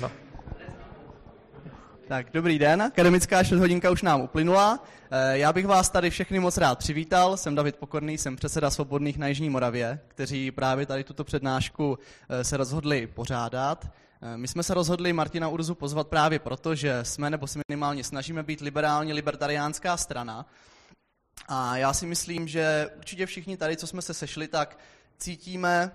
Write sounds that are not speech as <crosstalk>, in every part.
No. Tak, dobrý den, akademická čtvrthodinka už nám uplynula. Eh, já bych vás tady všechny moc rád přivítal. Jsem David Pokorný, jsem předseda Svobodných na Jižní Moravě, kteří právě tady tuto přednášku eh, se rozhodli pořádat. Eh, my jsme se rozhodli Martina Urzu pozvat právě proto, že jsme, nebo si minimálně snažíme být liberálně libertariánská strana. A já si myslím, že určitě všichni tady, co jsme se sešli, tak cítíme,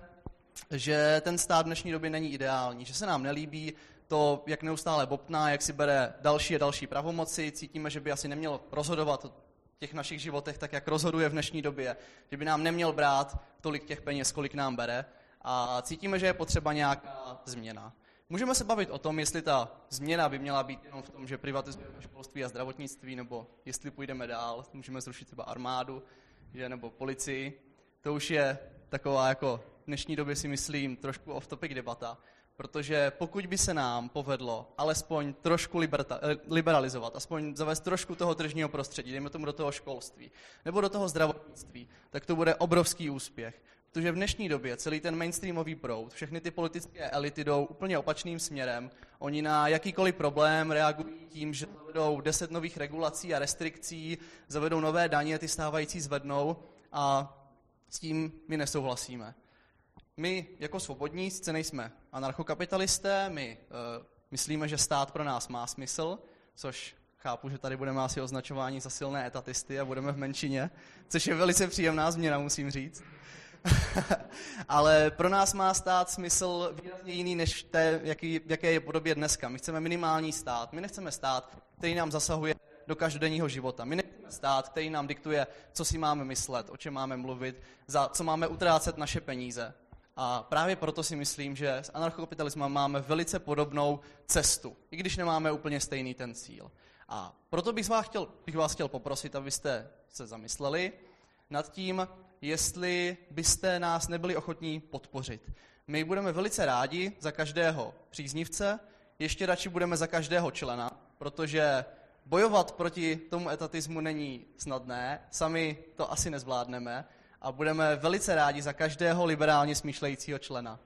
že ten stát v dnešní době není ideální, že se nám nelíbí to, jak neustále bobtná, jak si bere další a další pravomoci, cítíme, že by asi neměl rozhodovat o těch našich životech tak, jak rozhoduje v dnešní době, že by nám neměl brát tolik těch peněz, kolik nám bere a cítíme, že je potřeba nějaká změna. Můžeme se bavit o tom, jestli ta změna by měla být jenom v tom, že privatizujeme školství a zdravotnictví, nebo jestli půjdeme dál, můžeme zrušit třeba armádu, že, nebo policii. To už je taková jako v dnešní době si myslím trošku off-topic debata, protože pokud by se nám povedlo alespoň trošku liberta, eh, liberalizovat, aspoň zavést trošku toho tržního prostředí, dejme tomu do toho školství, nebo do toho zdravotnictví, tak to bude obrovský úspěch. Protože v dnešní době celý ten mainstreamový proud, všechny ty politické elity jdou úplně opačným směrem. Oni na jakýkoliv problém reagují tím, že zavedou deset nových regulací a restrikcí, zavedou nové daně, ty stávající zvednou a s tím my nesouhlasíme. My jako svobodní sice nejsme anarchokapitalisté, my uh, myslíme, že stát pro nás má smysl, což chápu, že tady budeme asi označování za silné etatisty a budeme v menšině, což je velice příjemná změna, musím říct. <laughs> Ale pro nás má stát smysl výrazně jiný, než té, jaký, jaké je podobě dneska. My chceme minimální stát. My nechceme stát, který nám zasahuje do každodenního života. My nechceme stát, který nám diktuje, co si máme myslet, o čem máme mluvit, za co máme utrácet naše peníze. A právě proto si myslím, že s anarchokapitalismem máme velice podobnou cestu, i když nemáme úplně stejný ten cíl. A proto bych vás chtěl, bych vás chtěl poprosit, abyste se zamysleli nad tím, jestli byste nás nebyli ochotní podpořit. My budeme velice rádi za každého příznivce, ještě radši budeme za každého člena, protože bojovat proti tomu etatismu není snadné, sami to asi nezvládneme a budeme velice rádi za každého liberálně smýšlejícího člena.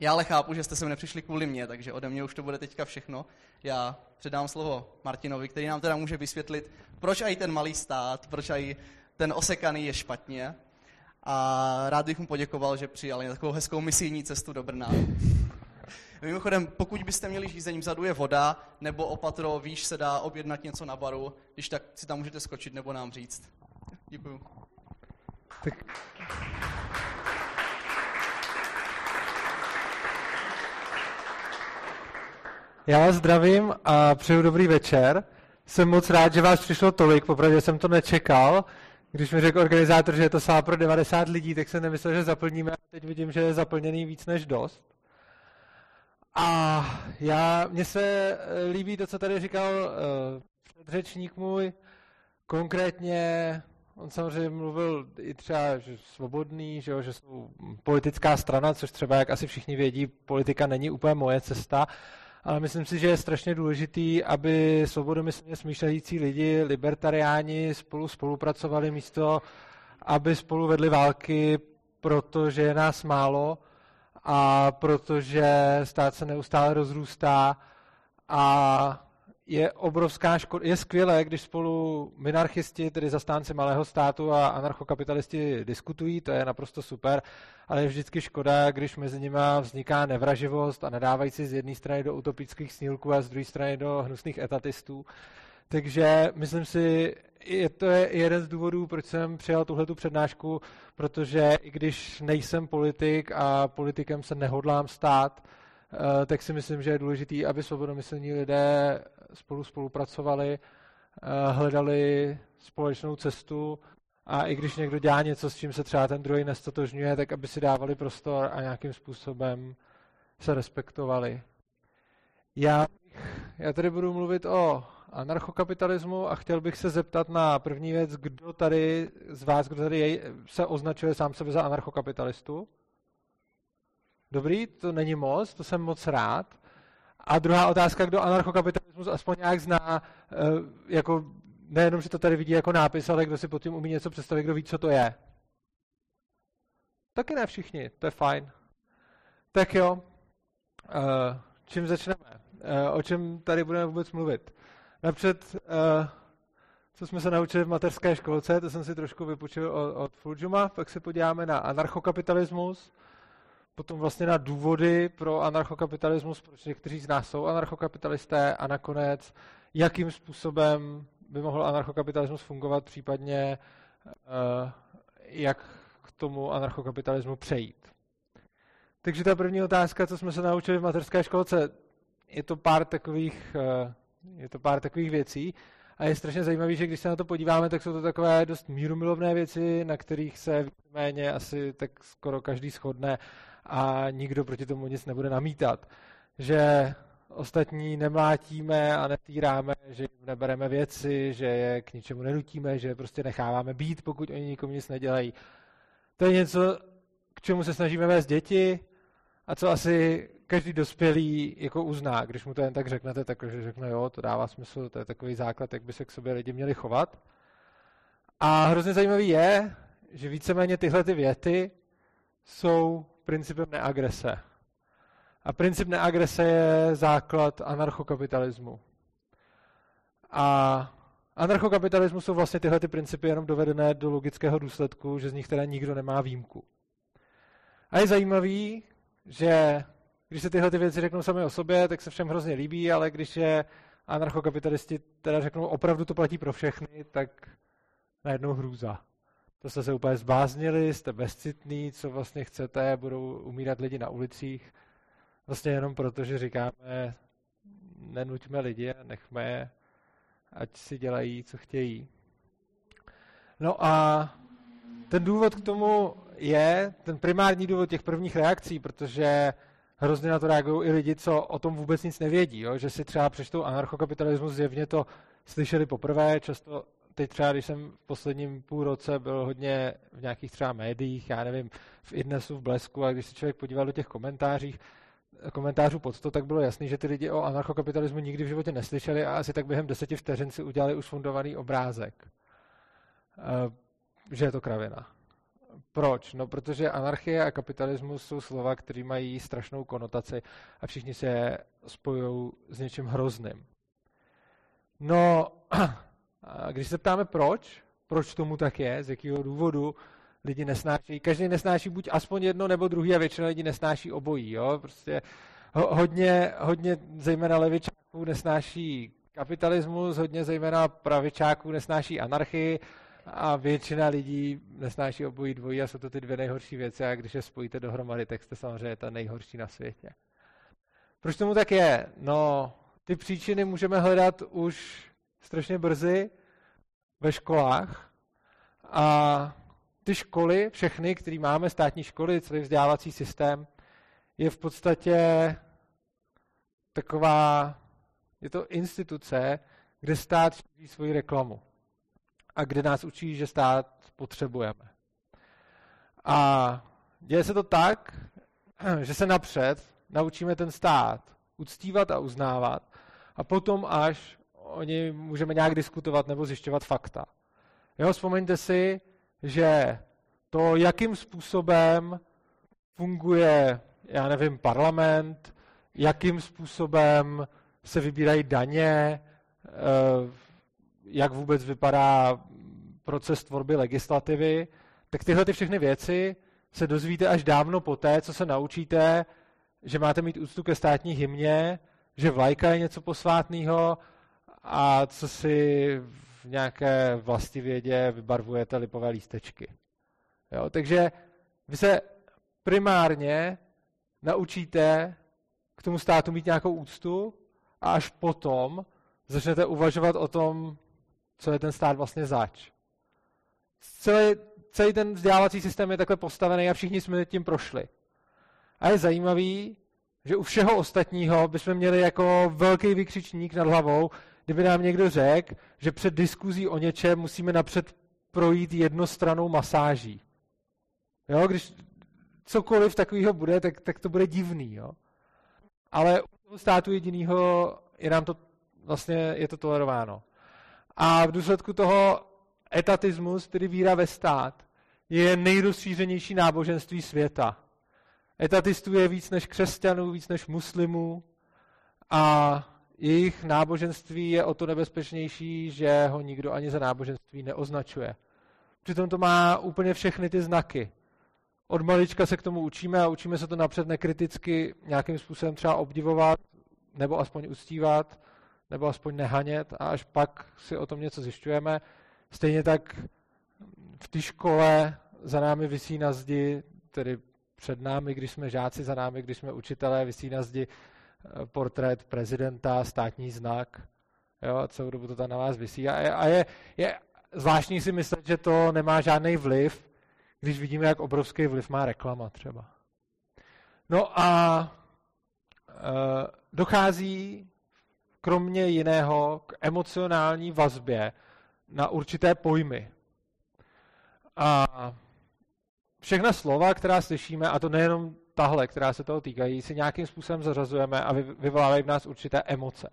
Já ale chápu, že jste sem nepřišli kvůli mě, takže ode mě už to bude teďka všechno. Já předám slovo Martinovi, který nám teda může vysvětlit, proč i ten malý stát, proč i ten osekaný je špatně. A rád bych mu poděkoval, že přijali takovou hezkou misijní cestu do Brna. Mimochodem, pokud byste měli žízením vzadu je voda, nebo opatro, výš se dá objednat něco na baru, když tak si tam můžete skočit nebo nám říct. Děkuju. Tak... Já vás zdravím a přeju dobrý večer. Jsem moc rád, že vás přišlo tolik, popravdě jsem to nečekal. Když mi řekl organizátor, že je to sál pro 90 lidí, tak jsem nemyslel, že zaplníme. Teď vidím, že je zaplněný víc než dost. A já, mně se eh, líbí to, co tady říkal uh, předřečník můj, konkrétně On samozřejmě mluvil i třeba, že svobodný, že, jo, že jsou politická strana, což třeba, jak asi všichni vědí, politika není úplně moje cesta, ale myslím si, že je strašně důležitý, aby svobodomyslně smýšlející lidi, libertariáni spolu spolupracovali místo, aby spolu vedli války, protože je nás málo a protože stát se neustále rozrůstá a je obrovská škoda, je skvělé, když spolu minarchisti, tedy zastánci malého státu a anarchokapitalisti diskutují, to je naprosto super, ale je vždycky škoda, když mezi nimi vzniká nevraživost a nadávající z jedné strany do utopických snílků a z druhé strany do hnusných etatistů. Takže myslím si, je to je jeden z důvodů, proč jsem přijal tuhletu přednášku, protože i když nejsem politik a politikem se nehodlám stát, eh, tak si myslím, že je důležitý, aby svobodomyslní lidé spolu spolupracovali, eh, hledali společnou cestu a i když někdo dělá něco, s čím se třeba ten druhý nestotožňuje, tak aby si dávali prostor a nějakým způsobem se respektovali. Já, já tady budu mluvit o anarchokapitalismu a chtěl bych se zeptat na první věc, kdo tady z vás, kdo tady je, se označuje sám sebe za anarchokapitalistu? Dobrý, to není moc, to jsem moc rád. A druhá otázka, kdo anarchokapitalismus aspoň nějak zná, eh, jako nejenom, že to tady vidí jako nápis, ale kdo si pod tím umí něco představit, kdo ví, co to je. Taky ne všichni, to je fajn. Tak jo, eh, čím začneme? Uh, o čem tady budeme vůbec mluvit? Napřed, co jsme se naučili v mateřské školce, to jsem si trošku vypočil od, od Fulžuma, pak se podíváme na anarchokapitalismus, potom vlastně na důvody pro anarchokapitalismus, proč někteří z nás jsou anarchokapitalisté a nakonec, jakým způsobem by mohl anarchokapitalismus fungovat, případně uh, jak k tomu anarchokapitalismu přejít. Takže ta první otázka, co jsme se naučili v materské školce, je to pár takových, uh, je to pár takových věcí. A je strašně zajímavé, že když se na to podíváme, tak jsou to takové dost mírumilovné věci, na kterých se méně asi tak skoro každý shodne a nikdo proti tomu nic nebude namítat. Že ostatní nemlátíme a netýráme, že jim nebereme věci, že je k ničemu nenutíme, že je prostě necháváme být, pokud oni nikomu nic nedělají. To je něco, k čemu se snažíme vést děti a co asi každý dospělý jako uzná, když mu to jen tak řeknete, takže řekne, jo, to dává smysl, to je takový základ, jak by se k sobě lidi měli chovat. A hrozně zajímavý je, že víceméně tyhle ty věty jsou principem neagrese. A princip neagrese je základ anarchokapitalismu. A anarchokapitalismu jsou vlastně tyhle ty principy jenom dovedené do logického důsledku, že z nich teda nikdo nemá výjimku. A je zajímavý, že když se tyhle ty věci řeknou sami o sobě, tak se všem hrozně líbí, ale když je anarchokapitalisti teda řeknou, opravdu to platí pro všechny, tak najednou hrůza. To jste se úplně zbáznili, jste bezcitný, co vlastně chcete, budou umírat lidi na ulicích. Vlastně jenom proto, že říkáme, nenuťme lidi nechme je, ať si dělají, co chtějí. No a ten důvod k tomu je, ten primární důvod těch prvních reakcí, protože hrozně na to reagují i lidi, co o tom vůbec nic nevědí, jo? že si třeba přečtou anarchokapitalismus, zjevně to slyšeli poprvé, často teď třeba, když jsem v posledním půl roce byl hodně v nějakých třeba médiích, já nevím, v Idnesu, v Blesku, a když se člověk podíval do těch komentářích, komentářů pod to, tak bylo jasný, že ty lidi o anarchokapitalismu nikdy v životě neslyšeli a asi tak během deseti vteřin si udělali už fundovaný obrázek. Eh, že je to kravina. Proč? No, protože anarchie a kapitalismus jsou slova, které mají strašnou konotaci a všichni se spojují s něčím hrozným. No, <clears throat> když se ptáme proč, proč tomu tak je, z jakého důvodu lidi nesnáší, každý nesnáší buď aspoň jedno nebo druhý a většina lidí nesnáší obojí. Jo? Prostě ho, hodně, hodně zejména levičáků nesnáší kapitalismus, hodně zejména pravičáků nesnáší anarchii a většina lidí nesnáší obojí dvojí a jsou to ty dvě nejhorší věci a když je spojíte dohromady, tak jste samozřejmě ta nejhorší na světě. Proč tomu tak je? No, ty příčiny můžeme hledat už strašně brzy ve školách a ty školy, všechny, které máme, státní školy, celý vzdělávací systém, je v podstatě taková, je to instituce, kde stát šíří svoji reklamu a kde nás učí, že stát potřebujeme. A děje se to tak, <clears throat> že se napřed naučíme ten stát uctívat a uznávat a potom až o něj můžeme nějak diskutovat nebo zjišťovat fakta. Jo, vzpomeňte si, že to, jakým způsobem funguje, já nevím, parlament, jakým způsobem se vybírají daně, eh, jak vůbec vypadá proces tvorby legislativy, tak tyhle ty všechny věci se dozvíte až dávno poté, co se naučíte, že máte mít úctu ke státní hymně, že vlajka je něco posvátného a co si v nějaké vlastivědě vybarvujete lipové lístečky. Jo? Takže vy se primárně naučíte k tomu státu mít nějakou úctu a až potom začnete uvažovat o tom, co je ten stát vlastně zač. Celý, celý ten vzdělávací systém je takhle postavený a všichni jsme tím prošli. A je zajímavý, že u všeho ostatního bychom měli jako velký vykřičník nad hlavou, kdyby nám někdo řekl, že před diskuzí o něčem musíme napřed projít jednostranou masáží. Jo, když cokoliv takového bude, tak, tak to bude divný. Jo? Ale u toho státu jediného je nám to vlastně je to tolerováno. A v důsledku toho etatismus, tedy víra ve stát, je nejrozšířenější náboženství světa. Etatistů je víc než křesťanů, víc než muslimů a jejich náboženství je o to nebezpečnější, že ho nikdo ani za náboženství neoznačuje. Přitom to má úplně všechny ty znaky. Od malička se k tomu učíme a učíme se to napřed nekriticky nějakým způsobem třeba obdivovat, nebo aspoň uctívat, nebo aspoň nehanět a až pak si o tom něco zjišťujeme. Stejně tak v té škole za námi visí na zdi, tedy před námi, když jsme žáci, za námi, když jsme učitelé, visí na zdi portrét prezidenta, státní znak. Jo, celou dobu to tam na vás visí. A, je, a je, je zvláštní si myslet, že to nemá žádný vliv, když vidíme, jak obrovský vliv má reklama třeba. No a e, dochází kromě jiného k emocionální vazbě na určité pojmy. A všechna slova, která slyšíme, a to nejenom tahle, která se toho týkají, si nějakým způsobem zařazujeme a vyvolávají v nás určité emoce.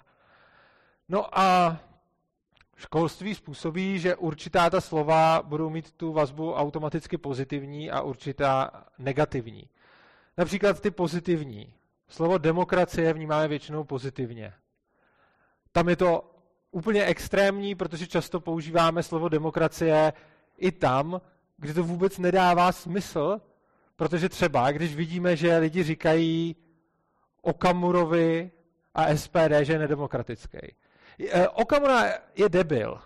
No a školství způsobí, že určitá ta slova budou mít tu vazbu automaticky pozitivní a určitá negativní. Například ty pozitivní. Slovo demokracie vnímáme většinou pozitivně. Tam je to úplně extrémní, protože často používáme slovo demokracie i tam, kde to vůbec nedává smysl, protože třeba, když vidíme, že lidi říkají Okamurovi a SPD, že je nedemokratický. E, Okamura je debil,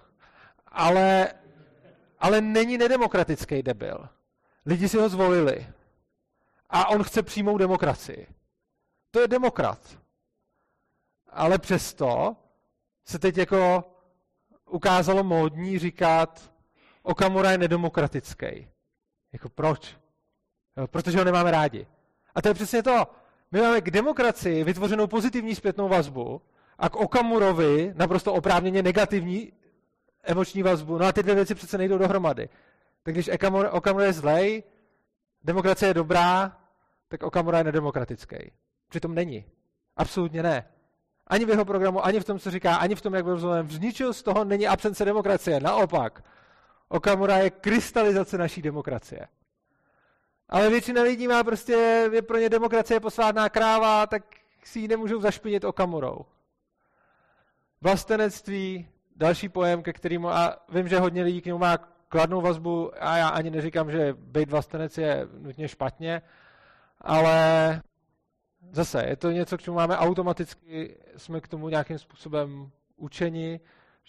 ale, ale není nedemokratický debil. Lidi si ho zvolili. A on chce přímou demokracii. To je demokrat. Ale přesto se teď jako ukázalo módní říkat, Okamura je nedemokratický. Jako proč? Jo, protože ho nemáme rádi. A to je přesně to. My máme k demokracii vytvořenou pozitivní zpětnou vazbu a k Okamurovi naprosto oprávněně negativní emoční vazbu. No a ty dvě věci přece nejdou dohromady. Tak když Okamura je zlej, demokracie je dobrá, tak Okamura je nedemokratický. Přitom není. Absolutně ne. Ani v jeho programu, ani v tom, co říká, ani v tom, jak byl zvolen. V ničeho z toho není absence demokracie. Naopak. Okamura je krystalizace naší demokracie. Ale většina lidí má prostě, je pro ně demokracie posvátná kráva, tak si ji nemůžou zašpinit Okamurou. Vlastenectví, další pojem, ke kterému, a vím, že hodně lidí k němu má kladnou vazbu a já ani neříkám, že být vlastenec je nutně špatně, ale zase je to něco, k čemu máme automaticky, jsme k tomu nějakým způsobem učeni,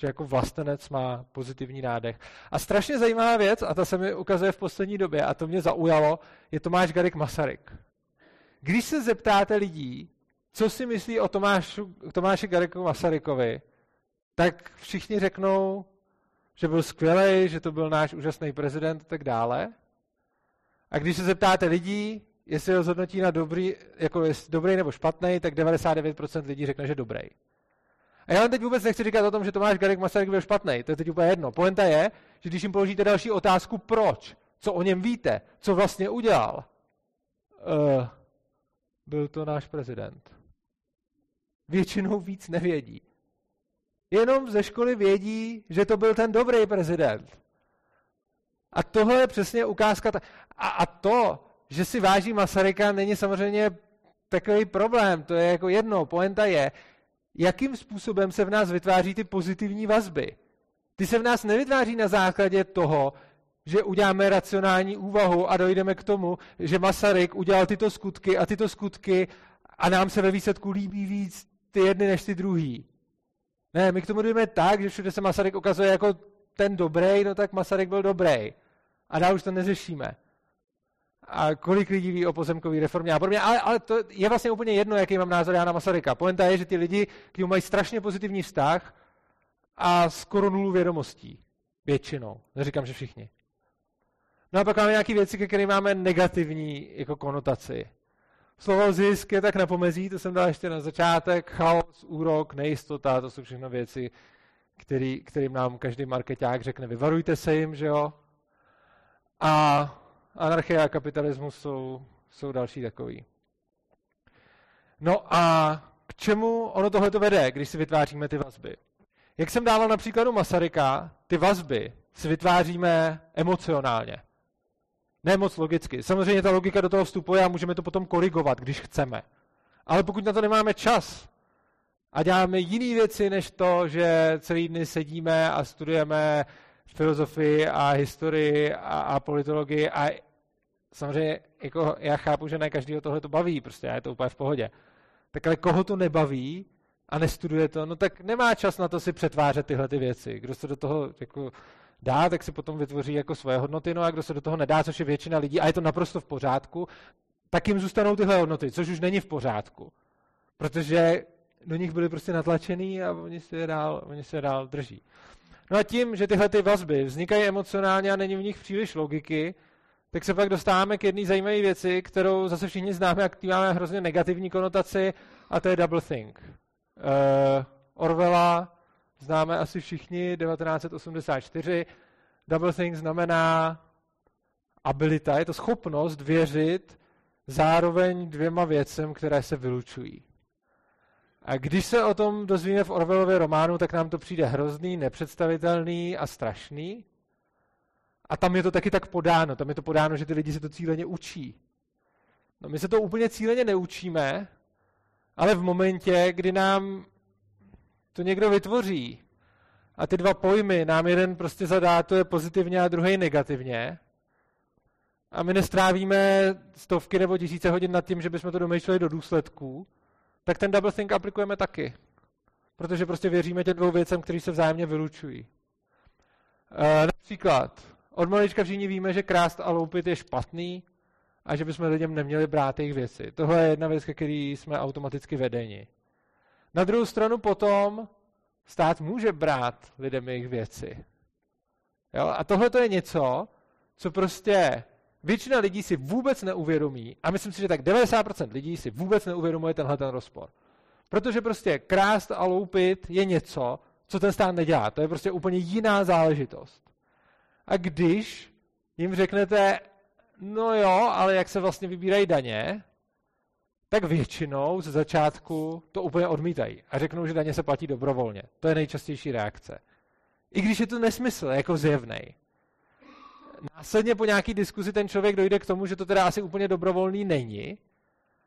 že jako vlastenec má pozitivní nádech. A strašně zajímavá věc, a ta se mi ukazuje v poslední době, a to mě zaujalo, je Tomáš Garik Masaryk. Když se zeptáte lidí, co si myslí o Tomášu, Tomáši Gariku Masarykovi, tak všichni řeknou, že byl skvělý, že to byl náš úžasný prezident a tak dále. A když se zeptáte lidí, jestli ho zhodnotí na dobrý, jako dobrý nebo špatný, tak 99% lidí řekne, že dobrý. A já vám teď vůbec nechci říkat o tom, že Tomáš Garek Masaryk byl špatný. To je teď úplně jedno. Poenta je, že když jim položíte další otázku, proč, co o něm víte, co vlastně udělal, uh, byl to náš prezident. Většinou víc nevědí. Jenom ze školy vědí, že to byl ten dobrý prezident. A tohle je přesně ukázka. A, a to, že si váží Masaryka, není samozřejmě takový problém. To je jako jedno. Poenta je, jakým způsobem se v nás vytváří ty pozitivní vazby. Ty se v nás nevytváří na základě toho, že uděláme racionální úvahu a dojdeme k tomu, že Masaryk udělal tyto skutky a tyto skutky a nám se ve výsledku líbí víc ty jedny než ty druhý. Ne, my k tomu jdeme tak, že všude se Masaryk ukazuje jako ten dobrý, no tak Masaryk byl dobrý. A dál už to neřešíme a kolik lidí ví o pozemkové reformě a podobně, ale, ale to je vlastně úplně jedno, jaký mám názor já na Masaryka. Poenta je, že ty lidi k němu mají strašně pozitivní vztah a skoro nulu vědomostí. Většinou. Neříkám, že všichni. No a pak máme nějaké věci, ke kterým máme negativní jako konotaci. Slovo zisk je tak na pomezí, to jsem dal ještě na začátek, chaos, úrok, nejistota, to jsou všechno věci, který, kterým nám každý marketák řekne, vyvarujte se jim, že jo? A anarchie a kapitalismus jsou, jsou další takový. No a k čemu ono tohle to vede, když si vytváříme ty vazby? Jak jsem dával na příkladu Masaryka, ty vazby si vytváříme emocionálně. Ne moc logicky. Samozřejmě ta logika do toho vstupuje a můžeme to potom korigovat, když chceme. Ale pokud na to nemáme čas, A děláme jiné věci, než to, že celý dny sedíme a studujeme filozofii a historii a, a politologii a samozřejmě jako já chápu, že ne každýho tohle to baví, prostě já je to úplně v pohodě. Tak ale koho to nebaví a nestuduje to, no tak nemá čas na to si přetvářet tyhle ty věci. Kdo se do toho jako dá, tak si potom vytvoří jako svoje hodnoty, no a kdo se do toho nedá, což je většina lidí, a je to naprosto v pořádku, tak jim zůstanou tyhle hodnoty, což už není v pořádku. Protože do nich byli prostě natlačený a oni se je dál, oni se je dál drží. No a tím, že tyhle ty vazby vznikají emocionálně a není v nich příliš logiky, tak se pak dostáváme k jedné zajímavé věci, kterou zase všichni známe a máme hrozně negativní konotaci, a to je double think. Uh, Orwella známe asi všichni, 1984. Double think znamená abilita, je to schopnost věřit zároveň dvěma věcem, které se vylučují. A když se o tom dozvíme v Orwellově románu, tak nám to přijde hrozný, nepředstavitelný a strašný. A tam je to taky tak podáno. Tam je to podáno, že ty lidi se to cíleně učí. No my se to úplně cíleně neučíme, ale v momentě, kdy nám to někdo vytvoří a ty dva pojmy nám jeden prostě zadá, to je pozitivně a druhý negativně, a my nestrávíme stovky nebo tisíce hodin nad tím, že bychom to domýšleli do důsledků, tak ten double think aplikujeme taky. Protože prostě věříme těm dvou věcem, které se vzájemně vylučují. E, například, od malička všichni víme, že krást a loupit je špatný a že bychom lidem neměli brát jejich věci. Tohle je jedna věc, ke který jsme automaticky vedeni. Na druhou stranu potom stát může brát lidem jejich věci. Jo? A tohle to je něco, co prostě většina lidí si vůbec neuvědomí, a myslím si, že tak 90% lidí si vůbec neuvědomuje tenhle ten rozpor. Protože prostě krást a loupit je něco, co ten stát nedělá. To je prostě úplně jiná záležitost. A když jim řeknete, no jo, ale jak se vlastně vybírají daně, tak většinou ze začátku to úplně odmítají a řeknou, že daně se platí dobrovolně. To je nejčastější reakce. I když je to nesmysl, jako zjevnej. Následně po nějaký diskuzi ten člověk dojde k tomu, že to teda asi úplně dobrovolný není,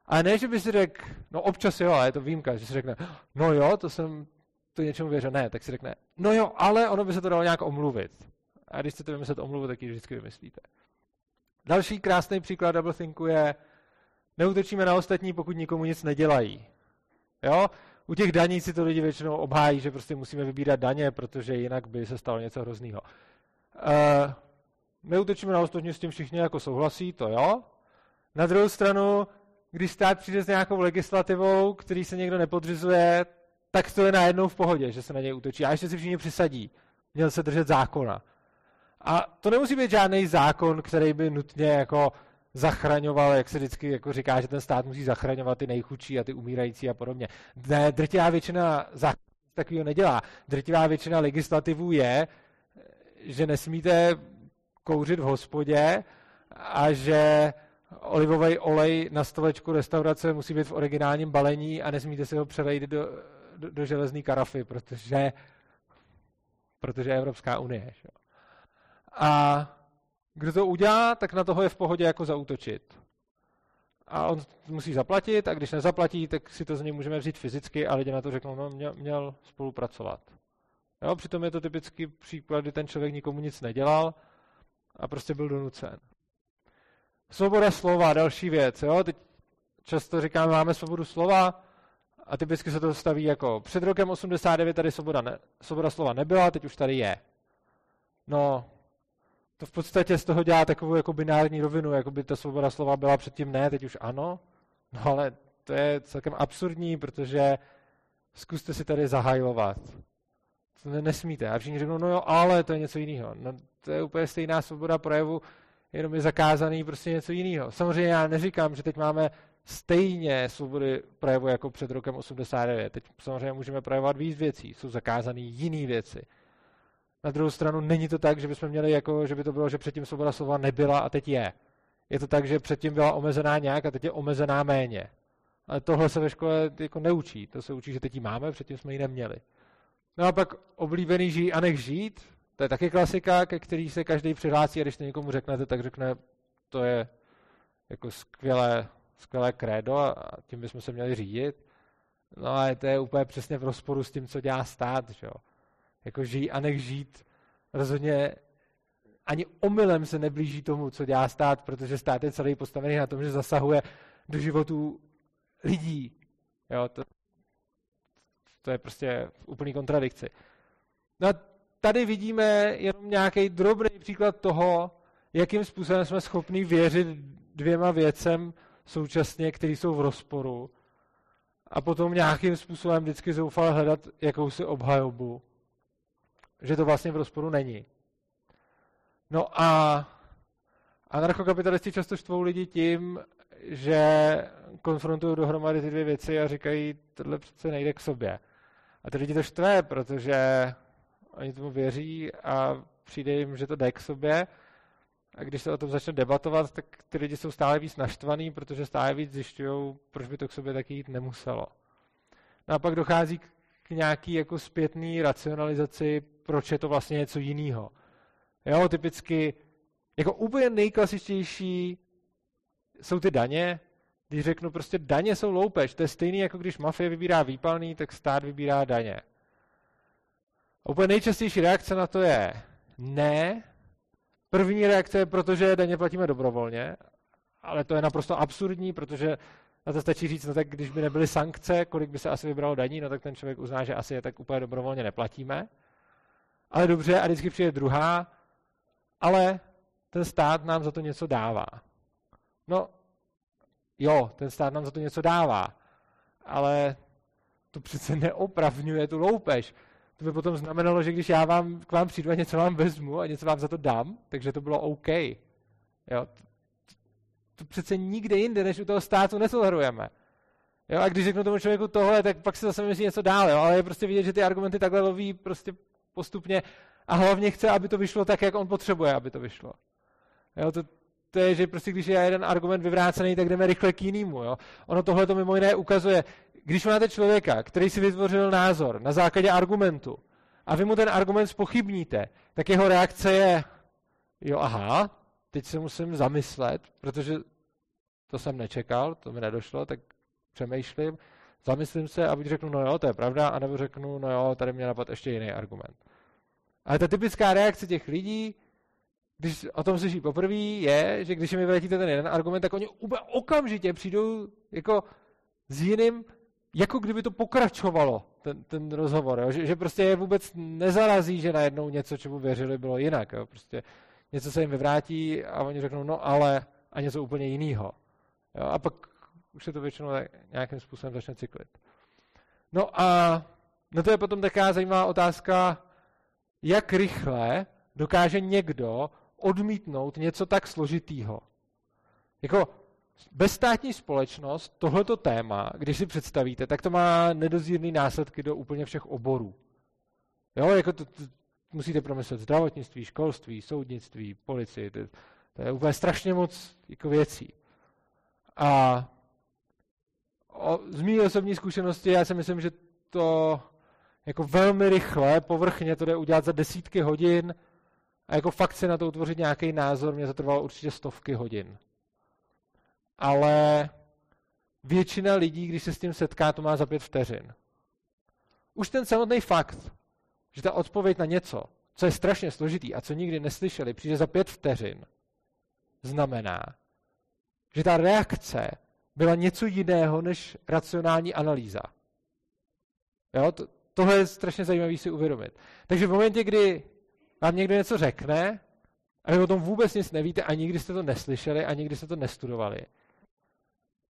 ale ne, že by si řekl, no občas jo, ale je to výjimka, že si řekne, no jo, to jsem to něčemu věřil, ne, tak si řekne, no jo, ale ono by se to dalo nějak omluvit. A když chcete vymyslet omluvu, tak ji vždycky vymyslíte. Další krásný příklad double thinku je, neutočíme na ostatní, pokud nikomu nic nedělají. Jo? U těch daní si to lidi většinou obhájí, že prostě musíme vybírat daně, protože jinak by se stalo něco hrozného. Uh, neutočíme na ostatní, s tím všichni jako souhlasí, to jo. Na druhou stranu, když stát přijde s nějakou legislativou, který se někdo nepodřizuje, tak to je najednou v pohodě, že se na něj útočí. A ještě si všichni přisadí. Měl se držet zákona. A to nemusí být žádný zákon, který by nutně jako zachraňoval, jak se vždycky jako říká, že ten stát musí zachraňovat ty nejchudší a ty umírající a podobně. Ne, drtivá většina takového nedělá. Drtivá většina legislativů je, že nesmíte kouřit v hospodě a že olivový olej na stolečku restaurace musí být v originálním balení a nesmíte si ho přelejt do, do, do železné karafy, protože, protože je Evropská unie. Že? A kdo to udělá, tak na toho je v pohodě jako zautočit. A on musí zaplatit a když nezaplatí, tak si to z něj můžeme vzít fyzicky a lidi na to řeknou, no měl, měl spolupracovat. Jo, přitom je to typický příklad, kdy ten člověk nikomu nic nedělal a prostě byl donucen. Svoboda slova, další věc. Jo? Teď často říkáme, máme svobodu slova a typicky se to staví jako před rokem 89 tady svoboda, ne, svoboda slova nebyla, teď už tady je. No, to v podstatě z toho dělá takovou jako binární rovinu, jako by ta svoboda slova byla předtím ne, teď už ano. No ale to je celkem absurdní, protože zkuste si tady zahajlovat. Nesmíte. A všichni řeknou, no jo, ale to je něco jiného. No, to je úplně stejná svoboda projevu, jenom je zakázaný prostě něco jiného. Samozřejmě já neříkám, že teď máme stejně svobody projevu jako před rokem 89. Teď samozřejmě můžeme projevovat víc věcí, jsou zakázané jiné věci. Na druhou stranu není to tak, že bychom měli jako, že by to bylo, že předtím svoboda slova nebyla a teď je. Je to tak, že předtím byla omezená nějak a teď je omezená méně. Ale tohle se ve škole jako neučí. To se učí, že teď ji máme, předtím jsme ji neměli. No a pak oblíbený žij a nech žít, to je taky klasika, ke který se každý přihlásí a když to někomu řeknete, tak řekne, to je jako skvělé, skvělé krédo a tím bychom se měli řídit. No ale to je úplně přesně v rozporu s tím, co dělá stát, že jo. Jako žij a nech žít. Rozhodně ani omylem se neblíží tomu, co dělá stát, protože stát je celý postavený na tom, že zasahuje do životů lidí. Jo, to, to je prostě úplný kontradikci. No a tady vidíme jenom nějaký drobný příklad toho, jakým způsobem jsme schopni věřit dvěma věcem současně, které jsou v rozporu a potom nějakým způsobem vždycky zoufale hledat jakousi obhajobu, že to vlastně v rozporu není. No a anarchokapitalisti často štvou lidi tím, že konfrontují dohromady ty dvě věci a říkají, tohle přece nejde k sobě. A ty lidi to štve, protože oni tomu věří a přijde jim, že to jde k sobě. A když se o tom začne debatovat, tak ty lidi jsou stále víc naštvaný, protože stále víc zjišťují, proč by to k sobě taky jít nemuselo. No a pak dochází k nějaký jako zpětný racionalizaci, proč je to vlastně něco jiného. Jo, typicky, jako úplně nejklasičtější jsou ty daně. Když řeknu prostě daně jsou loupež, to je stejný jako když mafie vybírá výpalný, tak stát vybírá daně. A úplně nejčastější reakce na to je ne. První reakce je, protože daně platíme dobrovolně, ale to je naprosto absurdní, protože na to stačí říct, no tak když by nebyly sankce, kolik by se asi vybralo daní, no tak ten člověk uzná, že asi je tak úplně dobrovolně neplatíme. Ale dobře, a vždycky přijde druhá, ale ten stát nám za to něco dává. No, jo, ten stát nám za to něco dává, ale to přece neopravňuje tu loupež. To by potom znamenalo, že když já vám k vám přijdu a něco vám vezmu a něco vám za to dám, takže to bylo OK. Jo, to, to přece nikde jinde, než u toho státu netolerujeme. Jo, a když řeknu tomu člověku tohle, tak pak si zase myslí něco dál, jo, ale je prostě vidět, že ty argumenty takhle loví prostě postupně a hlavně chce, aby to vyšlo tak, jak on potřebuje, aby to vyšlo. Jo, to, to je, že prostě když je jeden argument vyvrácený, tak jdeme rychle k jinému. Jo. Ono tohle to mimo jiné ukazuje, když máte člověka, který si vytvořil názor na základě argumentu a vy mu ten argument spochybníte, tak jeho reakce je, jo aha, teď se musím zamyslet, protože to jsem nečekal, to mi nedošlo, tak přemýšlím, zamyslím se a buď řeknu, no jo, to je pravda, anebo řeknu, no jo, tady mě napad ještě jiný argument. Ale ta typická reakce těch lidí, když o tom slyší poprvé, je, že když mi vyletíte ten jeden argument, tak oni okamžitě přijdou jako s jiným, jako kdyby to pokračovalo, ten, ten rozhovor, jo? Že, že prostě je vůbec nezarazí, že najednou něco, čemu věřili, bylo jinak. Jo? Prostě něco se jim vyvrátí a oni řeknou, no ale a něco úplně jiného. A pak už se to většinou nějakým způsobem začne cyklit. No a no to je potom taková zajímavá otázka, jak rychle dokáže někdo odmítnout něco tak složitýho. Jako bezstátní společnost, tohleto téma, když si představíte, tak to má nedozírný následky do úplně všech oborů. Jo, jako to, to musíte promyslet zdravotnictví, školství, soudnictví, policii, to, to je úplně strašně moc jako věcí. A o, z mý osobní zkušenosti já si myslím, že to jako velmi rychle, povrchně to jde udělat za desítky hodin a jako fakt si na to utvořit nějaký názor, mě to trvalo určitě stovky hodin. Ale většina lidí, když se s tím setká, to má za pět vteřin. Už ten samotný fakt, že ta odpověď na něco, co je strašně složitý a co nikdy neslyšeli, přijde za pět vteřin, znamená, že ta reakce byla něco jiného než racionální analýza. Jo, to, tohle je strašně zajímavé si uvědomit. Takže v momentě, kdy vám někdo něco řekne a vy o tom vůbec nic nevíte a nikdy jste to neslyšeli a nikdy jste to nestudovali,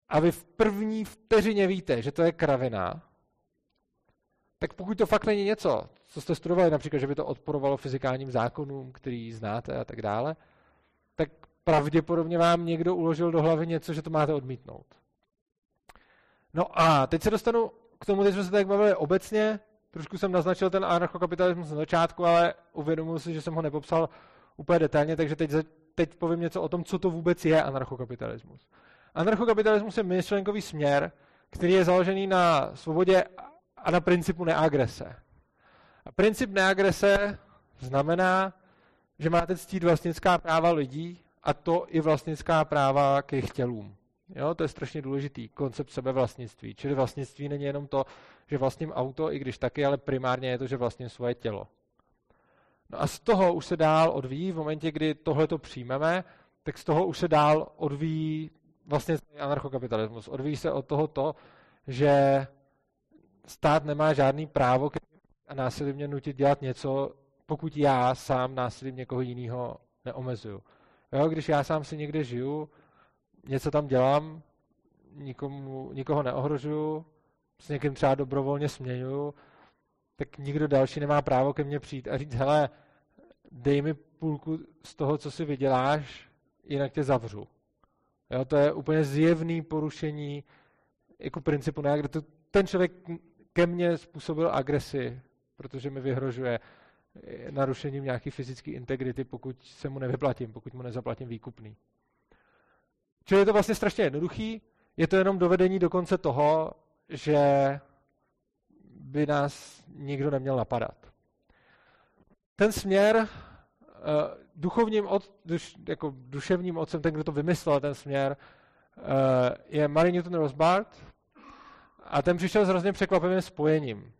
a vy v první vteřině víte, že to je kravina, tak pokud to fakt není něco, co jste studovali, například, že by to odporovalo fyzikálním zákonům, který znáte a tak dále, tak pravděpodobně vám někdo uložil do hlavy něco, že to máte odmítnout. No a teď se dostanu k tomu, teď jsme se tak bavili obecně, trošku jsem naznačil ten anarchokapitalismus na začátku, ale uvědomuji si, že jsem ho nepopsal úplně detailně, takže teď, teď povím něco o tom, co to vůbec je anarchokapitalismus. Anarchokapitalismus je myšlenkový směr, který je založený na svobodě a na principu neagrese. A princip neagrese znamená, že máte ctít vlastnická práva lidí a to i vlastnická práva k jejich tělům. Jo, to je strašně důležitý koncept sebevlastnictví. Čili vlastnictví není jenom to, že vlastním auto, i když taky, ale primárně je to, že vlastním svoje tělo. No a z toho už se dál odvíjí, v momentě, kdy tohle to přijmeme, tak z toho už se dál odvíjí vlastně anarchokapitalismus. Odvíjí se od toho to, že stát nemá žádný právo a násilím mě nutit dělat něco, pokud já sám násilím někoho jiného neomezuju. Jo, když já sám si někde žiju, něco tam dělám, nikomu, nikoho neohrožuju, s někým třeba dobrovolně směňuju, tak nikdo další nemá právo ke mně přijít a říct, hele, dej mi půlku z toho, co si vyděláš, jinak tě zavřu. Jo, to je úplně zjevný porušení jako principu, kde to, ten člověk ke mně způsobil agresi, protože mi vyhrožuje narušením nějaké fyzické integrity, pokud se mu nevyplatím, pokud mu nezaplatím výkupný. Čili je to vlastně strašně jednoduchý, je to jenom dovedení do konce toho, že by nás nikdo neměl napadat. Ten směr uh, duchovním, od, duš, jako duševním otcem, ten, kdo to vymyslel, ten směr, uh, je Mary Newton Rosbart a ten přišel s hrozně překvapivým spojením.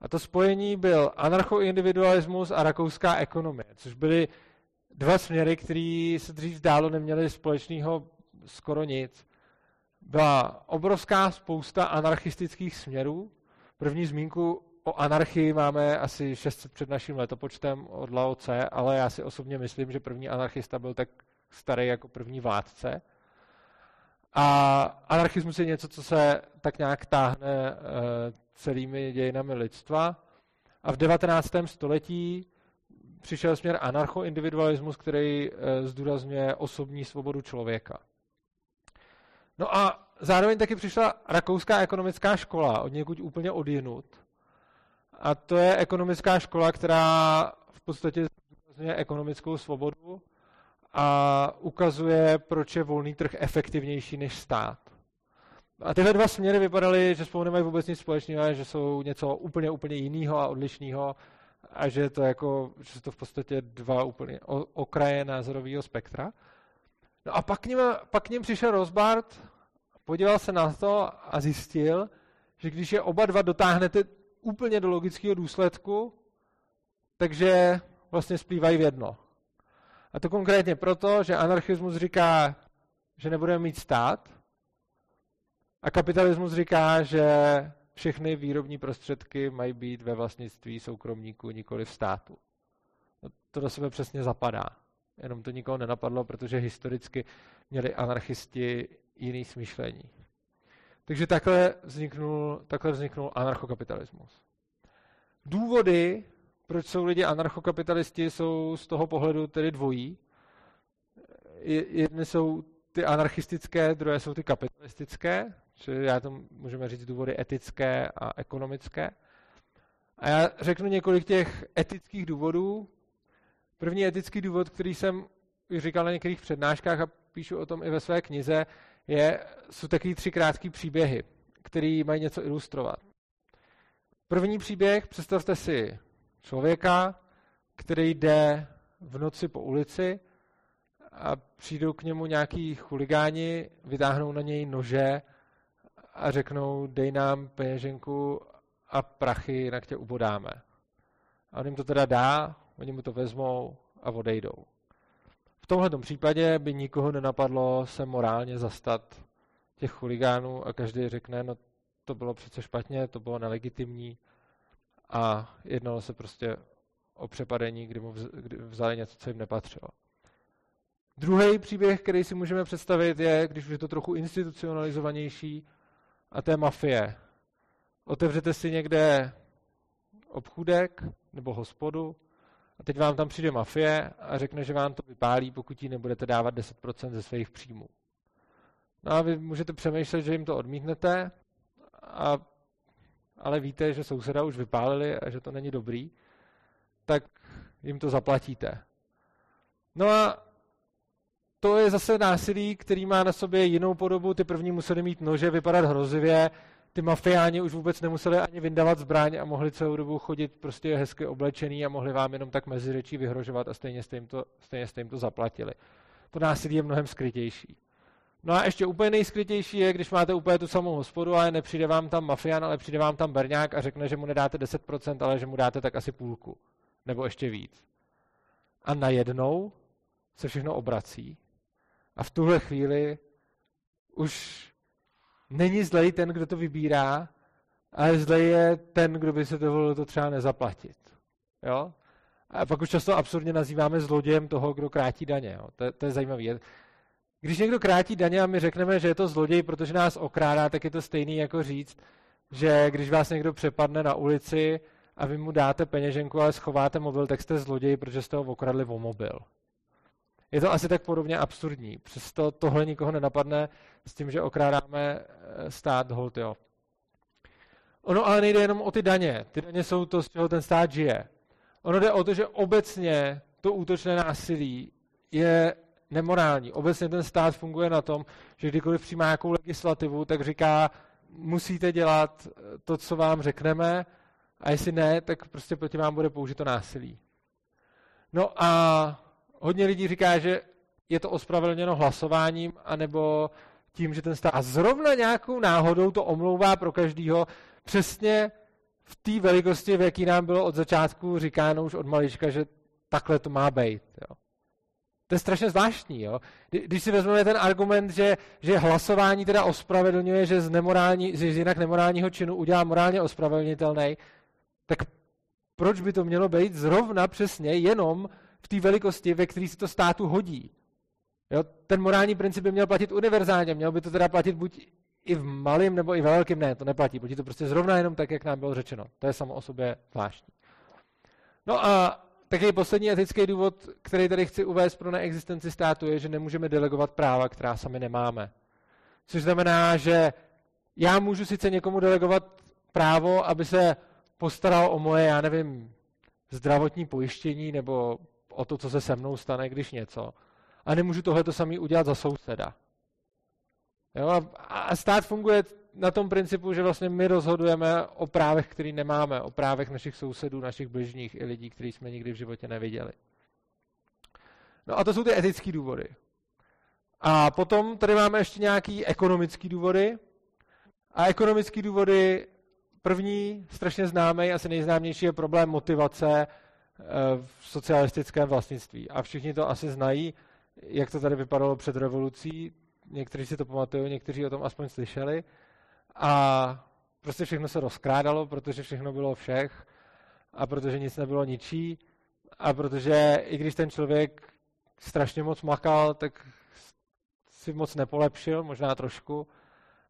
A to spojení byl anarchoindividualismus a rakouská ekonomie, což byly dva směry, které se dřív zdálo neměly společného skoro nic. Byla obrovská spousta anarchistických směrů. První zmínku o anarchii máme asi 600 před naším letopočtem od Lao Tse, ale já si osobně myslím, že první anarchista byl tak starý jako první vládce. A anarchismus je něco, co se tak nějak táhne uh, celými dějinami lidstva. A v 19. století přišel směr anarchoindividualismus, který uh, zdůrazňuje osobní svobodu člověka. No a zároveň taky přišla rakouská ekonomická škola, od někud úplně odjinut. A to je ekonomická škola, která v podstatě zdůrazňuje ekonomickou svobodu a ukazuje, proč je volný trh efektivnější než stát. A tyhle dva směry vypadaly, že spolu nemají vůbec nic společného, že jsou něco úplně, úplně jiného a odlišného a že to jako, že jsou to v podstatě dva úplně okraje názorového spektra. No a pak k ním, pak k ním přišel Rosbart, podíval se na to a zjistil, že když je oba dva dotáhnete úplně do logického důsledku, takže vlastně splývají v jedno. A to konkrétně proto, že anarchismus říká, že nebudeme mít stát a kapitalismus říká, že všechny výrobní prostředky mají být ve vlastnictví soukromníků, nikoli v státu. No, to do sebe přesně zapadá. Jenom to nikoho nenapadlo, protože historicky měli anarchisti jiný smýšlení. Takže takhle vzniknul, takhle vzniknul anarchokapitalismus. Důvody, proč jsou lidi anarchokapitalisti, jsou z toho pohledu tedy dvojí. Jedny jsou ty anarchistické, druhé jsou ty kapitalistické, čili já to můžeme říct důvody etické a ekonomické. A já řeknu několik těch etických důvodů. První etický důvod, který jsem říkal na některých přednáškách a píšu o tom i ve své knize, je, jsou takový tři krátké příběhy, které mají něco ilustrovat. První příběh, představte si člověka, který jde v noci po ulici a přijdou k němu nějaký chuligáni, vytáhnou na něj nože a řeknou, dej nám peněženku a prachy, jinak tě ubodáme. A on jim to teda dá, oni mu to vezmou a odejdou. V tomhle případě by nikoho nenapadlo se morálně zastat těch chuligánů a každý řekne, no to bylo přece špatně, to bylo nelegitimní a jednalo se prostě o přepadení, kdy mu vzali něco, co jim nepatřilo. Druhý příběh, který si můžeme představit, je, když už je to trochu institucionalizovanější, a to je mafie. Otevřete si někde obchůdek nebo hospodu a teď vám tam přijde mafie a řekne, že vám to vypálí, pokud jí nebudete dávat 10% ze svých příjmů. No a vy můžete přemýšlet, že jim to odmítnete, a, ale víte, že souseda už vypálili a že to není dobrý, tak jim to zaplatíte. No a to je zase násilí, který má na sobě jinou podobu. Ty první museli mít nože, vypadat hrozivě, ty mafiáni už vůbec nemuseli ani vyndávat zbraň a mohli celou dobu chodit prostě hezky oblečený a mohli vám jenom tak mezi řečí vyhrožovat a stejně jste jim to, stejně jste jim to zaplatili. To násilí je mnohem skrytější. No a ještě úplně nejskrytější je, když máte úplně tu samou hospodu, ale nepřijde vám tam mafián, ale přijde vám tam berňák a řekne, že mu nedáte 10%, ale že mu dáte tak asi půlku. Nebo ještě víc. A najednou se všechno obrací. A v tuhle chvíli už není zlej ten, kdo to vybírá, ale zlej je ten, kdo by se dovolil to třeba nezaplatit. Jo? A pak už často absurdně nazýváme zlodějem toho, kdo krátí daně. Jo? To, to je zajímavé. Když někdo krátí daně a my řekneme, že je to zloděj, protože nás okrádá, tak je to stejný jako říct, že když vás někdo přepadne na ulici a vy mu dáte peněženku, ale schováte mobil, tak jste zloděj, protože jste ho okradli o mobil. Je to asi tak podobně absurdní. Přesto tohle nikoho nenapadne s tím, že okrádáme eh, stát hold, jo. Ono ale nejde jenom o ty daně. Ty daně jsou to, z čeho ten stát žije. Ono jde o to, že obecně to útočné násilí je nemorální. Obecně ten stát funguje na tom, že kdykoliv přijímá nějakou legislativu, tak říká, musíte dělat to, co vám řekneme, a jestli ne, tak prostě proti vám bude použito násilí. No a hodně lidí říká, že je to ospravedlněno hlasováním, anebo tím, že ten stát a zrovna nějakou náhodou to omlouvá pro každýho přesně v té velikosti, v jaký nám bylo od začátku říkáno už od malička, že takhle to má být. Jo. To je strašně zvláštní. Jo? Když si vezmeme ten argument, že, že hlasování teda ospravedlňuje, že z, nemorální, že z jinak nemorálního činu udělá morálně ospravedlnitelný, tak proč by to mělo být zrovna přesně jenom v té velikosti, ve které se to státu hodí? Jo? Ten morální princip by měl platit univerzálně, měl by to teda platit buď i v malém nebo i ve velkém, ne, to neplatí, platí to prostě zrovna jenom tak, jak nám bylo řečeno. To je samo o sobě zvláštní. No a taky poslední etický důvod, který tady chci uvést pro neexistenci státu, je, že nemůžeme delegovat práva, která sami nemáme. Což znamená, že já můžu sice někomu delegovat právo, aby se postaral o moje, já nevím, zdravotní pojištění nebo o to, co se se mnou stane, když něco. A nemůžu tohle to samý udělat za souseda. Jo? A stát funguje na tom principu, že vlastně my rozhodujeme o právech, které nemáme, o právech našich sousedů, našich bližních i lidí, který jsme nikdy v životě neviděli. No a to jsou ty etické důvody. A potom tady máme ještě nějaký ekonomický důvody. A ekonomické důvody, první, strašně známý, asi nejznámější je problém motivace v socialistickém vlastnictví. A všichni to asi znají, jak to tady vypadalo před revolucí. Někteří si to pamatují, někteří o tom aspoň slyšeli. A prostě všechno se rozkrádalo, protože všechno bylo všech a protože nic nebylo ničí a protože i když ten člověk strašně moc makal, tak si moc nepolepšil, možná trošku.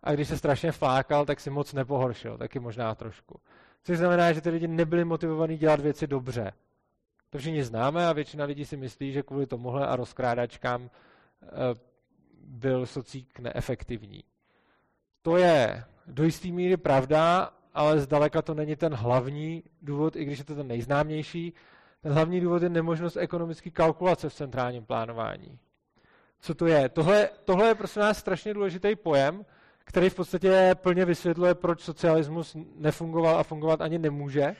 A když se strašně flákal, tak si moc nepohoršil, taky možná trošku. Což znamená, že ty lidi nebyli motivovaní dělat věci dobře. To všichni známe a většina lidí si myslí, že kvůli tomuhle a rozkrádačkám eh, byl socík neefektivní. To je do jisté míry pravda, ale zdaleka to není ten hlavní důvod, i když je to ten nejznámější. Ten hlavní důvod je nemožnost ekonomické kalkulace v centrálním plánování. Co to je? Tohle, tohle je prostě nás strašně důležitý pojem, který v podstatě plně vysvětluje, proč socialismus nefungoval a fungovat ani nemůže.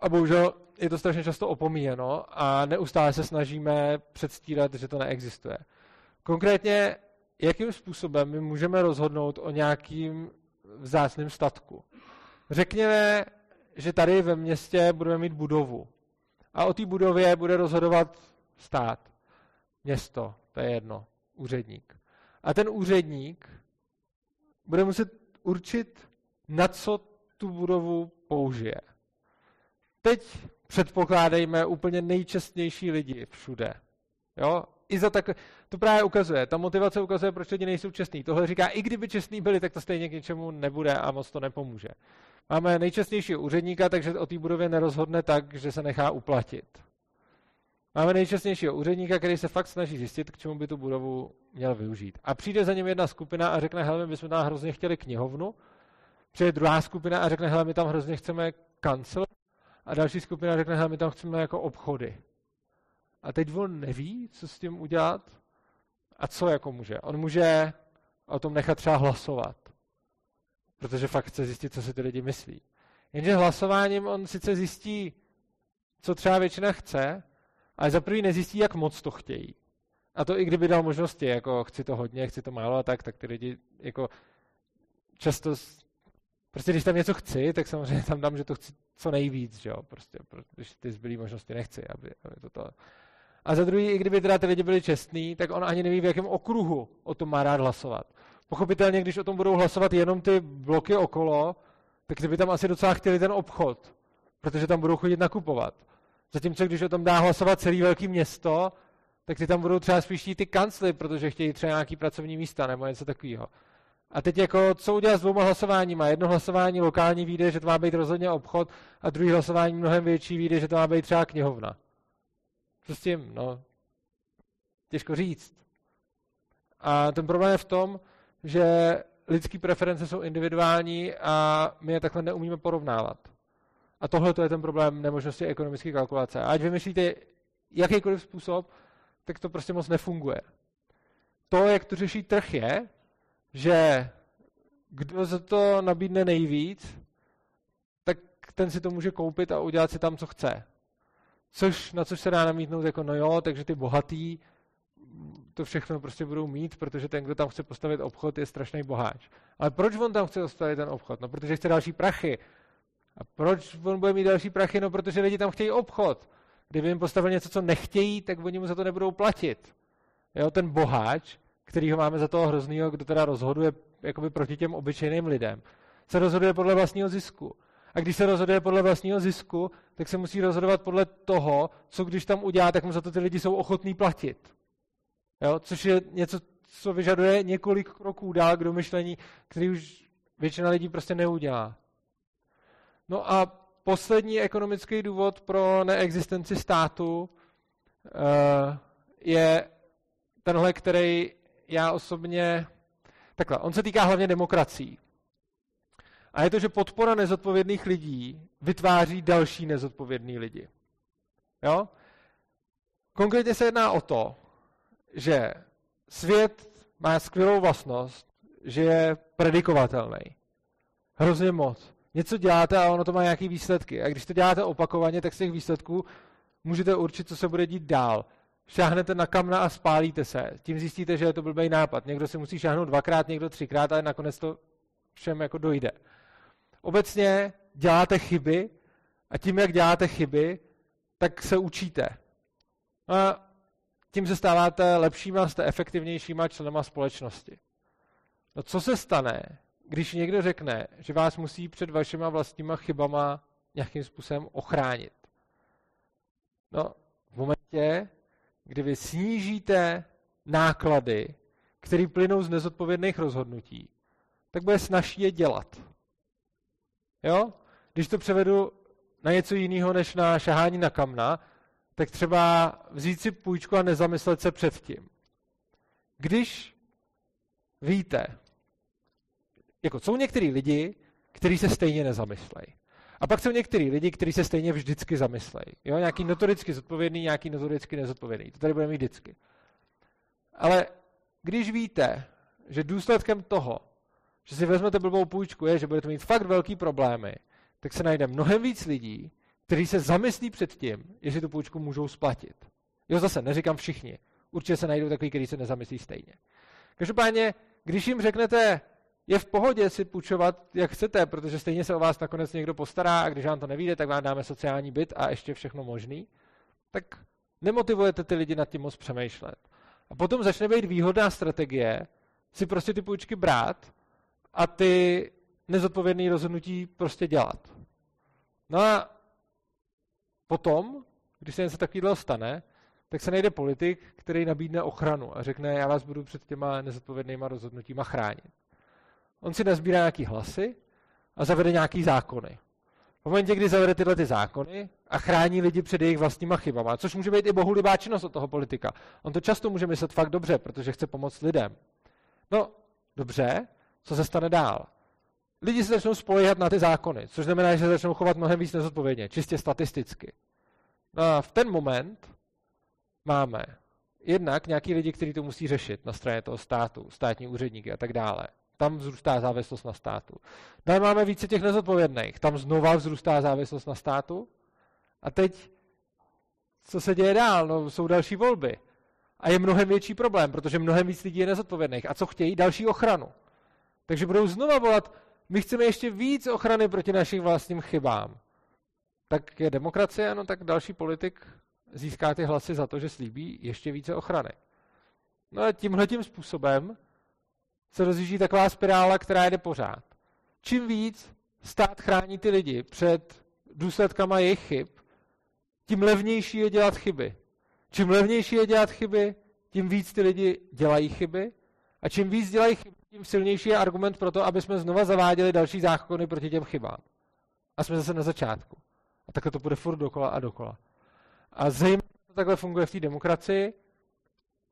A bohužel je to strašně často opomíjeno a neustále se snažíme předstírat, že to neexistuje. Konkrétně jakým způsobem my můžeme rozhodnout o nějakým vzácném statku. Řekněme, že tady ve městě budeme mít budovu. A o té budově bude rozhodovat stát, město, to je jedno, úředník. A ten úředník bude muset určit, na co tu budovu použije. Teď předpokládejme úplně nejčestnější lidi všude. Jo? I za tak, to právě ukazuje. Ta motivace ukazuje, proč lidi nejsou čestní. Tohle říká, i kdyby čestní byli, tak to stejně k ničemu nebude a moc to nepomůže. Máme nejčestnějšího úředníka, takže o té budově nerozhodne tak, že se nechá uplatit. Máme nejčestnějšího úředníka, který se fakt snaží zjistit, k čemu by tu budovu měl využít. A přijde za ním jedna skupina a řekne, hele, my jsme tam hrozně chtěli knihovnu. Přijde druhá skupina a řekne, hele, my tam hrozně chceme kancel. A další skupina řekne, my tam chceme jako obchody. A teď on neví, co s tím udělat a co jako může. On může o tom nechat třeba hlasovat, protože fakt chce zjistit, co si ty lidi myslí. Jenže hlasováním on sice zjistí, co třeba většina chce, ale za prvý nezjistí, jak moc to chtějí. A to i kdyby dal možnosti, jako chci to hodně, chci to málo a tak, tak ty lidi jako často, prostě když tam něco chci, tak samozřejmě tam dám, že to chci co nejvíc, že jo, prostě, když ty zbylé možnosti nechci, aby, aby to to... A za druhý, i kdyby teda ty lidi byli čestní, tak on ani neví, v jakém okruhu o tom má rád hlasovat. Pochopitelně, když o tom budou hlasovat jenom ty bloky okolo, tak ty by tam asi docela chtěli ten obchod, protože tam budou chodit nakupovat. Zatímco, když o tom dá hlasovat celý velký město, tak ty tam budou třeba spíš ty kancly, protože chtějí třeba nějaký pracovní místa nebo něco takového. A teď jako, co udělat s dvouma hlasováníma? Jedno hlasování lokální výjde, že to má být rozhodně obchod, a druhý hlasování mnohem větší výjde, že to má být třeba knihovna. Co s tím? No, těžko říct. A ten problém je v tom, že lidské preference jsou individuální a my je takhle neumíme porovnávat. A tohle to je ten problém nemožnosti ekonomické kalkulace. A ať vymyslíte jakýkoliv způsob, tak to prostě moc nefunguje. To, jak to řeší trh, je, že kdo za to nabídne nejvíc, tak ten si to může koupit a udělat si tam, co chce. Což, na což se dá namítnout jako no jo, takže ty bohatý to všechno prostě budou mít, protože ten, kdo tam chce postavit obchod, je strašný boháč. Ale proč on tam chce postavit ten obchod? No, protože chce další prachy. A proč on bude mít další prachy? No, protože lidi tam chtějí obchod. Kdyby jim postavil něco, co nechtějí, tak oni mu za to nebudou platit. Jo, ten boháč, který ho máme za toho hroznýho, kdo teda rozhoduje jakoby proti těm obyčejným lidem, se rozhoduje podle vlastního zisku. A když se rozhoduje podle vlastního zisku, tak se musí rozhodovat podle toho, co když tam udělá, tak mu za to ty lidi jsou ochotní platit. Jo? Což je něco, co vyžaduje několik kroků dál k domyšlení, který už většina lidí prostě neudělá. No a poslední ekonomický důvod pro neexistenci státu uh, je tenhle, který já osobně... Takhle, on se týká hlavně demokracií. A je to, že podpora nezodpovědných lidí vytváří další nezodpovědný lidi. Jo? Konkrétně se jedná o to, že svět má skvělou vlastnost, že je predikovatelný. Hrozně moc. Něco děláte a ono to má nějaké výsledky. A když to děláte opakovaně, tak z těch výsledků můžete určit, co se bude dít dál. Šáhnete na kamna a spálíte se. Tím zjistíte, že je to blbý nápad. Někdo si musí šáhnout dvakrát, někdo třikrát, ale nakonec to všem jako dojde. Obecně děláte chyby a tím, jak děláte chyby, tak se učíte. A tím se stáváte lepšíma, jste efektivnějšíma členama společnosti. No co se stane, když někdo řekne, že vás musí před vašima vlastníma chybama nějakým způsobem ochránit? No, v momentě, kdy vy snížíte náklady, které plynou z nezodpovědných rozhodnutí, tak bude snažší je dělat. Jo? Když to převedu na něco jiného než na šahání na kamna, tak třeba vzít si půjčku a nezamyslet se předtím. Když víte, jako jsou některý lidi, kteří se stejně nezamyslejí. A pak jsou některý lidi, kteří se stejně vždycky zamyslejí. Jo, nějaký notoricky zodpovědný, nějaký notoricky nezodpovědný. To tady budeme mít vždycky. Ale když víte, že důsledkem toho, že si vezmete blbou půjčku, je, že budete mít fakt velký problémy, tak se najde mnohem víc lidí, kteří se zamyslí před tím, jestli tu půjčku můžou splatit. Jo, zase, neříkám všichni. Určitě se najdou takový, kteří se nezamyslí stejně. Každopádně, když jim řeknete, je v pohodě si půjčovat, jak chcete, protože stejně se o vás nakonec někdo postará a když vám to nevíde, tak vám dáme sociální byt a ještě všechno možný, tak nemotivujete ty lidi nad tím moc přemýšlet. A potom začne být výhodná strategie si prostě ty půjčky brát a ty nezodpovědné rozhodnutí prostě dělat. No a Potom, když se něco takového stane, tak se najde politik, který nabídne ochranu a řekne, já vás budu před těma nezodpovědnýma rozhodnutíma chránit. On si nazbírá nějaký hlasy a zavede nějaký zákony. V momentě, kdy zavede tyhle ty zákony a chrání lidi před jejich vlastníma chybama, což může být i bohulibá činnost od toho politika. On to často může myslet fakt dobře, protože chce pomoct lidem. No, dobře, co se stane dál? lidi se začnou spolehat na ty zákony, což znamená, že se začnou chovat mnohem víc nezodpovědně, čistě statisticky. No a v ten moment máme jednak nějaký lidi, kteří to musí řešit na straně toho státu, státní úředníky a tak dále. Tam vzrůstá závislost na státu. Dále máme více těch nezodpovědných. Tam znova vzrůstá závislost na státu. A teď, co se děje dál? No, jsou další volby. a je mnohem větší problém, protože mnohem víc lidí je nezodpovědných. A co chtějí? Další ochranu. Takže budou znova volat, my chceme ještě víc ochrany proti našim vlastním chybám. Tak je demokracie, no tak další politik získá ty hlasy za to, že slíbí ještě více ochrany. No a tímhletím způsobem se rozjíždí taková spirála, která jde pořád. Čím víc stát chrání ty lidi před důsledkama jejich chyb, tím levnější je dělat chyby. Čím levnější je dělat chyby, tím víc ty lidi dělají chyby a čím víc dělají chyby, tím silnější je argument pro to, aby jsme znova zaváděli další zákony proti těm chybám. A jsme zase na začátku. A takhle to bude furt dokola a dokola. A zejména to takhle funguje v té demokracii,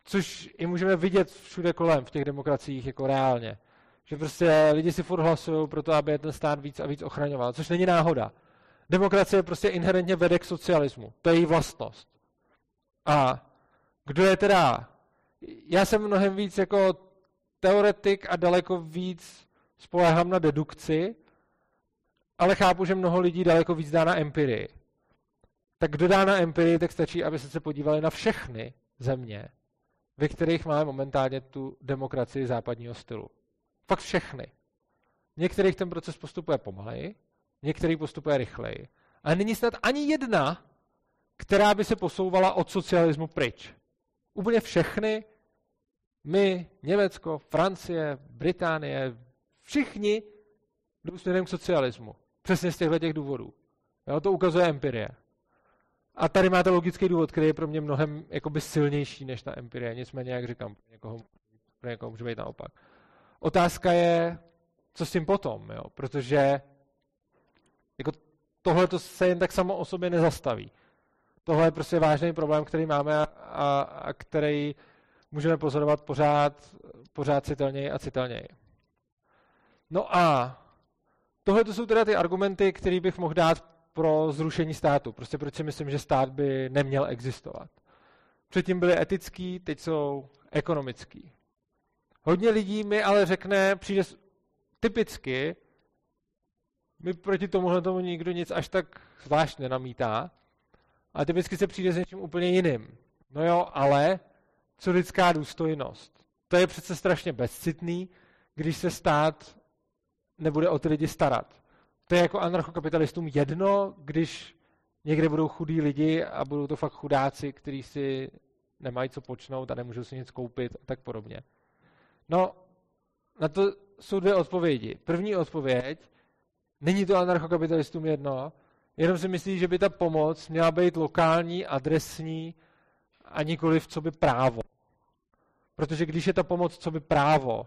což i můžeme vidět všude kolem v těch demokraciích jako reálně. Že prostě lidi si furt hlasují pro to, aby je ten stát víc a víc ochraňoval, což není náhoda. Demokracie prostě inherentně vede k socialismu. To je její vlastnost. A kdo je teda... Já jsem mnohem víc jako teoretik a daleko víc spolehám na dedukci, ale chápu, že mnoho lidí daleko víc dá na empirii. Tak kdo dá na empirii, tak stačí, aby se podívali na všechny země, ve kterých máme momentálně tu demokracii západního stylu. Fakt všechny. Některých ten proces postupuje pomaleji, některý postupuje rychleji. Ale není snad ani jedna, která by se posouvala od socialismu pryč. Úplně všechny, my, Německo, Francie, Británie, všichni jdou směrem k socialismu. Přesně z těchto těch důvodů. Jo, to ukazuje empirie. A tady máte logický důvod, který je pro mě mnohem jakoby silnější než ta empirie. Nicméně, jak říkám, pro někoho, pro někoho může být naopak. Otázka je, co s tím potom, jo? protože jako tohle to se jen tak samo o sobě nezastaví. Tohle je prostě vážný problém, který máme a, a, a který můžeme pozorovat pořád, pořád citelněji a citelněji. No a tohle to jsou teda ty argumenty, které bych mohl dát pro zrušení státu. Prostě proč si myslím, že stát by neměl existovat. Předtím byly etický, teď jsou ekonomický. Hodně lidí mi ale řekne, přijde typicky, mi proti tomuhle tomu nikdo nic až tak zvlášť nenamítá, ale typicky se přijde s něčím úplně jiným. No jo, ale co lidská důstojnost? To je přece strašně bezcitný, když se stát nebude o ty lidi starat. To je jako anarchokapitalistům jedno, když někde budou chudí lidi a budou to fakt chudáci, kteří si nemají co počnout a nemůžou si nic koupit a tak podobně. No, na to jsou dvě odpovědi. První odpověď, není to anarchokapitalistům jedno, jenom si myslí, že by ta pomoc měla být lokální, adresní a nikoli v co by právo. Protože když je ta pomoc co by právo,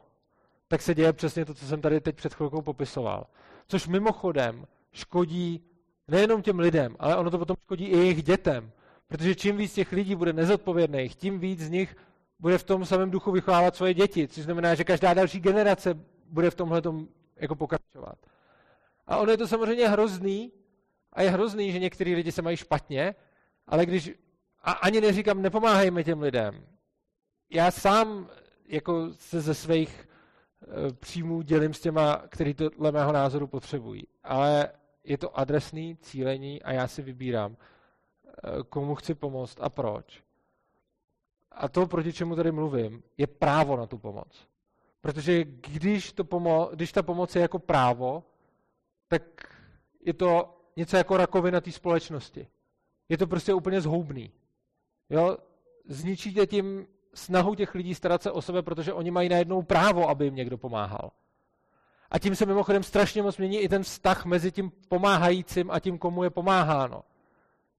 tak se děje přesně to, co jsem tady teď před chvilkou popisoval. Což mimochodem škodí nejenom těm lidem, ale ono to potom škodí i jejich dětem. Protože čím víc těch lidí bude nezodpovědných, tím víc z nich bude v tom samém duchu vychovávat svoje děti, což znamená, že každá další generace bude v tomhle jako pokračovat. A ono je to samozřejmě hrozný, a je hrozný, že některý lidi se mají špatně, ale když, a ani neříkám, nepomáhejme těm lidem. Já sám jako se ze svých příjmů dělím s těma, který to dle mého názoru potřebují. Ale je to adresný, cílení a já si vybírám, e, komu chci pomoct a proč. A to, proti čemu tady mluvím, je právo na tu pomoc. Protože když, to pomo- když ta pomoc je jako právo, tak je to něco jako rakovina té společnosti. Je to prostě úplně zhoubný. Jo? Zničíte tím snahu těch lidí starat se o sebe, protože oni mají najednou právo, aby jim někdo pomáhal. A tím se mimochodem strašně moc mění i ten vztah mezi tím pomáhajícím a tím, komu je pomáháno.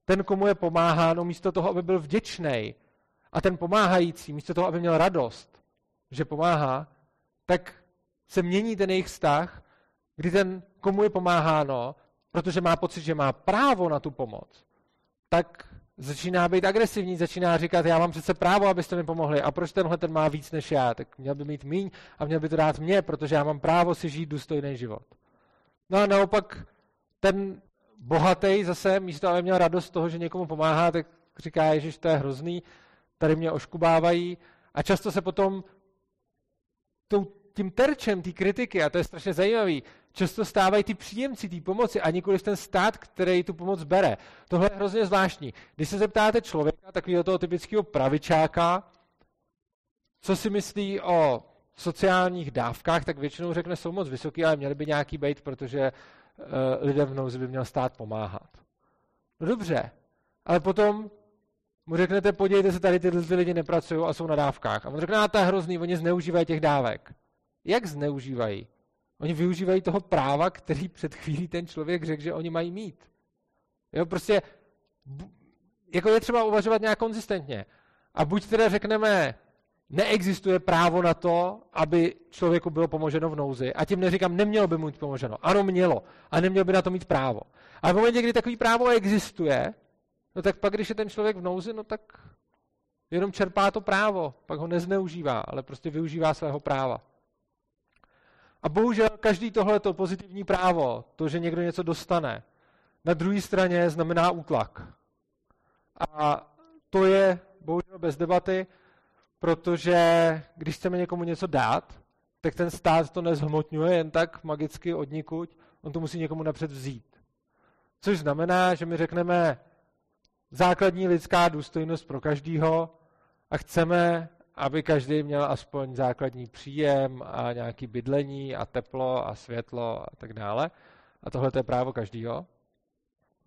Ten, komu je pomáháno, místo toho, aby byl vděčný, a ten pomáhající, místo toho, aby měl radost, že pomáhá, tak se mění ten jejich vztah, kdy ten, komu je pomáháno, protože má pocit, že má právo na tu pomoc, tak začíná být agresivní, začíná říkat, já mám přece právo, abyste mi pomohli. A proč tenhle ten má víc než já? Tak měl by mít míň a měl by to dát mně, protože já mám právo si žít důstojný život. No a naopak ten bohatý zase, místo aby měl radost z toho, že někomu pomáhá, tak říká, že to je hrozný, tady mě oškubávají a často se potom tím terčem té kritiky, a to je strašně zajímavý, často stávají ty příjemci té pomoci a nikoli ten stát, který tu pomoc bere. Tohle je hrozně zvláštní. Když se zeptáte člověka, takového toho typického pravičáka, co si myslí o sociálních dávkách, tak většinou řekne, jsou moc vysoký, ale měly by nějaký být, protože uh, lidem v nouzi by měl stát pomáhat. No dobře, ale potom mu řeknete, podívejte se, tady ty, ty lidi nepracují a jsou na dávkách. A on řekne, a to je hrozný, oni zneužívají těch dávek. Jak zneužívají? Oni využívají toho práva, který před chvílí ten člověk řekl, že oni mají mít. Jo, prostě jako je třeba uvažovat nějak konzistentně. A buď teda řekneme, neexistuje právo na to, aby člověku bylo pomoženo v nouzi. A tím neříkám, nemělo by mu být pomoženo. Ano, mělo. A nemělo by na to mít právo. Ale v momentě, kdy takový právo existuje, no tak pak, když je ten člověk v nouzi, no tak jenom čerpá to právo. Pak ho nezneužívá, ale prostě využívá svého práva. A bohužel každý tohleto pozitivní právo, to, že někdo něco dostane, na druhé straně znamená útlak. A to je bohužel bez debaty, protože když chceme někomu něco dát, tak ten stát to nezhmotňuje jen tak magicky od on to musí někomu napřed vzít. Což znamená, že my řekneme základní lidská důstojnost pro každýho a chceme, aby každý měl aspoň základní příjem a nějaký bydlení a teplo a světlo a tak dále. A tohle je právo každýho.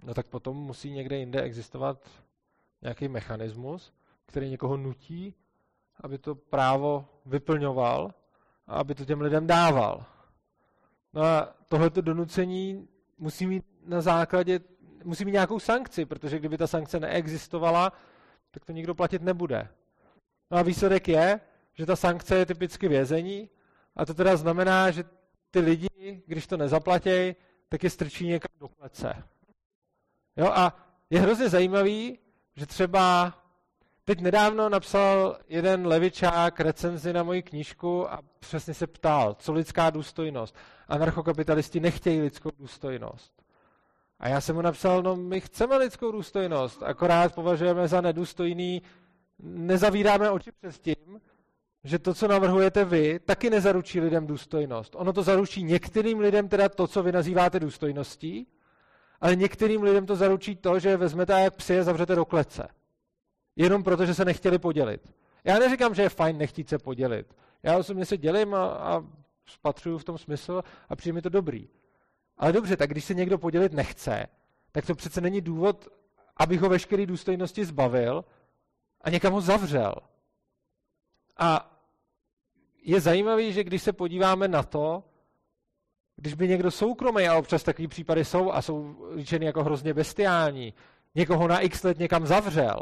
No tak potom musí někde jinde existovat nějaký mechanismus, který někoho nutí, aby to právo vyplňoval a aby to těm lidem dával. No a tohleto donucení musí mít na základě, musí mít nějakou sankci, protože kdyby ta sankce neexistovala, tak to nikdo platit nebude. No a výsledek je, že ta sankce je typicky vězení a to teda znamená, že ty lidi, když to nezaplatí, tak je strčí někam do klece. Jo, a je hrozně zajímavý, že třeba teď nedávno napsal jeden levičák recenzi na moji knížku a přesně se ptal, co lidská důstojnost. Anarchokapitalisti nechtějí lidskou důstojnost. A já jsem mu napsal, no my chceme lidskou důstojnost, akorát považujeme za nedůstojný, nezavíráme oči před tím, že to, co navrhujete vy, taky nezaručí lidem důstojnost. Ono to zaručí některým lidem teda to, co vy nazýváte důstojností, ale některým lidem to zaručí to, že vezmete a jak psy zavřete do klece. Jenom proto, že se nechtěli podělit. Já neříkám, že je fajn nechtít se podělit. Já osobně se dělím a, a spatřuju v tom smysl a přijde to dobrý. Ale dobře, tak když se někdo podělit nechce, tak to přece není důvod, abych ho veškeré důstojnosti zbavil a někam ho zavřel. A je zajímavé, že když se podíváme na to, když by někdo soukromý, a občas takový případy jsou a jsou líčeny jako hrozně bestiální, někoho na x let někam zavřel,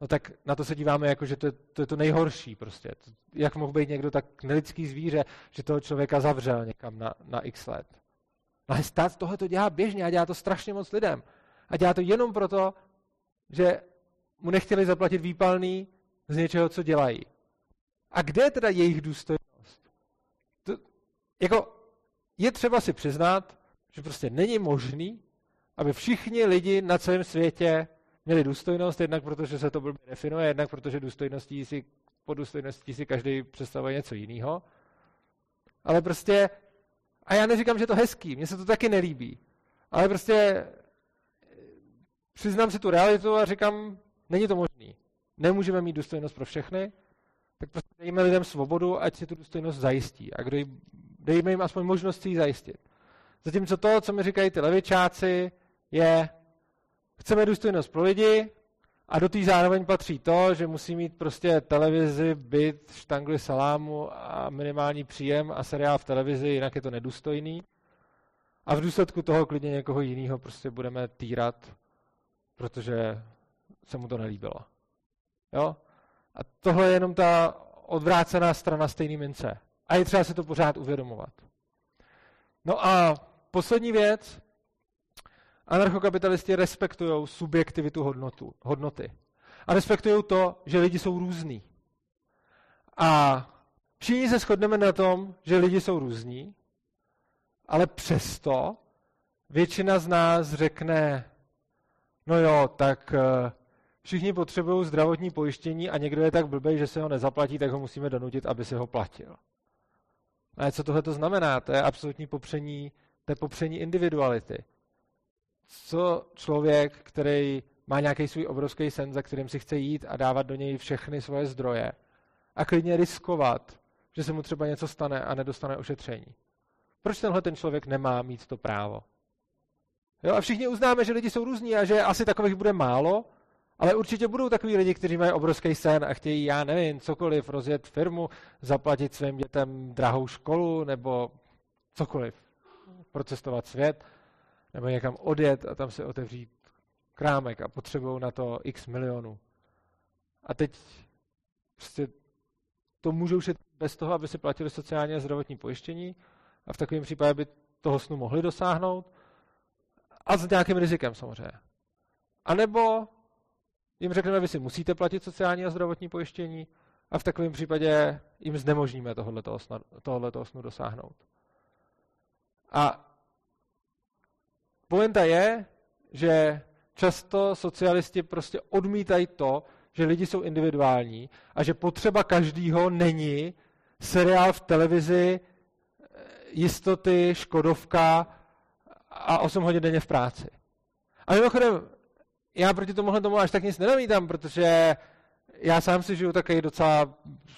no tak na to se díváme jako, že to je to, je to nejhorší prostě. Jak mohl být někdo tak nelidský zvíře, že toho člověka zavřel někam na, na x let. No ale stát tohle to dělá běžně a dělá to strašně moc lidem. A dělá to jenom proto, že mu nechtěli zaplatit výpalný z něčeho, co dělají. A kde je teda jejich důstojnost? To, jako je třeba si přiznat, že prostě není možný, aby všichni lidi na celém světě měli důstojnost, jednak protože se to blbě definuje, jednak protože důstojností si, po důstojností si každý představuje něco jiného. Ale prostě, a já neříkám, že je to hezký, mně se to taky nelíbí, ale prostě přiznám si tu realitu a říkám, není to možný. Nemůžeme mít důstojnost pro všechny, tak prostě dejme lidem svobodu, ať si tu důstojnost zajistí. A kdo jí Dejme jim aspoň možnost ji zajistit. Zatímco to, co mi říkají ty levičáci, je, chceme důstojnost pro lidi a do té zároveň patří to, že musí mít prostě televizi, byt, štangli salámu a minimální příjem a seriál v televizi, jinak je to nedůstojný. A v důsledku toho klidně někoho jiného prostě budeme týrat, protože se mu to nelíbilo. Jo? A tohle je jenom ta odvrácená strana stejné mince. A je třeba se to pořád uvědomovat. No a poslední věc. Anarchokapitalisti respektují subjektivitu hodnotu, hodnoty. A respektují to, že lidi jsou různí. A všichni se shodneme na tom, že lidi jsou různí, ale přesto většina z nás řekne, no jo, tak eh, všichni potřebují zdravotní pojištění a někdo je tak blbý, že se ho nezaplatí, tak ho musíme donutit, aby si ho platil. Ale co tohle to znamená? To je absolutní popření, to je popření individuality. Co člověk, který má nějaký svůj obrovský sen, za kterým si chce jít a dávat do něj všechny svoje zdroje a klidně riskovat, že se mu třeba něco stane a nedostane ošetření. Proč tenhle ten člověk nemá mít to právo? Jo, a všichni uznáme, že lidi jsou různí a že asi takových bude málo, ale určitě budou takový lidi, kteří mají obrovský sen a chtějí, já nevím, cokoliv, rozjet firmu, zaplatit svým dětem drahou školu nebo cokoliv. Procestovat svět nebo někam odjet a tam si otevřít krámek a potřebují na to x milionů. A teď prostě to můžou šet bez toho, aby si platili sociální a zdravotní pojištění a v takovém případě by toho snu mohli dosáhnout a s nějakým rizikem samozřejmě. A nebo jim řekneme, vy si musíte platit sociální a zdravotní pojištění a v takovém případě jim znemožníme tohoto snu, tohoto snu dosáhnout. A poenta je, že často socialisti prostě odmítají to, že lidi jsou individuální a že potřeba každýho není seriál v televizi, jistoty, Škodovka a 8 hodin denně v práci. A mimochodem, já proti tomuhle tomu až tak nic nenamítám, protože já sám si žiju takový docela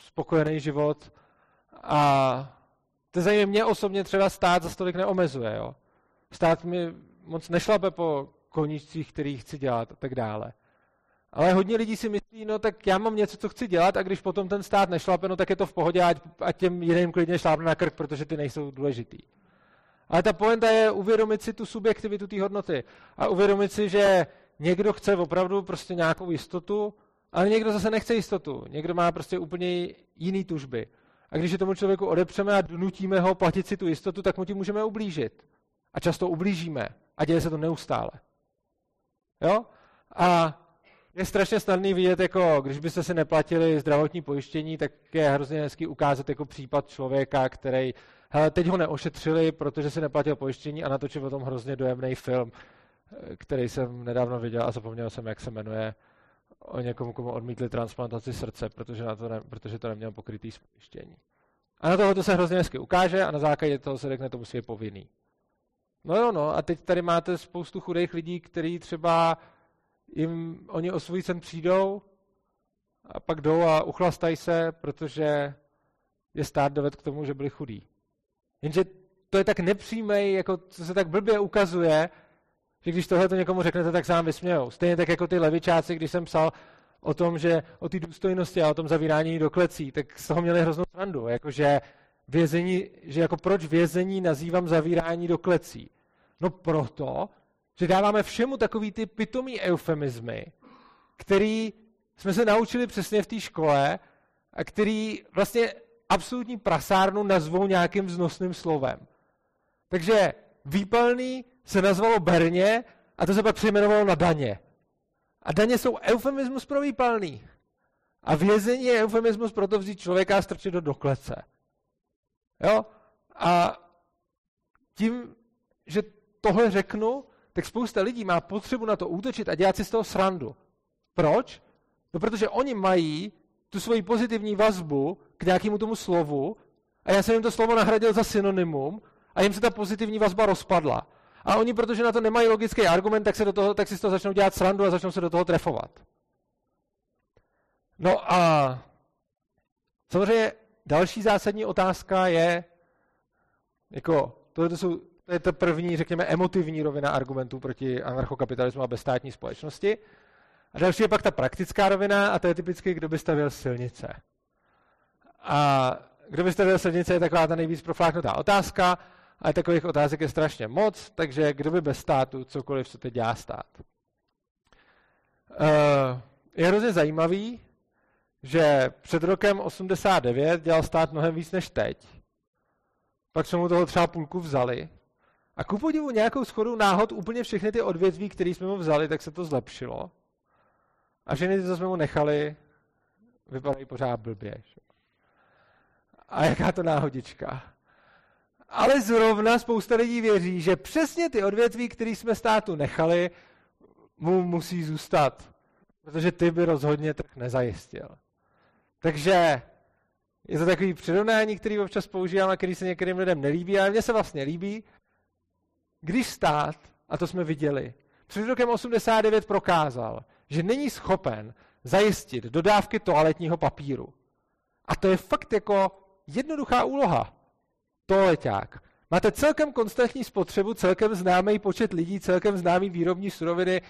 spokojený život a to zajímavé mě osobně třeba stát za stolik neomezuje. Jo? Stát mi moc nešlape po koníčcích, který chci dělat a tak dále. Ale hodně lidí si myslí, no tak já mám něco, co chci dělat a když potom ten stát nešlape, no tak je to v pohodě, ať, ať těm jiným klidně šlápne na krk, protože ty nejsou důležitý. Ale ta poenta je uvědomit si tu subjektivitu té hodnoty a uvědomit si, že někdo chce opravdu prostě nějakou jistotu, ale někdo zase nechce jistotu. Někdo má prostě úplně jiný tužby. A když je tomu člověku odepřeme a donutíme ho platit si tu jistotu, tak mu tím můžeme ublížit. A často ublížíme. A děje se to neustále. Jo? A je strašně snadný vidět, jako když byste si neplatili zdravotní pojištění, tak je hrozně hezký ukázat jako případ člověka, který, hele, teď ho neošetřili, protože si neplatil pojištění a natočil o tom hrozně dojemný film, který jsem nedávno viděl a zapomněl jsem, jak se jmenuje, o někomu, komu odmítli transplantaci srdce, protože, na to ne, protože to neměl pokrytý z pojištění. A na toho to se hrozně hezky ukáže a na základě toho se řekne, to musí je povinný. No jo, no, a teď tady máte spoustu chudých lidí, kteří třeba jim oni o svůj sen přijdou a pak jdou a uchlastají se, protože je stát doved k tomu, že byli chudí. Jenže to je tak nepřímej, jako co se tak blbě ukazuje, že když tohle to někomu řeknete, tak se vám vysmějou. Stejně tak jako ty levičáci, když jsem psal o tom, že o té důstojnosti a o tom zavírání do klecí, tak z toho měli hroznou srandu. Jakože vězení, že jako proč vězení nazývám zavírání do klecí. No proto, že dáváme všemu takový ty pitomý eufemizmy, který jsme se naučili přesně v té škole a který vlastně absolutní prasárnu nazvou nějakým vznosným slovem. Takže výpalný se nazvalo Berně a to se pak přejmenovalo na daně. A daně jsou eufemismus pro výpalný. A vězení je eufemismus pro to vzít člověka a strčit do doklece. Jo? A tím, že tohle řeknu, tak spousta lidí má potřebu na to útočit a dělat si z toho srandu. Proč? No protože oni mají tu svoji pozitivní vazbu k nějakému tomu slovu a já jsem jim to slovo nahradil za synonymum a jim se ta pozitivní vazba rozpadla. A oni, protože na to nemají logický argument, tak, se do toho, tak si z toho začnou dělat srandu a začnou se do toho trefovat. No a samozřejmě další zásadní otázka je, jako, tohle jsou to je ta první, řekněme, emotivní rovina argumentů proti anarchokapitalismu a bezstátní společnosti. A další je pak ta praktická rovina, a to je typicky, kdo by stavěl silnice. A kdo by stavěl silnice, je taková ta nejvíc profláknutá otázka, ale takových otázek je strašně moc, takže kdo by bez státu cokoliv, co teď dělá stát. Uh, je hrozně zajímavý, že před rokem 89 dělal stát mnohem víc než teď. Pak jsme mu toho třeba půlku vzali a ku podivu nějakou schodu náhod úplně všechny ty odvětví, které jsme mu vzali, tak se to zlepšilo. A všechny co jsme mu nechali, vypadají pořád blbě. A jaká to náhodička. Ale zrovna spousta lidí věří, že přesně ty odvětví, které jsme státu nechali, mu musí zůstat. Protože ty by rozhodně trh nezajistil. Takže je to takový přirovnání, který občas používám a který se některým lidem nelíbí, ale mně se vlastně líbí, když stát, a to jsme viděli, před rokem 89 prokázal, že není schopen zajistit dodávky toaletního papíru. A to je fakt jako jednoduchá úloha. Toaleťák. Máte celkem konstantní spotřebu, celkem známý počet lidí, celkem známý výrobní suroviny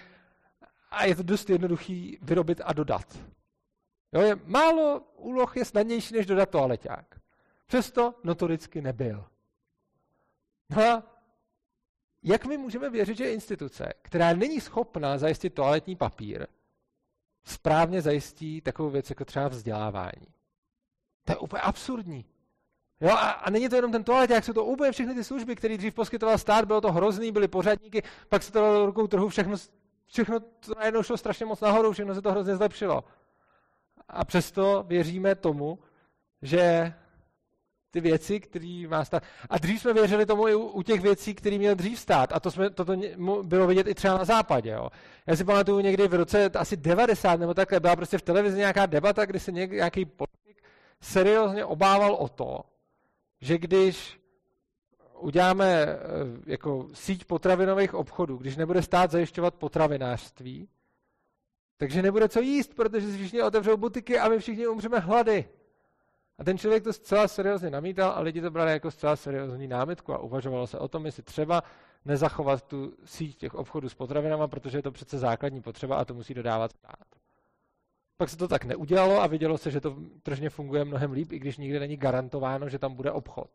a je to dost jednoduchý vyrobit a dodat. Jo, je, málo úloh je snadnější, než dodat toaleťák. Přesto notoricky nebyl. No a jak my můžeme věřit, že instituce, která není schopná zajistit toaletní papír, správně zajistí takovou věc jako třeba vzdělávání? To je úplně absurdní. Jo, a, a není to jenom ten jak jsou to úplně všechny ty služby, které dřív poskytoval stát, bylo to hrozný, byly pořadníky, pak se to dalo do rukou trhu, všechno, všechno to najednou šlo strašně moc nahoru, všechno se to hrozně zlepšilo. A přesto věříme tomu, že ty věci, které má stát. A dřív jsme věřili tomu i u, u těch věcí, které měl dřív stát. A to jsme, toto bylo vidět i třeba na západě. Jo. Já si pamatuju někdy v roce asi 90 nebo takhle, byla prostě v televizi nějaká debata, kdy se nějaký politik seriózně obával o to, že když uděláme eh, jako síť potravinových obchodů, když nebude stát zajišťovat potravinářství, takže nebude co jíst, protože si všichni otevřou butiky a my všichni umřeme hlady. A ten člověk to zcela seriózně namítal a lidi to brali jako zcela seriózní námitku a uvažovalo se o tom, jestli třeba nezachovat tu síť těch obchodů s potravinama, protože je to přece základní potřeba a to musí dodávat stát. Pak se to tak neudělalo a vidělo se, že to tržně funguje mnohem líp, i když nikdy není garantováno, že tam bude obchod.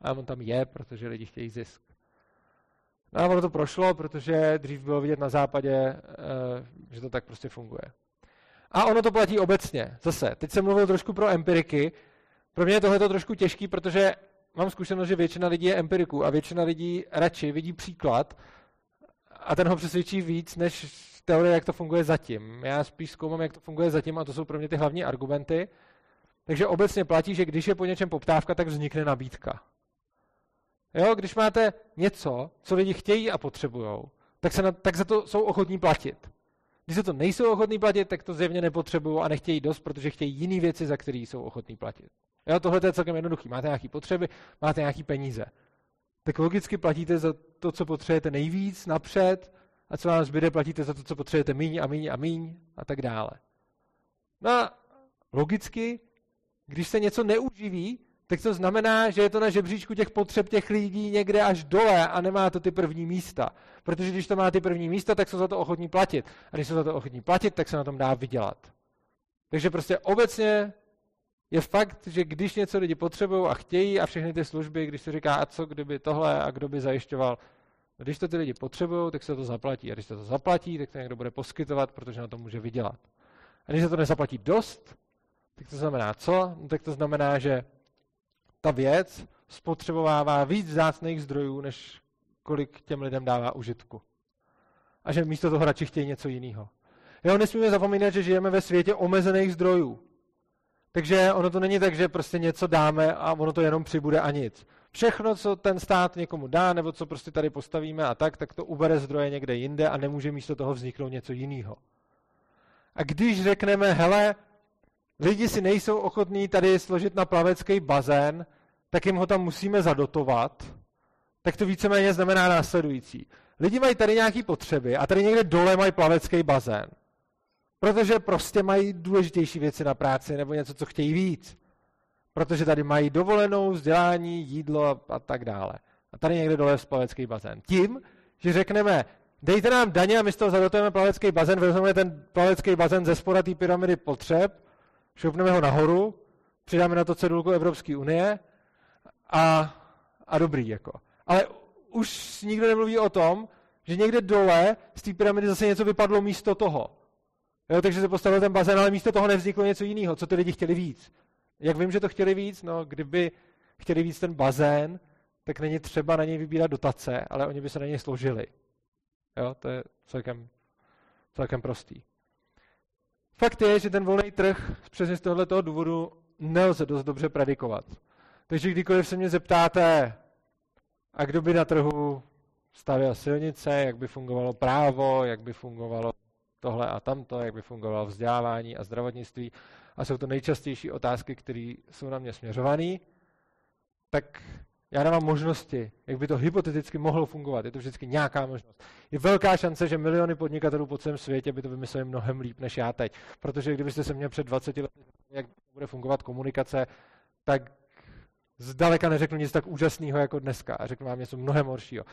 A on tam je, protože lidi chtějí zisk. No a ono to prošlo, protože dřív bylo vidět na západě, eh, že to tak prostě funguje. A ono to platí obecně. Zase, teď jsem mluvil trošku pro empiriky. Pro mě je tohle trošku těžký, protože mám zkušenost, že většina lidí je empiriků a většina lidí radši vidí příklad a ten ho přesvědčí víc, než teorie, jak to funguje zatím. Já spíš zkoumám, jak to funguje zatím a to jsou pro mě ty hlavní argumenty. Takže obecně platí, že když je po něčem poptávka, tak vznikne nabídka. Jo, když máte něco, co lidi chtějí a potřebují, tak, se na, tak za to jsou ochotní platit. Když se to nejsou ochotní platit, tak to zjevně nepotřebují a nechtějí dost, protože chtějí jiné věci, za které jsou ochotní platit. Jo, tohle je celkem jednoduchý. Máte nějaké potřeby, máte nějaké peníze. Tak logicky platíte za to, co potřebujete nejvíc, napřed, a co vám zbyde, platíte za to, co potřebujete míň a míň a míň a tak dále. No a logicky, když se něco neuživí, tak to znamená, že je to na žebříčku těch potřeb těch lidí někde až dole a nemá to ty první místa. Protože když to má ty první místa, tak jsou za to ochotní platit. A když jsou za to ochotní platit, tak se na tom dá vydělat. Takže prostě obecně je fakt, že když něco lidi potřebují a chtějí a všechny ty služby, když se říká, a co kdyby tohle a kdo by zajišťoval, když to ty lidi potřebují, tak se to zaplatí. A když se to zaplatí, tak to někdo bude poskytovat, protože na to může vydělat. A když se to nezaplatí dost, tak to znamená co? No, tak to znamená, že ta věc spotřebovává víc vzácných zdrojů, než kolik těm lidem dává užitku. A že místo toho radši chtějí něco jiného. Jo, nesmíme zapomínat, že žijeme ve světě omezených zdrojů. Takže ono to není tak, že prostě něco dáme a ono to jenom přibude a nic. Všechno, co ten stát někomu dá, nebo co prostě tady postavíme a tak, tak to ubere zdroje někde jinde a nemůže místo toho vzniknout něco jiného. A když řekneme, hele, lidi si nejsou ochotní tady složit na plavecký bazén, tak jim ho tam musíme zadotovat, tak to víceméně znamená následující. Lidi mají tady nějaké potřeby a tady někde dole mají plavecký bazén. Protože prostě mají důležitější věci na práci nebo něco, co chtějí víc. Protože tady mají dovolenou, vzdělání, jídlo a, a tak dále. A tady někde dole je plavecký bazén. Tím, že řekneme, dejte nám daně a my z toho zadotujeme plavecký bazén, vezmeme ten plavecký bazén ze spora té pyramidy potřeb, šoupneme ho nahoru, přidáme na to cedulku Evropské unie a, a dobrý. Jako. Ale už nikdo nemluví o tom, že někde dole z té pyramidy zase něco vypadlo místo toho. Jo, takže se postavil ten bazén, ale místo toho nevzniklo něco jiného, co ty lidi chtěli víc. Jak vím, že to chtěli víc? No, kdyby chtěli víc ten bazén, tak není třeba na něj vybírat dotace, ale oni by se na něj složili. Jo, to je celkem, celkem prostý. Fakt je, že ten volný trh přesně z tohoto důvodu nelze dost dobře predikovat. Takže kdykoliv se mě zeptáte, a kdo by na trhu stavěl silnice, jak by fungovalo právo, jak by fungovalo tohle a tamto, jak by fungovalo vzdělávání a zdravotnictví, a jsou to nejčastější otázky, které jsou na mě směřované, tak Já dávám možnosti, jak by to hypoteticky mohlo fungovat. Je to vždycky nějaká možnost. Je velká šance, že miliony podnikatelů po celém světě by to vymysleli mnohem líp než já teď. Protože kdybyste se mě před 20 lety jak bude fungovat komunikace, tak zdaleka neřeknu nic tak úžasného jako dneska. A řeknu vám něco mnohem horšího.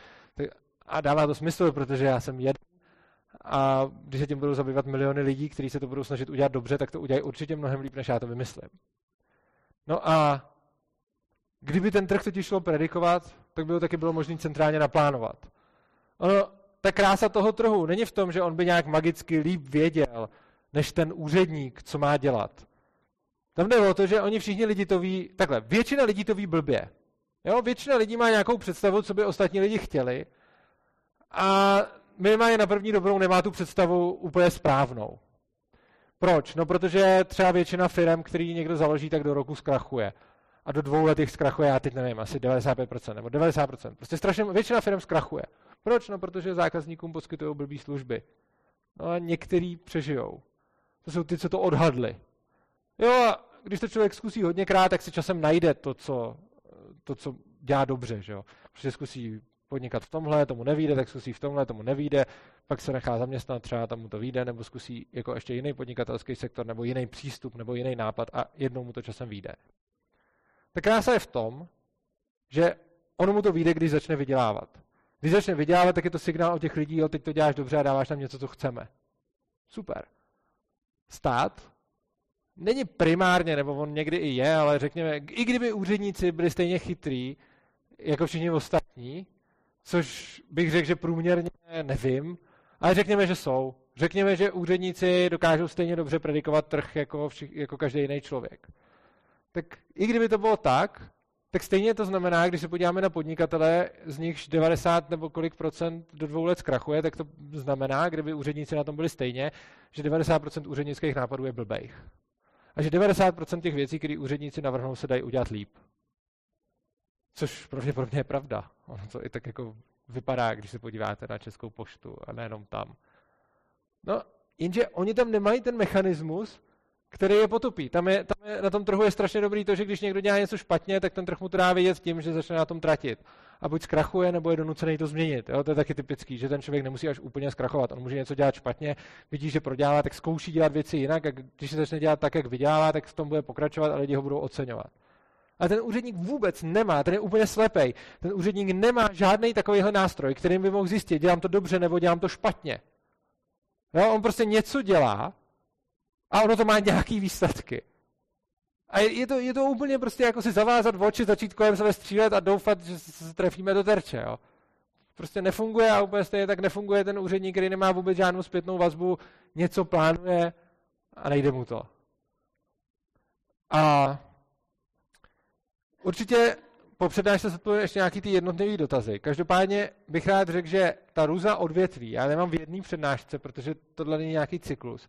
A dává to smysl, protože já jsem jeden a když se tím budou zabývat miliony lidí, kteří se to budou snažit udělat dobře, tak to udělají určitě mnohem líp, než já to vymyslím. No a kdyby ten trh totiž šlo predikovat, tak by ho taky bylo možné centrálně naplánovat. Ono, ta krása toho trhu není v tom, že on by nějak magicky líp věděl, než ten úředník, co má dělat. Tam jde o to, že oni všichni lidi to ví, takhle, většina lidí to ví blbě. Jo, většina lidí má nějakou představu, co by ostatní lidi chtěli a minimálně na první dobrou nemá tu představu úplně správnou. Proč? No protože třeba většina firm, který někdo založí, tak do roku zkrachuje. A do dvou let jich zkrachuje, já teď nevím, asi 95% nebo 90%. Prostě strašně většina firm zkrachuje. Proč? No protože zákazníkům poskytují blbý služby. No a některý přežijou. To jsou ty, co to odhadli. Jo a když to člověk zkusí hodněkrát, tak si časem najde to, co, to, co dělá dobře. Že jo? Protože zkusí podnikat v tomhle, tomu nevíde, tak zkusí v tomhle, tomu nevíde, pak se nechá zaměstnat, třeba tam mu to vyjde, nebo zkusí jako ještě jiný podnikatelský sektor, nebo jiný přístup, nebo jiný nápad a jednou mu to časem vyjde. Ta krása je v tom, že ono mu to vyjde, když začne vydělávat. Když začne vydělávat, tak je to signál od těch lidí, jo, teď to děláš dobře a dáváš nám něco, co chceme. Super. Stát není primárně, nebo on někdy i je, ale řekněme, i kdyby úředníci byli stejně chytrý, jako všichni ostatní, což bych řekl, že průměrně nevím, ale řekněme, že jsou. Řekněme, že úředníci dokážou stejně dobře predikovat trh jako, všich, jako každý jiný člověk. Tak i kdyby to bylo tak, tak stejně to znamená, když se podíváme na podnikatele, z nichž 90 nebo kolik procent do dvou let zkrachuje, tak to znamená, kdyby úředníci na tom byli stejně, že 90% úřednických nápadů je blbejch. A že 90% těch věcí, které úředníci navrhnou, se dají udělat líp. Což pravděpodobně je pravda. Ono to i tak jako vypadá, když se podíváte na Českou poštu a nejenom tam. No, jenže oni tam nemají ten mechanismus, který je potopí. Tam je, tam je, na tom trhu je strašně dobrý to, že když někdo dělá něco špatně, tak ten trh mu to dá vědět tím, že začne na tom tratit. A buď zkrachuje, nebo je donucený to změnit. Jo? To je taky typický, že ten člověk nemusí až úplně zkrachovat. On může něco dělat špatně, vidí, že prodělá, tak zkouší dělat věci jinak a když se začne dělat tak, jak vydělá, tak v tom bude pokračovat a lidi ho budou oceňovat. A ten úředník vůbec nemá, ten je úplně slepej. Ten úředník nemá žádný takovýhle nástroj, kterým by mohl zjistit, dělám to dobře nebo dělám to špatně. Jo, on prostě něco dělá a ono to má nějaký výsledky. A je, to, je to úplně prostě jako si zavázat v oči, začít kolem sebe střílet a doufat, že se trefíme do terče. Jo. Prostě nefunguje a úplně stejně tak nefunguje ten úředník, který nemá vůbec žádnou zpětnou vazbu, něco plánuje a nejde mu to. A Určitě po přednášce se ještě nějaký ty jednotlivé dotazy. Každopádně bych rád řekl, že ta různá odvětví, já nemám v jedné přednášce, protože tohle není nějaký cyklus,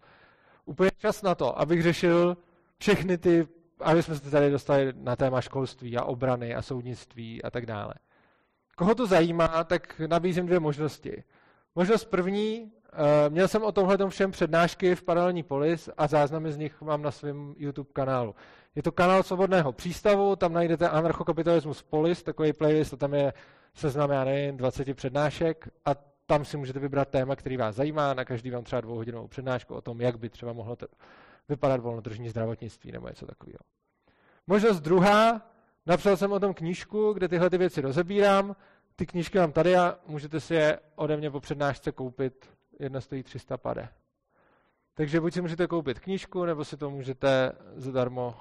úplně čas na to, abych řešil všechny ty, aby jsme se tady dostali na téma školství a obrany a soudnictví a tak dále. Koho to zajímá, tak nabízím dvě možnosti. Možnost první, eh, měl jsem o tomhle všem přednášky v Paralelní polis a záznamy z nich mám na svém YouTube kanálu. Je to kanál Svobodného přístavu, tam najdete Anarchokapitalismus Polis, takový playlist, a tam je seznam, já nevím, 20 přednášek a tam si můžete vybrat téma, který vás zajímá, na každý vám třeba dvouhodinovou přednášku o tom, jak by třeba mohlo to vypadat volnotržní zdravotnictví nebo něco takového. Možnost druhá, napsal jsem o tom knížku, kde tyhle ty věci rozebírám, ty knížky mám tady a můžete si je ode mě po přednášce koupit, jedna stojí 300 pade. Takže buď si můžete koupit knížku, nebo si to můžete zadarmo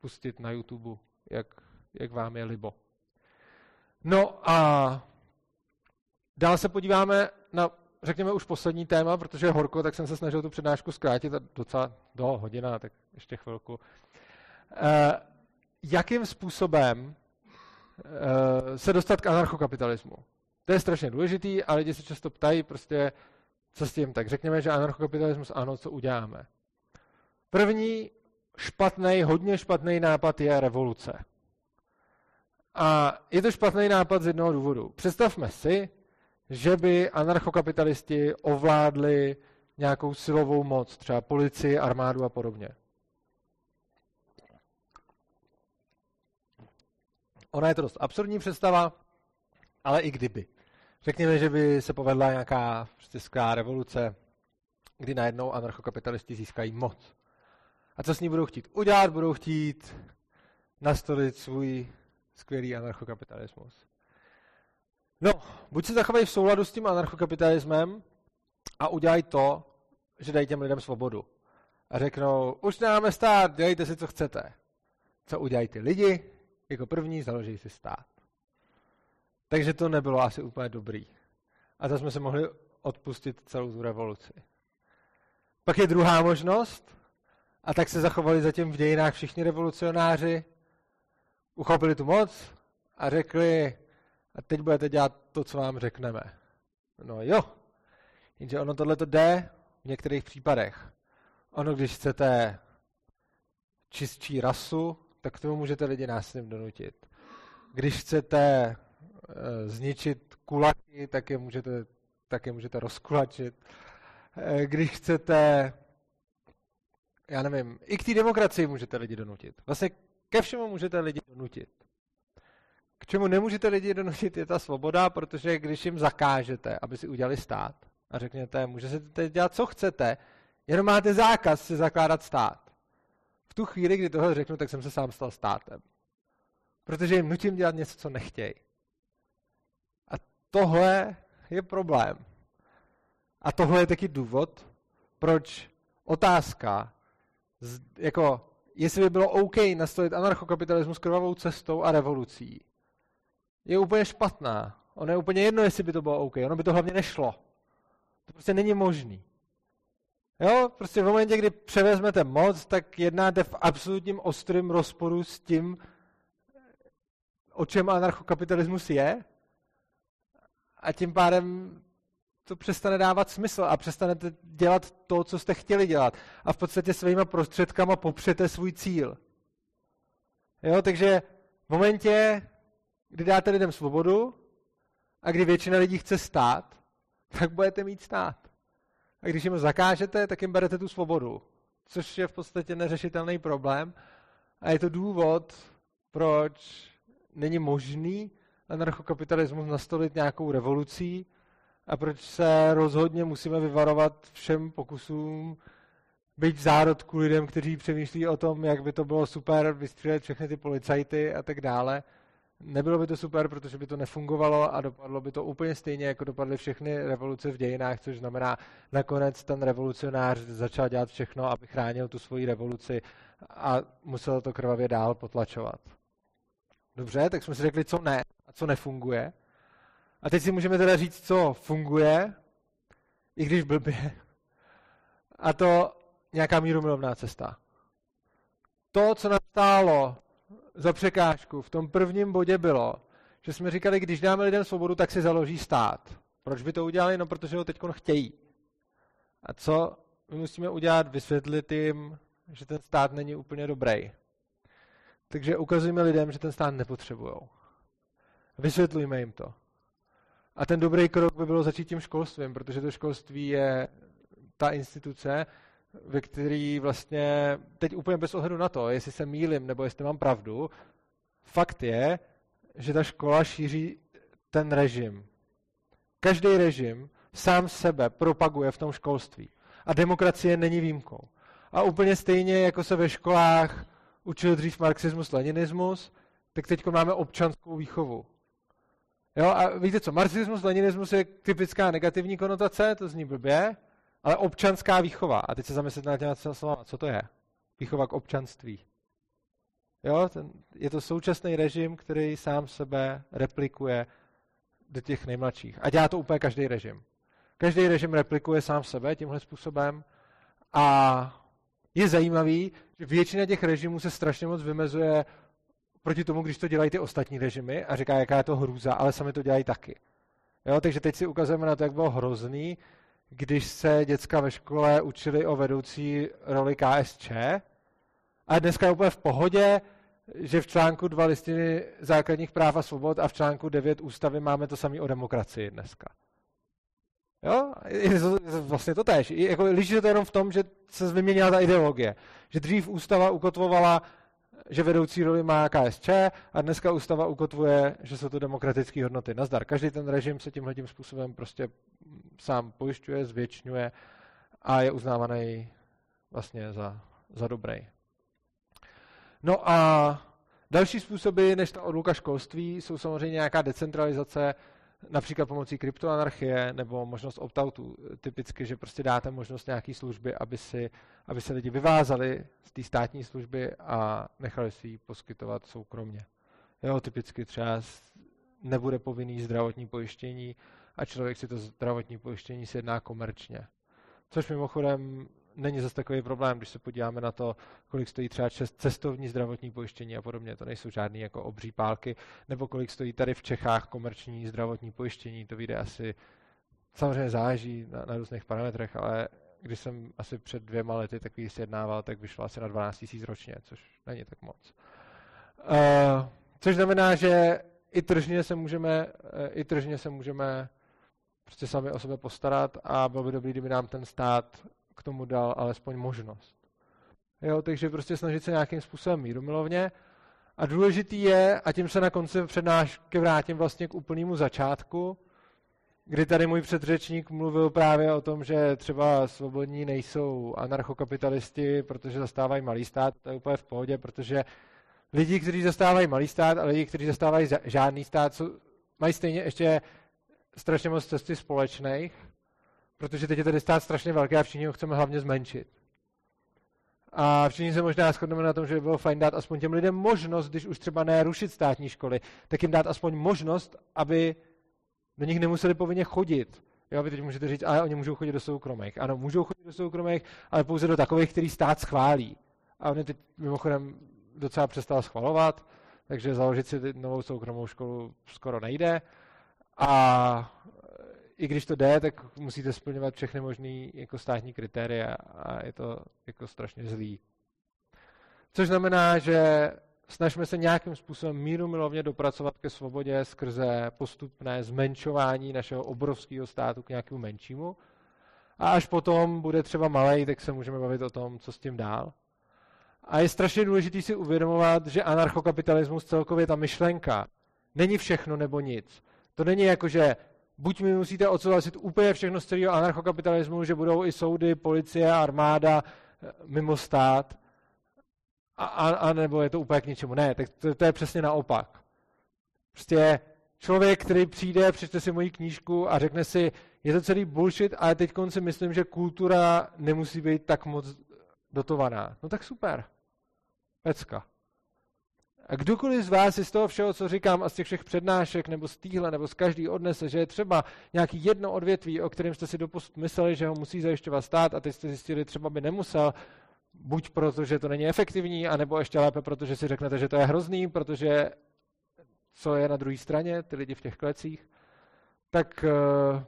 pustit na YouTube, jak, jak vám je libo. No a dál se podíváme na, řekněme, už poslední téma, protože je horko, tak jsem se snažil tu přednášku zkrátit a docela do hodina, tak ještě chvilku. Uh, jakým způsobem uh, se dostat k anarchokapitalismu? To je strašně důležitý a lidi se často ptají prostě, co s tím? Tak řekněme, že anarchokapitalismus ano, co uděláme. První špatný, hodně špatný nápad je revoluce. A je to špatný nápad z jednoho důvodu. Představme si, že by anarchokapitalisti ovládli nějakou silovou moc, třeba policii, armádu a podobně. Ona je to dost absurdní představa, ale i kdyby. Řekněme, že by se povedla nějaká prostě skvělá revoluce, kdy najednou anarchokapitalisti získají moc. A co s ní budou chtít udělat? Budou chtít nastolit svůj skvělý anarchokapitalismus. No, buď se zachovají v souladu s tím anarchokapitalismem a udělají to, že dají těm lidem svobodu. A řeknou, už nemáme stát, dělejte si, co chcete. Co udělají ty lidi? Jako první založí si stát. Takže to nebylo asi úplně dobrý. A zase jsme se mohli odpustit celou tu revoluci. Pak je druhá možnost, a tak se zachovali zatím v dějinách všichni revolucionáři, uchopili tu moc a řekli, a teď budete dělat to, co vám řekneme. No jo, jenže ono tohle to jde v některých případech. Ono, když chcete čistší rasu, tak tomu můžete lidi násilím donutit. Když chcete e, zničit kulaky, tak je můžete, tak je můžete rozkulačit. E, když chcete, já nevím, i k té demokracii můžete lidi donutit. Vlastně ke všemu můžete lidi donutit. K čemu nemůžete lidi donutit je ta svoboda, protože když jim zakážete, aby si udělali stát a řekněte, můžete dělat, co chcete, jenom máte zákaz si zakládat stát. V tu chvíli, kdy tohle řeknu, tak jsem se sám stal státem. Protože jim nutím dělat něco, co nechtějí. A tohle je problém. A tohle je taky důvod, proč otázka, jako jestli by bylo OK nastolit anarchokapitalismus krvavou cestou a revolucí, je úplně špatná. Ono je úplně jedno, jestli by to bylo OK. Ono by to hlavně nešlo. To prostě není možný. Jo, prostě v momentě, kdy převezmete moc, tak jednáte v absolutním ostrém rozporu s tím, o čem anarchokapitalismus je. A tím pádem to přestane dávat smysl a přestanete dělat to, co jste chtěli dělat. A v podstatě svýma prostředkama popřete svůj cíl. Jo, takže v momentě, kdy dáte lidem svobodu a kdy většina lidí chce stát, tak budete mít stát. A když jim zakážete, tak jim berete tu svobodu, což je v podstatě neřešitelný problém. A je to důvod, proč není možný anarchokapitalismus nastolit nějakou revolucí a proč se rozhodně musíme vyvarovat všem pokusům být v zárodku lidem, kteří přemýšlí o tom, jak by to bylo super vystřílet všechny ty policajty a tak dále. Nebylo by to super, protože by to nefungovalo a dopadlo by to úplně stejně, jako dopadly všechny revoluce v dějinách, což znamená, nakonec ten revolucionář začal dělat všechno, aby chránil tu svoji revoluci a musel to krvavě dál potlačovat. Dobře, tak jsme si řekli, co ne a co nefunguje. A teď si můžeme teda říct, co funguje, i když blbě. A to nějaká mírumilovná cesta. To, co nám stálo za překážku v tom prvním bodě bylo, že jsme říkali, když dáme lidem svobodu, tak si založí stát. Proč by to udělali? No, protože ho teď chtějí. A co my musíme udělat? Vysvětlit jim, že ten stát není úplně dobrý. Takže ukazujeme lidem, že ten stát nepotřebují. Vysvětlujme jim to. A ten dobrý krok by bylo začít tím školstvím, protože to školství je ta instituce, ve který vlastně, teď úplně bez ohledu na to, jestli se mýlim nebo jestli mám pravdu, fakt je, že ta škola šíří ten režim. Každý režim sám sebe propaguje v tom školství. A demokracie není výjimkou. A úplně stejně, jako se ve školách učil dřív marxismus, leninismus, tak teď máme občanskou výchovu. Jo, a víte co, marxismus, leninismus je typická negativní konotace, to zní blbě, ale občanská výchova. A teď se zamyslete na těma slovama, co to je? Výchova k občanství. Jo, ten, je to současný režim, který sám sebe replikuje do těch nejmladších. A dělá to úplně každý režim. Každý režim replikuje sám sebe tímhle způsobem a je zajímavý, že většina těch režimů se strašně moc vymezuje proti tomu, když to dělají ty ostatní režimy a říká, jaká je to hrůza, ale sami to dělají taky. Jo, takže teď si ukazujeme na to, jak bylo hrozný, když se děcka ve škole učili o vedoucí roli KSČ. A dneska je úplně v pohodě, že v článku 2 listiny základních práv a svobod a v článku 9 ústavy máme to samé o demokracii dneska. Jo? Je to, je to vlastně to tež. Jako, liší se to jenom v tom, že se vyměnila ta ideologie. Že dřív ústava ukotvovala že vedoucí roli má KSČ a dneska ústava ukotvuje, že jsou to demokratické hodnoty. Nazdar. Každý ten režim se tímhle tím způsobem prostě sám pojišťuje, zvětšňuje a je uznávaný vlastně za, za dobrý. No a další způsoby než ta odluka školství jsou samozřejmě nějaká decentralizace, například pomocí kryptoanarchie nebo možnost opt-outu. Typicky, že prostě dáte možnost nějaké služby, aby, si, aby se lidi vyvázali z té státní služby a nechali si ji poskytovat soukromně. Jo, typicky třeba nebude povinný zdravotní pojištění a člověk si to zdravotní pojištění si jedná komerčně. Což mimochodem není zase takový problém, když se podíváme na to, kolik stojí třeba cestovní zdravotní pojištění a podobně. To nejsou žádné jako obří pálky, nebo kolik stojí tady v Čechách komerční zdravotní pojištění. To vyjde asi, samozřejmě záleží na, na různých parametrech, ale když jsem asi před dvěma lety takový sjednával, tak vyšlo asi na 12 000 ročně, což není tak moc. Uh, což znamená, že i tržně se můžeme, uh, i tržně se můžeme prostě sami o sebe postarat a bylo by dobré, kdyby nám ten stát k tomu dal alespoň možnost. Jo, takže prostě snažit se nějakým způsobem mírumilovně. A důležitý je, a tím se na konci přednášky vrátím vlastně k úplnému začátku, kdy tady můj předřečník mluvil právě o tom, že třeba svobodní nejsou anarchokapitalisti, protože zastávají malý stát, to je úplně v pohodě, protože lidi, kteří zastávají malý stát a lidi, kteří zastávají žádný stát, jsou, mají stejně ještě strašně moc cesty společných protože teď je tady stát strašně velký a všichni ho chceme hlavně zmenšit. A všichni se možná shodneme na tom, že by bylo fajn dát aspoň těm lidem možnost, když už třeba ne rušit státní školy, tak jim dát aspoň možnost, aby do nich nemuseli povinně chodit. Jo, vy teď můžete říct, ale oni můžou chodit do soukromých. Ano, můžou chodit do soukromých, ale pouze do takových, který stát schválí. A oni teď mimochodem docela přestal schvalovat, takže založit si novou soukromou školu skoro nejde. A i když to jde, tak musíte splňovat všechny možné jako státní kritéria a je to jako strašně zlý. Což znamená, že snažíme se nějakým způsobem míru milovně dopracovat ke svobodě skrze postupné zmenšování našeho obrovského státu k nějakému menšímu. A až potom bude třeba malej, tak se můžeme bavit o tom, co s tím dál. A je strašně důležité si uvědomovat, že anarchokapitalismus celkově ta myšlenka není všechno nebo nic. To není jako, že buď mi musíte odsouhlasit úplně všechno z celého anarchokapitalismu, že budou i soudy, policie, armáda eh, mimo stát, a, a, a nebo je to úplně k ničemu. Ne, tak to, to je přesně naopak. Prostě člověk, který přijde, přečte si moji knížku a řekne si, je to celý bullshit, ale teď si myslím, že kultura nemusí být tak moc dotovaná. No tak super. Pecka. A kdokoliv z vás si z toho všeho, co říkám, a z těch všech přednášek, nebo z týhle, nebo z každý odnese, že je třeba nějaký jedno odvětví, o kterém jste si doposud mysleli, že ho musí zajišťovat stát a teď jste zjistili, třeba by nemusel, buď proto, že to není efektivní, anebo ještě lépe, protože si řeknete, že to je hrozný, protože co je na druhé straně, ty lidi v těch klecích, tak eh,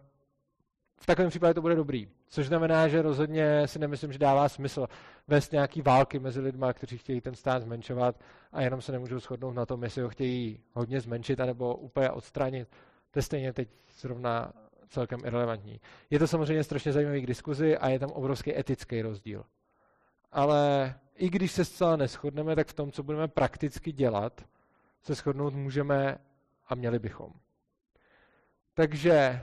v takovém případě to bude dobrý. Což znamená, že rozhodně si nemyslím, že dává smysl vést nějaký války mezi lidmi, kteří chtějí ten stát zmenšovat a jenom se nemůžou shodnout na tom, jestli ho chtějí hodně zmenšit anebo úplně odstranit. To je stejně teď zrovna celkem irrelevantní. Je to samozřejmě strašně zajímavý k diskuzi a je tam obrovský etický rozdíl. Ale i když se zcela neschodneme, tak v tom, co budeme prakticky dělat, se shodnout můžeme a měli bychom. Takže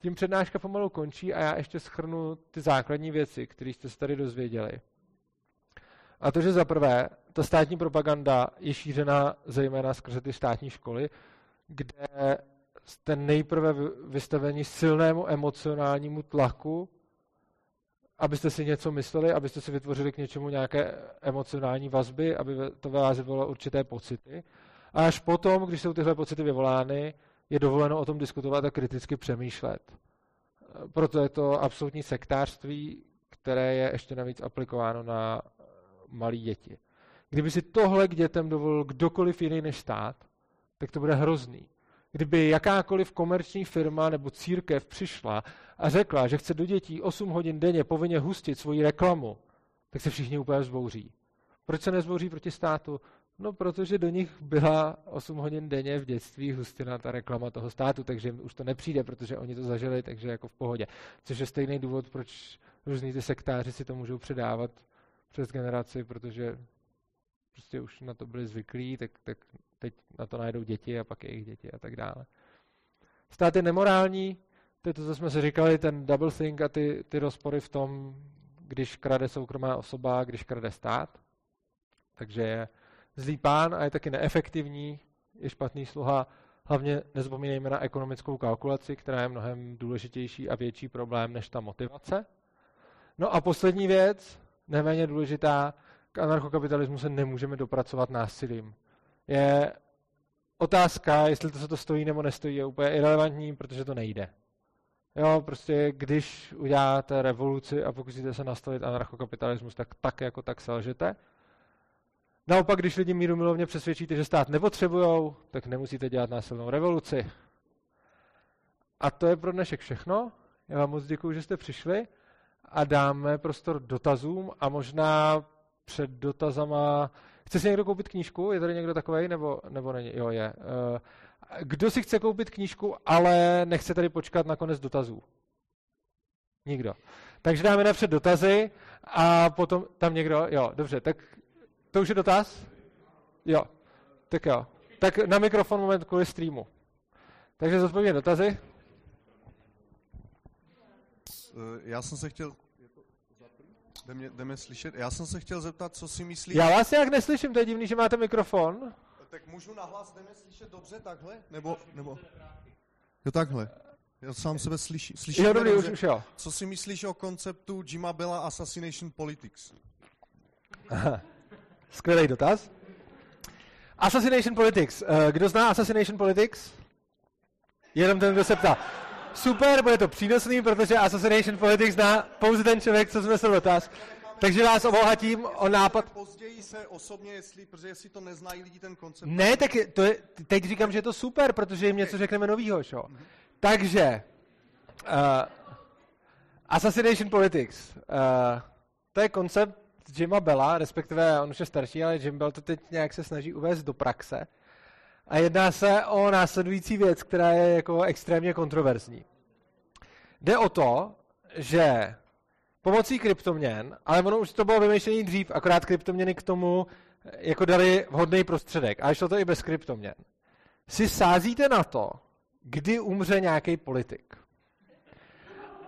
tím přednáška pomalu končí a já ještě schrnu ty základní věci, které jste se tady dozvěděli. A to, že za prvé, ta státní propaganda je šířena zejména skrze ty státní školy, kde jste nejprve vystaveni silnému emocionálnímu tlaku, abyste si něco mysleli, abyste si vytvořili k něčemu nějaké emocionální vazby, aby to vás vyvolalo určité pocity. A až potom, když jsou tyhle pocity vyvolány, je dovoleno o tom diskutovat a kriticky přemýšlet. Proto je to absolutní sektářství, které je ještě navíc aplikováno na malé děti. Kdyby si tohle k dětem dovolil kdokoliv jiný než stát, tak to bude hrozný. Kdyby jakákoliv komerční firma nebo církev přišla a řekla, že chce do dětí 8 hodin denně povinně hustit svoji reklamu, tak se všichni úplně vzbouří. Proč se nezbouří proti státu? No, protože do nich byla 8 hodin denně v dětství hustina ta reklama toho státu, takže jim už to nepřijde, protože oni to zažili, takže jako v pohodě. Což je stejný důvod, proč různí ty sektáři si to můžou předávat přes generaci, protože prostě už na to byli zvyklí, tak, tak teď na to najdou děti a pak jejich děti a tak dále. Stát je nemorální, to je to, co jsme si říkali, ten double think a ty, ty rozpory v tom, když krade soukromá osoba, když krade stát. Takže je zlý pán a je taky neefektivní, je špatný sluha. Hlavně nezapomínejme na ekonomickou kalkulaci, která je mnohem důležitější a větší problém než ta motivace. No a poslední věc, neméně důležitá, k anarchokapitalismu se nemůžeme dopracovat násilím. Je otázka, jestli to se to stojí nebo nestojí, je úplně irrelevantní, protože to nejde. Jo, prostě když uděláte revoluci a pokusíte se nastavit anarchokapitalismus, tak tak jako tak selžete. Naopak, když lidi míru milovně přesvědčíte, že stát nepotřebujou, tak nemusíte dělat násilnou revoluci. A to je pro dnešek všechno. Já vám moc děkuji, že jste přišli a dáme prostor dotazům a možná před dotazama... Chce si někdo koupit knížku? Je tady někdo takový nebo, nebo není? Jo, je. Uh, kdo si chce koupit knížku, ale nechce tady počkat na konec dotazů? Nikdo. Takže dáme napřed dotazy a potom tam někdo, jo, dobře, tak to už je dotaz? Jo, tak jo. Tak na mikrofon moment kvůli streamu. Takže zodpovědně dotazy. Eh, já jsem se chtěl... Jde mě, jde mě slyšet? Já jsem se chtěl zeptat, co si myslíš... Já vás nějak neslyším, to je divný, že máte mikrofon. Tak můžu nahlas, jde mě slyšet dobře takhle? Nebo, nebo... Jo takhle. Já sám sebe slyší, slyším. Jo, dobrý, už, už jo. Co si myslíš o konceptu Jima Bella Assassination Politics? <laughs> Skvělý dotaz. Assassination Politics. Eh, kdo zná Assassination Politics? Jenom ten, kdo se ptá. Super, bude to přínosný, protože Assassination Politics zná pouze ten člověk, co jsme dotaz. Takže vás obohatím o nápad. Později se osobně, jestli, protože jestli to neznají lidi ten koncept. Ne, tak to je, teď říkám, že je to super, protože jim něco řekneme novýho, šo? Mm-hmm. Takže, uh, Assassination Politics. Uh, to je koncept Jima Bella, respektive on už je starší, ale Jim Bell to teď nějak se snaží uvést do praxe. A jedná se o následující věc, která je jako extrémně kontroverzní. Jde o to, že pomocí kryptoměn, ale ono už to bylo vymýšlené dřív, akorát kryptoměny k tomu jako dali vhodný prostředek. A šlo to i bez kryptoměn. Si sázíte na to, kdy umře nějaký politik.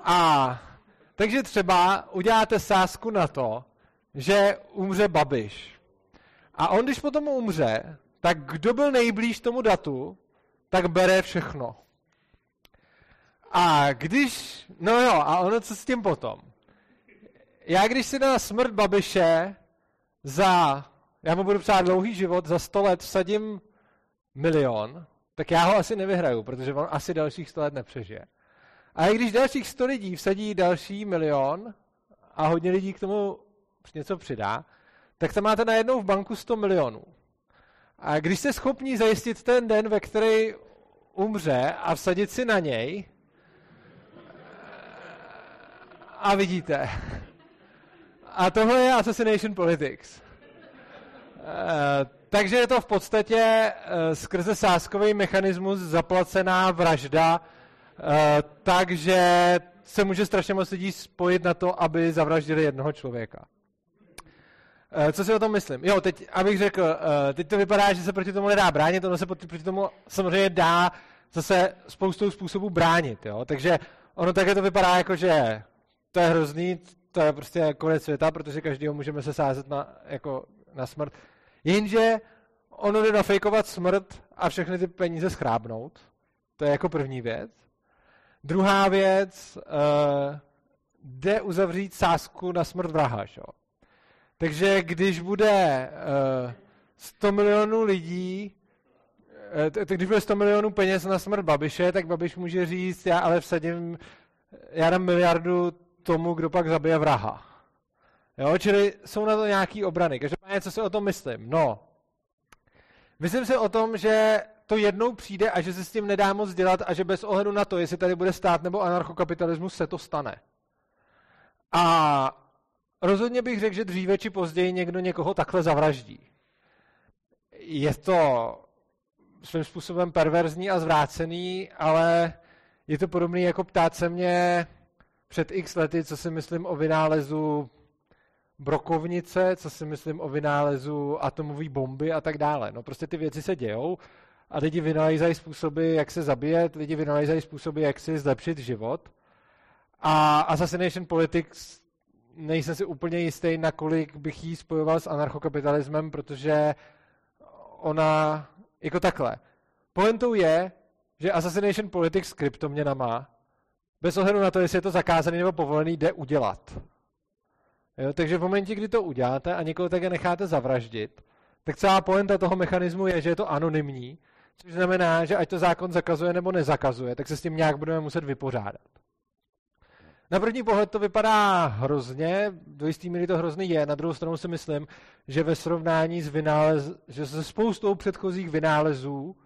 A takže třeba uděláte sázku na to, že umře Babiš. A on, když potom umře, tak kdo byl nejblíž tomu datu, tak bere všechno. A když, no jo, a ono co s tím potom? Já když si na smrt Babiše za, já mu budu přát dlouhý život, za 100 let vsadím milion, tak já ho asi nevyhraju, protože on asi dalších 100 let nepřežije. A i když dalších 100 lidí vsadí další milion a hodně lidí k tomu něco přidá, tak tam máte najednou v banku 100 milionů. A když jste schopni zajistit ten den, ve který umře a vsadit si na něj, a vidíte. A tohle je Assassination Politics. Uh, takže je to v podstatě uh, skrze sáskový mechanismus zaplacená vražda, uh, takže se může strašně moc lidí spojit na to, aby zavraždili jednoho člověka. Uh, co si o tom myslím? Jo, teď, abych řekl, uh, teď to vypadá, že se proti tomu nedá bránit, ono se proti tomu samozřejmě dá zase spoustou způsobů bránit, jo? takže ono také to vypadá jako, že to je hrozný, to je prostě konec světa, protože každého můžeme se sázet na, jako na smrt. Jenže ono jde nafejkovat smrt a všechny ty peníze schrábnout. To je jako první věc. Druhá věc, uh, jde uzavřít sázku na smrt vraha. Šo? Takže když bude uh, eh, 100 milionů lidí, uh, když bude 100 milionů peněz na smrt Babiše, tak Babiš může říct, já ale vsadím, já dám miliardu tomu, kdo pak zabije vraha. Jo, čili jsou na to nějaký obrany. Každopádně, co si o tom myslím? No, myslím si o tom, že to jednou přijde a že se s tím nedá moc dělat a že bez ohledu na to, jestli tady bude stát nebo anarchokapitalismus, se to stane. A rozhodně bych řekl, že dříve či později někdo někoho takhle zavraždí. Je to svým způsobem perverzní a zvrácený, ale je to podobné jako ptát se mě před x lety, co si myslím o vynálezu brokovnice, co si myslím o vynálezu atomové bomby a tak dále. No prostě ty věci se dějou a lidi vynalezají způsoby, jak se zabíjet, lidi vynalezají způsoby, jak si zlepšit život. A Assassination Politics nejsem si úplně jistý, nakolik bych ji spojoval s anarchokapitalismem, protože ona, jako takhle, pointou je, že Assassination Politics s kryptoměnama, bez ohledu na to, jestli je to zakázaný nebo povolený, jde udělat. Jo, takže v momentě, kdy to uděláte a někoho také necháte zavraždit, tak celá pointa toho mechanismu je, že je to anonymní, což znamená, že ať to zákon zakazuje nebo nezakazuje, tak se s tím nějak budeme muset vypořádat. Na první pohled to vypadá hrozně, do jistý míry to hrozný je, na druhou stranu si myslím, že ve srovnání s vynález, že se spoustou předchozích vynálezů,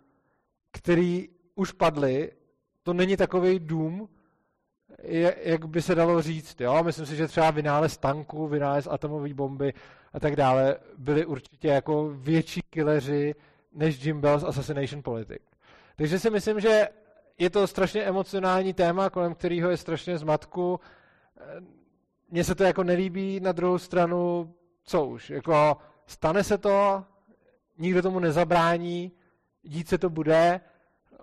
který už padly, to není takový dům, jak by se dalo říct. Jo? Myslím si, že třeba vynález tanku, vynález atomové bomby a tak dále byly určitě jako větší killeři než Jim Bell's Assassination Politic. Takže si myslím, že je to strašně emocionální téma, kolem kterého je strašně zmatku. Mně se to jako nelíbí, na druhou stranu, co už, jako stane se to, nikdo tomu nezabrání, dít se to bude,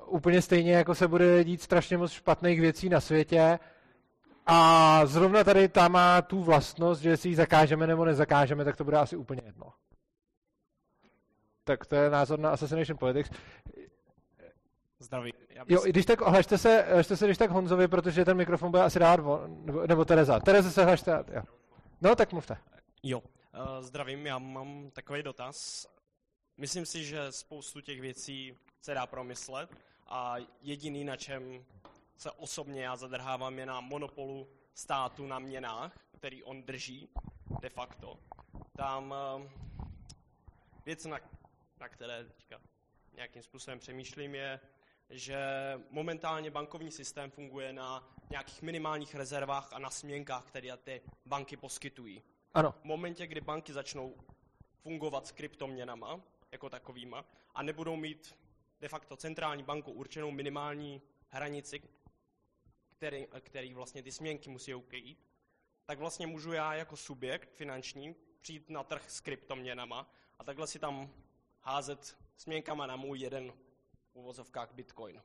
úplně stejně jako se bude dít strašně moc špatných věcí na světě. A zrovna tady ta má tu vlastnost, že jestli ji zakážeme nebo nezakážeme, tak to bude asi úplně jedno. Tak to je názor na Assassination Politics. Zdraví. Jo, když tak ohlašte se, ohlašte se když tak Honzovi, protože ten mikrofon bude asi dát, nebo, nebo Tereza. Tereza se hlašte, jo. No, tak mluvte. Jo, uh, zdravím, já mám takový dotaz. Myslím si, že spoustu těch věcí se dá promyslet a jediný, na čem se osobně já zadrhávám, je na monopolu státu na měnách, který on drží de facto. Tam uh, věc, na, na které teďka nějakým způsobem přemýšlím, je, že momentálně bankovní systém funguje na nějakých minimálních rezervách a na směnkách, které ty banky poskytují. Ano. V momentě, kdy banky začnou fungovat s kryptoměnama, jako takovýma, a nebudou mít de facto centrální banku určenou minimální hranici, který, který vlastně ty směnky musí ukrýt, tak vlastně můžu já jako subjekt finanční přijít na trh s kryptoměnama a takhle si tam házet směnkama na můj jeden v uvozovkách Bitcoin.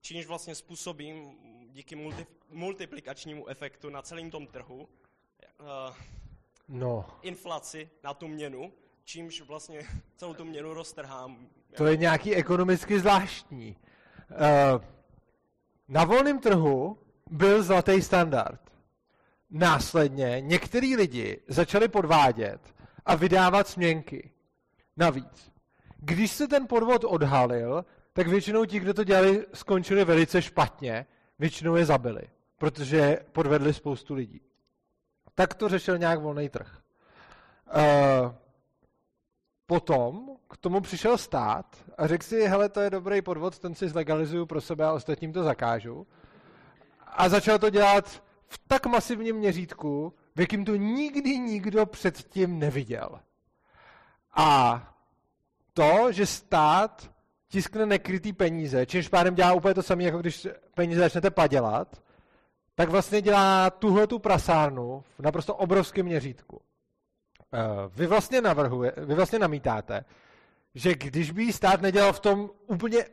Čímž vlastně způsobím díky multi, multiplikačnímu efektu na celém tom trhu uh, no. inflaci na tu měnu, čímž vlastně <laughs> celou tu měnu roztrhám. To je nějaký ekonomicky zvláštní. Uh, na volném trhu byl zlatý standard. Následně některý lidi začali podvádět a vydávat směnky. Navíc. Když se ten podvod odhalil, tak většinou ti, kdo to dělali, skončili velice špatně. Většinou je zabili, protože podvedli spoustu lidí. Tak to řešil nějak volný trh. Uh, potom k tomu přišel stát a řekl si, hele, to je dobrý podvod, ten si zlegalizuju pro sebe a ostatním to zakážu. A začal to dělat v tak masivním měřítku, v jakým to nikdy nikdo předtím neviděl. A to, že stát tiskne nekrytý peníze, čímž pádem dělá úplně to samé, jako když peníze začnete padělat, tak vlastně dělá tuhle tu prasárnu v naprosto obrovském měřítku. Eh, vy vlastně navrhuje, vy vlastně namítáte, že když by stát nedělal v tom úplně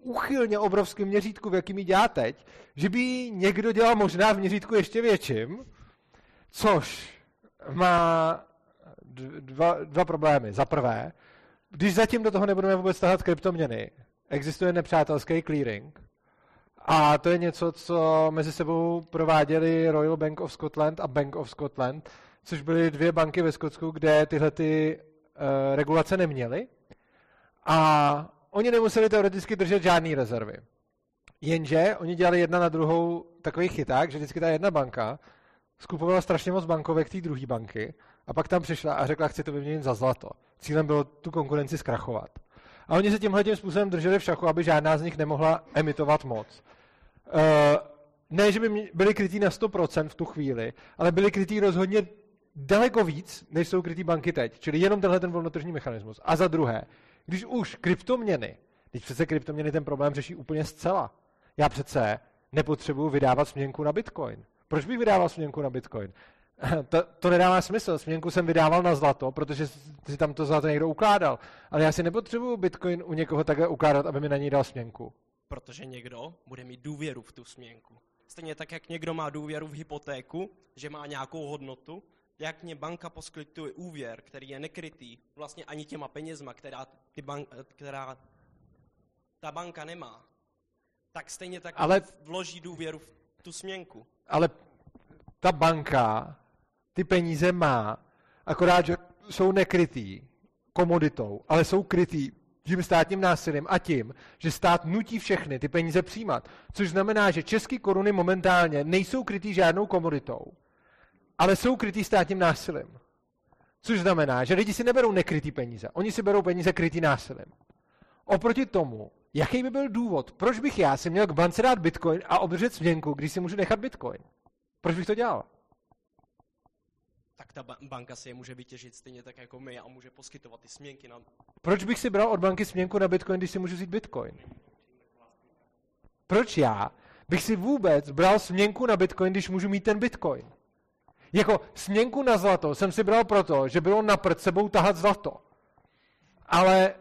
uchylně obrovském měřítku, v jakým ji dělá teď, že by někdo dělal možná v měřítku ještě větším, což má dva, dva problémy. Za prvé, když zatím do toho nebudeme vůbec tahat kryptoměny, existuje nepřátelský clearing. A to je něco, co mezi sebou prováděli Royal Bank of Scotland a Bank of Scotland, což byly dvě banky ve Skotsku, kde tyhle ty, uh, regulace neměly. A oni nemuseli teoreticky držet žádné rezervy. Jenže oni dělali jedna na druhou takový chyták, že vždycky ta jedna banka skupovala strašně moc bankovek té druhé banky a pak tam přišla a řekla, chci to vyměnit za zlato. Cílem bylo tu konkurenci zkrachovat. A oni se tímhle tím způsobem drželi v šachu, aby žádná z nich nemohla emitovat moc. Uh, ne, že by byli krytí na 100% v tu chvíli, ale byli krytí rozhodně daleko víc, než jsou krytý banky teď. Čili jenom tenhle ten volnotržní mechanismus. A za druhé, když už kryptoměny, teď přece kryptoměny ten problém řeší úplně zcela. Já přece nepotřebuji vydávat směnku na Bitcoin. Proč bych vydával směnku na Bitcoin? <laughs> To, to nedává smysl. Směnku jsem vydával na zlato, protože si tam to zlato někdo ukládal. Ale já si nepotřebuju bitcoin u někoho takhle ukládat, aby mi na něj dal směnku. Protože někdo bude mít důvěru v tu směnku. Stejně tak, jak někdo má důvěru v hypotéku, že má nějakou hodnotu, jak mě banka poskytuje úvěr, který je nekrytý vlastně ani těma penězma, která, ty bank, která ta banka nemá, tak stejně tak Ale- vloží důvěru v tu směnku. Ale ta banka ty peníze má, akorát, že jsou nekrytý komoditou, ale jsou krytý tím státním násilím a tím, že stát nutí všechny ty peníze přijímat. Což znamená, že české koruny momentálně nejsou krytý žádnou komoditou, ale jsou krytý státním násilím. Což znamená, že lidi si neberou nekrytý peníze, oni si berou peníze krytý násilím. Oproti tomu, jaký by byl důvod, proč bych já si měl k bance dát bitcoin a obdržet směnku, když si můžu nechat bitcoin? Proč bych to dělal? Tak ta ba- banka si je může vytěžit stejně tak jako my a může poskytovat ty směnky na... Proč bych si bral od banky směnku na bitcoin, když si můžu vzít bitcoin? Proč já bych si vůbec bral směnku na bitcoin, když můžu mít ten bitcoin? Jako směnku na zlato jsem si bral proto, že bylo na prd sebou tahat zlato. Ale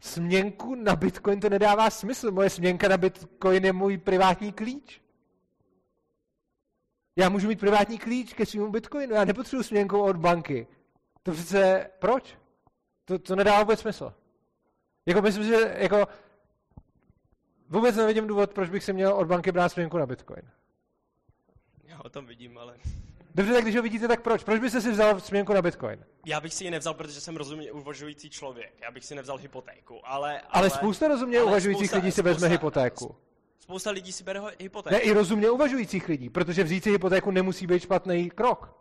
směnku na bitcoin to nedává smysl. Moje směnka na bitcoin je můj privátní klíč. Já můžu mít privátní klíč ke svému bitcoinu. Já nepotřebuji směnku od banky. To přece proč? To, to nedává vůbec smysl. Jako myslím si, že jako vůbec nevidím důvod, proč bych si měl od banky brát směnku na bitcoin. Já ho tam vidím, ale... Dobře, tak když ho vidíte, tak proč? Proč byste si vzal směnku na bitcoin? Já bych si ji nevzal, protože jsem rozumně uvažující člověk. Já bych si nevzal hypotéku, ale... Ale spousta rozumně ale uvažujících spousta- lidí si vezme spousta- hypotéku. Spousta lidí si bere hypotéku. Ne, i rozumně uvažujících lidí, protože vzít si hypotéku nemusí být špatný krok.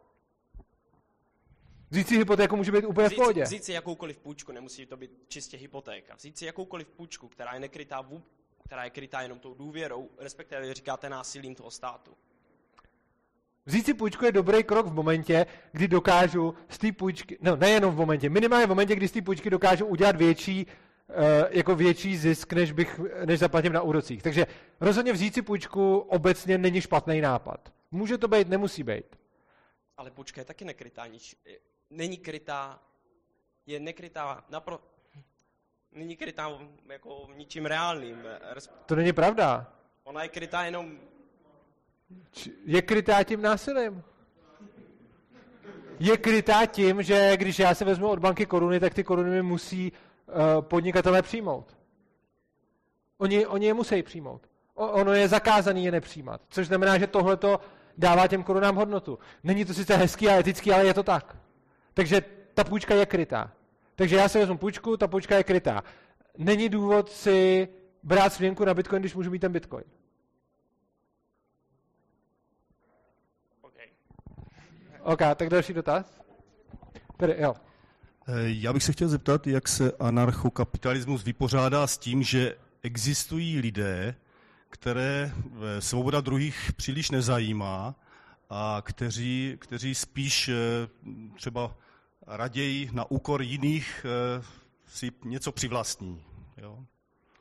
Vzít si hypotéku může být úplně v Vzít, pohodě. vzít si jakoukoliv půjčku, nemusí to být čistě hypotéka. Vzít si jakoukoliv půjčku, která je nekrytá, vů, která je krytá jenom tou důvěrou, respektive říkáte násilím toho státu. Vzít si půjčku je dobrý krok v momentě, kdy dokážu z té půjčky, no nejenom v momentě, minimálně v momentě, kdy z té půjčky dokážu udělat větší, jako větší zisk, než, bych, než zaplatím na úrocích. Takže rozhodně vzít si půjčku obecně není špatný nápad. Může to být, nemusí být. Ale půjčka je taky nekrytá, nič, není krytá, je nekrytá napro, není krytá jako ničím reálným. To není pravda. Ona je krytá jenom Je krytá tím násilím. Je krytá tím, že když já se vezmu od banky koruny, tak ty koruny mi musí podnikatelé přijmout. Oni, oni je musí přijmout. O, ono je zakázaný je nepřijímat. Což znamená, že tohle to dává těm korunám hodnotu. Není to sice hezký a etický, ale je to tak. Takže ta půjčka je krytá. Takže já si vezmu půjčku, ta půjčka je krytá. Není důvod si brát směnku na bitcoin, když můžu mít ten bitcoin. okay. OK, tak další dotaz. Tady, jo. Eh, Já bych se chtěl zeptat, jak se anarchokapitalismus vypořádá s tím, že existují lidé, které eh, svoboda druhých příliš nezajímá a kteří, kteří spíš eh, třeba raději na úkor jiných si něco přivlastní. Jo?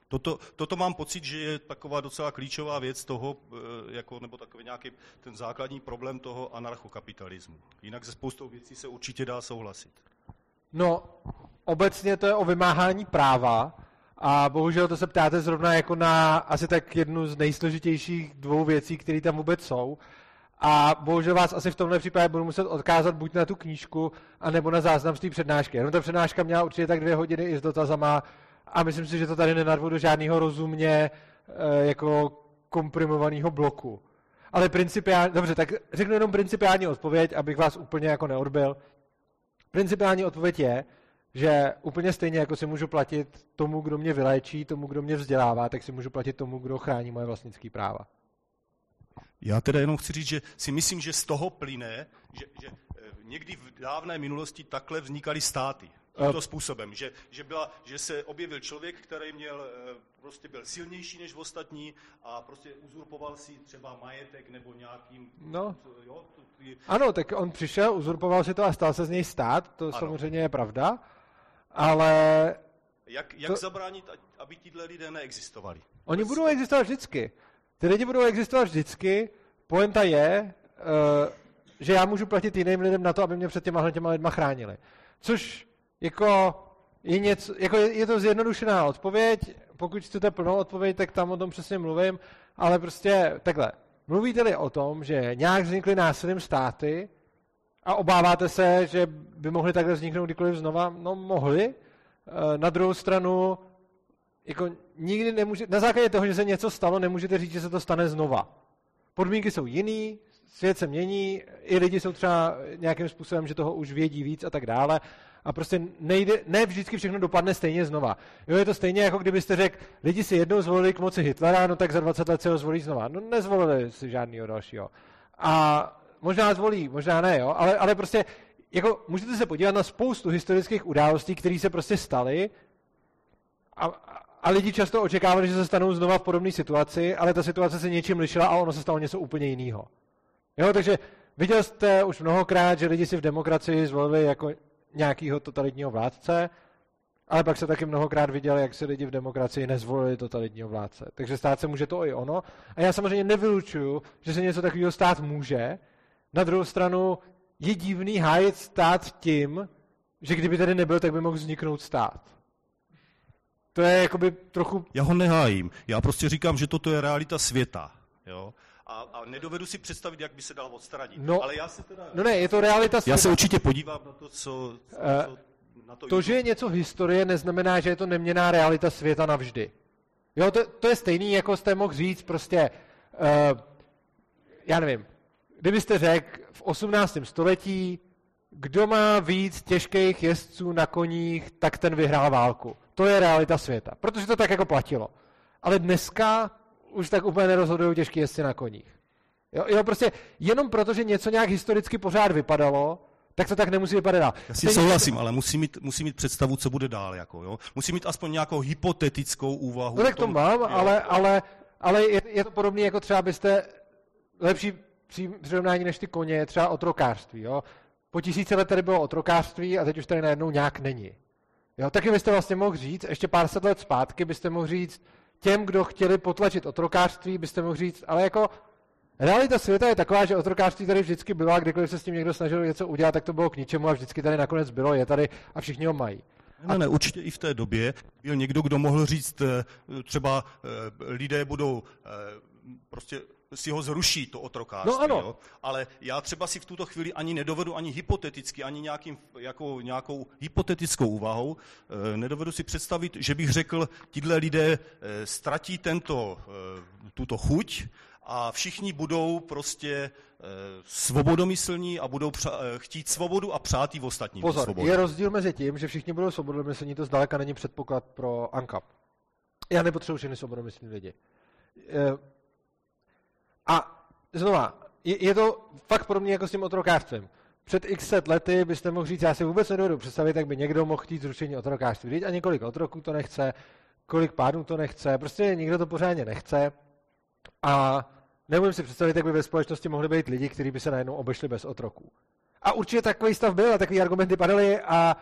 Toto, toto mám pocit, že je taková docela klíčová věc toho, jako, nebo takový nějaký ten základní problém toho anarchokapitalismu. Jinak ze spoustou věcí se určitě dá souhlasit. No, obecně to je o vymáhání práva a bohužel to se ptáte zrovna jako na asi tak jednu z nejsložitějších dvou věcí, které tam vůbec jsou. A bohužel vás asi v tomhle případě budu muset odkázat buď na tu knížku, anebo na záznam z té přednášky. Jenom ta přednáška měla určitě tak dvě hodiny i s dotazama a myslím si, že to tady nenarvu do žádného rozumně eh, jako komprimovaného bloku. Ale principiálně, dobře, tak řeknu jenom principiální odpověď, abych vás úplně jako neodbil. Principiální odpověď je, že úplně stejně jako si můžu platit tomu, kdo mě vyléčí, tomu, kdo mě vzdělává, tak si můžu platit tomu, kdo chrání moje vlastnické práva. Já teda jenom chci říct, že si myslím, že z toho plyne, že, že eh, někdy v dávné minulosti takhle vznikaly státy. Tímto způsobem, že, že, byla, že se objevil člověk, který měl, eh, prostě byl silnější než ostatní a prostě uzurpoval si třeba majetek nebo nějakým... No. Jo, ty, Ano, tak on přišel, uzurpoval si to a stal se z něj stát, to ano. Samozřejmě je pravda, ale jak jak To- zabránit, aby tihle lidé neexistovali? oni budou existovat vždycky. Ty lidi budou existovat vždycky, poenta je, uh, že já můžu platit jiným lidem na to, aby mě před těma těma lidma chránili. Což jako je, něco, jako je, je to zjednodušená odpověď, pokud chcete plnou odpověď, tak tam o tom přesně mluvím, ale prostě takhle. Mluvíte-li o tom, že nějak vznikly násilím státy a obáváte se, že by mohly takhle vzniknout kdykoliv znova? No mohly. Eh, na druhou stranu, jako nikdy nemůže, na základě toho, že se něco stalo, nemůžete říct, že se to stane znova. Podmínky jsou jiný, svět se mění, i lidi jsou třeba nějakým způsobem, že toho už vědí víc a tak dále. A prostě nejde, ne vždycky všechno dopadne stejně znova. Jo, je to stejně jako kdybyste řekl, lidi si jednou zvolili k moci Hitlera, no tak za 20 let se ho zvolí znova. No nezvolili si žádného dalšího. A možná zvolí, možná ne, jo, ale, ale prostě jako můžete se podívat na spoustu historických událostí, které se prostě staly a, a lidi často očekávali, že se stanou znova v podobné situaci, ale ta situace se něčím lišila a ono se stalo něco úplně jiného. Jo, takže viděl jste už mnohokrát, že lidi si v demokracii zvolili jako nějakého totalitního vládce, ale pak se taky mnohokrát viděl, jak si lidi v demokracii nezvolili totalitního vládce. Takže stát se může to i ono. A já samozřejmě nevylučuju, že se něco takového stát může. Na druhou stranu je divný hájit stát tím, že kdyby tady nebyl, tak by mohl vzniknout stát. To je jakoby trochu... Já ho nehájím. Já prostě říkám, že toto je realita světa. Jo? A, a nedovedu si představit, jak by se dal odstranit. No, Ale já se teda... no ne, je to realita světa. Já se určitě podívám na to, co... co, Eh, co na to, To, že je něco historie, neznamená, že je to neměná realita světa navždy. Jo, to, to je stejný, jako jste mohl říct prostě, uh, já nevím, kdybyste řekl v 18. století, kdo má víc těžkých jezdců na koních, tak ten vyhrál válku. To je realita světa, protože to tak jako platilo. Ale dneska už tak úplně nerozhodují těžký jezdci na koních. Jo, jo, prostě jenom proto, že něco nějak historicky pořád vypadalo, tak to tak nemusí vypadat dál. Já si souhlasím, ale musí mít, musí mít představu, co bude dál. Jako, jo? Musí mít aspoň nějakou hypotetickou úvahu. No tak to mám, jo. ale, ale, ale je, je to podobné, jako třeba byste lepší při- přirovnání než ty koně, je třeba otrokářství. Jo? Po tisíce let tady bylo otrokářství a teď už tady najednou nějak není. Jo? Taky byste vlastně mohl říct, ještě pár set let zpátky byste mohl říct, těm, kdo chtěli potlačit otrokářství, byste mohl říct, ale jako realita světa je taková, že otrokářství tady vždycky bylo a kdykoliv se s tím někdo snažil něco udělat, tak to bylo k ničemu a vždycky tady nakonec bylo, je tady a všichni ho mají. Ne, ne, určitě i v té době byl někdo, kdo mohl říct, eh, třeba eh, lidé budou eh, prostě si ho zruší, to otrokářství. No ano. Jo? Ale já třeba si v tuto chvíli ani nedovedu, ani hypoteticky, ani nějakým, jako, nějakou hypotetickou úvahou, eh, nedovedu si představit, že bych řekl, tihle lidé eh, ztratí tento, eh, tuto chuť a všichni budou prostě eh, svobodomyslní a budou přa- eh, chtít svobodu a přát v ostatním Pozor, svobodu. je rozdíl mezi tím, že všichni budou svobodomyslní, to zdaleka není předpoklad pro ANCAP. Já nepotřebuji všechny svobodomyslní lidi. Eh, A znova, je, je to fakt podobné jako s tím otrokářstvím. Před x set lety byste mohl říct, já si vůbec nedovedu představit, jak by někdo mohl chtít zrušení otrokářství. Vždyť a několik otroků to nechce, kolik pádů to nechce, prostě nikdo to pořádně nechce. A neumím si představit, jak by ve společnosti mohli být lidi, kteří by se najednou obešli bez otroků. A určitě takový stav byl a takový argumenty padaly a,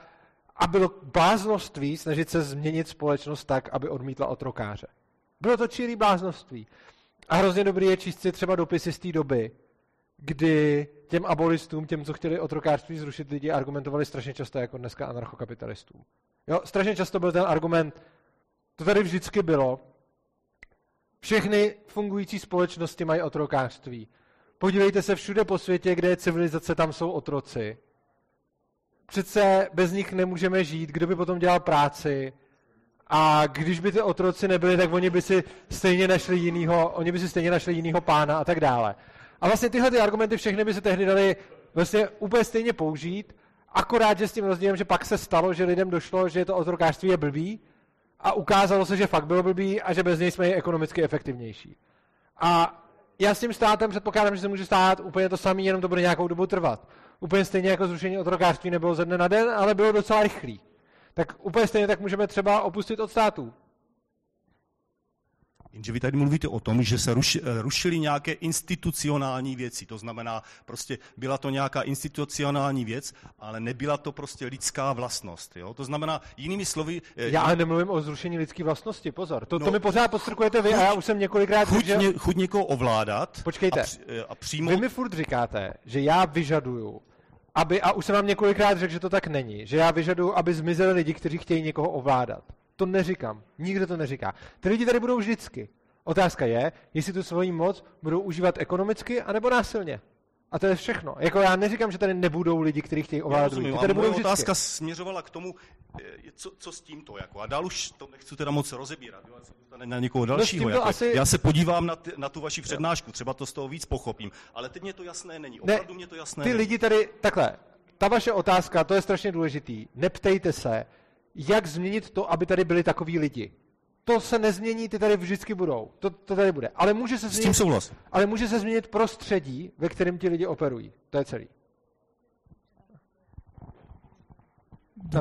a bylo bláznoství snažit se změnit společnost tak, aby odmítla otrokáře. Bylo to čirý bláznoství. A hrozně dobrý je číst si třeba dopisy z té doby, kdy těm abolistům, těm, co chtěli otrokářství zrušit, lidi argumentovali strašně často jako dneska anarchokapitalistům. Jo, strašně často byl ten argument, to tady vždycky bylo, všechny fungující společnosti mají otrokářství. Podívejte se všude po světě, kde je civilizace, tam jsou otroci. Přece bez nich nemůžeme žít, kdo by potom dělal práci. A když by ty otroci nebyli, tak oni by si stejně našli jinýho, oni by si stejně našli jinýho pána a tak dále. A vlastně tyhle ty argumenty všechny by se tehdy dali vlastně úplně stejně použít, akorát, že s tím rozdílem, že pak se stalo, že lidem došlo, že to otrokářství je blbý a ukázalo se, že fakt bylo blbý a že bez něj jsme ekonomicky efektivnější. A já s tím státem předpokládám, že se může stát úplně to samé, jenom to bude nějakou dobu trvat. Úplně stejně jako zrušení otrokářství nebylo ze dne na den, ale bylo docela rychlý. Tak úplně stejně tak můžeme třeba opustit od států. Jenže vy tady mluvíte o tom, že se ruši, eh, rušily nějaké institucionální věci. To znamená, prostě byla to nějaká institucionální věc, ale nebyla to prostě lidská vlastnost. Jo? To znamená, jinými slovy... eh, Já ale nemluvím o zrušení lidské vlastnosti, pozor. To, No, to mi pořád podstrkujete vy a já už jsem několikrát chuť, řekl, že... ně, chuť někoho ovládat Počkejte. a, při, eh, a přijmout... Vy mi furt říkáte, že já vyžaduju, aby, a už jsem vám několikrát řekl, že to tak není, že já vyžaduju, aby zmizeli lidi, kteří chtějí někoho ovládat. To neříkám. Nikdo to neříká. Ty lidi tady budou vždycky. Otázka je, jestli tu svoji moc budou užívat ekonomicky anebo násilně. A to je všechno. Jako já neříkám, že tady nebudou lidi, kteří chtějí ovládat druhý. Tady budou vždycky. otázka směřovala k tomu, eh, co, co s tímto. Jako. A dál už to nechci teda moc rozebírat. Jo, se na někoho dalšího. No, jako. asi- Já se podívám na, ty, na tu vaši přednášku, třeba to z toho víc pochopím. Ale teď mě to jasné není. Ne, Opravdu mě to jasné Ty není. lidi tady, takhle, ta vaše otázka, to je strašně důležitý. Neptejte se, jak změnit to, aby tady byli takoví lidi. To se nezmění, ty tady vždycky budou. To, to tady bude. Ale může se S tím změnit, souhlas. ale může se změnit prostředí, ve kterém ti lidi operují. To je celý.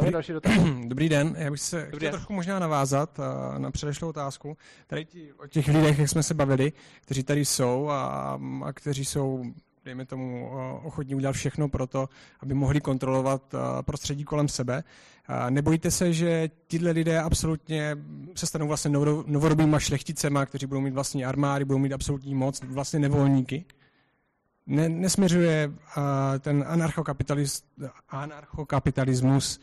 Je další dotaz. <clears throat> Dobrý den, já bych se chtěl den. trochu možná navázat a, na předešlou otázku. Tady ti, o těch lidech, jak jsme se bavili, kteří tady jsou a, a kteří jsou, dejme tomu, o- ochotní udělat všechno pro to, aby mohli kontrolovat a, prostředí kolem sebe. A nebojíte se, že tihle lidé absolutně se stanou vlastně novo- novodobýma šlechticema, kteří budou mít vlastní armády, budou mít absolutní moc, vlastně nevolníky? ne, nesměřuje ten anarchokapitalismus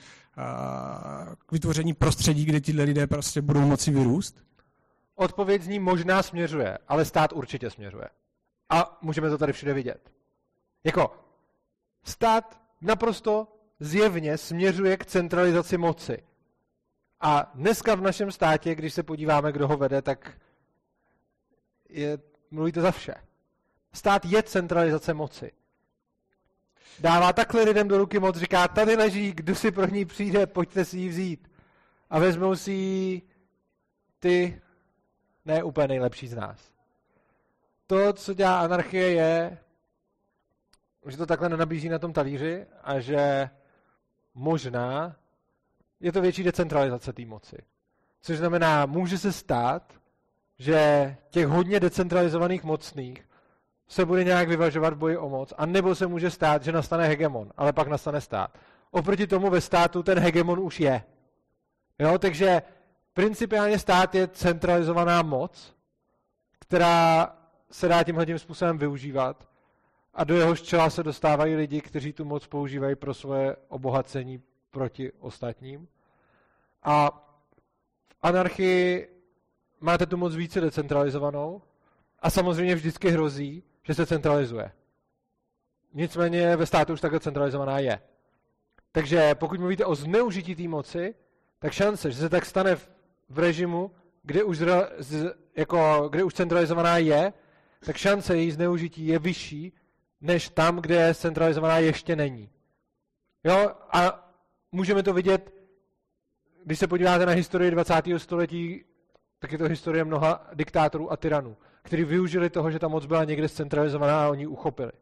k vytvoření prostředí, kde ti lidé prostě budou moci vyrůst? Odpověď z ní možná směřuje, ale stát určitě směřuje. A můžeme to tady všude vidět. Jako, stát naprosto zjevně směřuje k centralizaci moci. A dneska v našem státě, když se podíváme, kdo ho vede, tak je, mluví to za vše. Stát je centralizace moci. Dává takhle lidem do ruky moc, říká, tady leží, kdo si pro ní přijde, pojďte si ji vzít. A vezmou si ty ne úplně nejlepší z nás. To, co dělá anarchie, je, že to takhle nenabízí na tom talíři a že možná je to větší decentralizace té moci. Což znamená, může se stát, že těch hodně decentralizovaných mocných se bude nějak vyvažovat v boji o moc, a nebo se může stát, že nastane hegemon, ale pak nastane stát. Oproti tomu ve státu ten hegemon už je. Jo, takže principiálně stát je centralizovaná moc, která se dá tímhle tím způsobem využívat a do jehož čela se dostávají lidi, kteří tu moc používají pro svoje obohacení proti ostatním. A v anarchii máte tu moc více decentralizovanou a samozřejmě vždycky hrozí, že se centralizuje. Nicméně ve státu už takhle centralizovaná je. Takže pokud mluvíte o zneužití té moci, tak šance, že se tak stane v, v režimu, kde už, zra, z, jako, kde už centralizovaná je, tak šance její zneužití je vyšší, než tam, kde centralizovaná ještě není. Jo, a můžeme to vidět, když se podíváte na historii 20. století, tak je to historie mnoha diktátorů a tyranů, kteří využili toho, že ta moc byla někde centralizovaná a oni uchopili.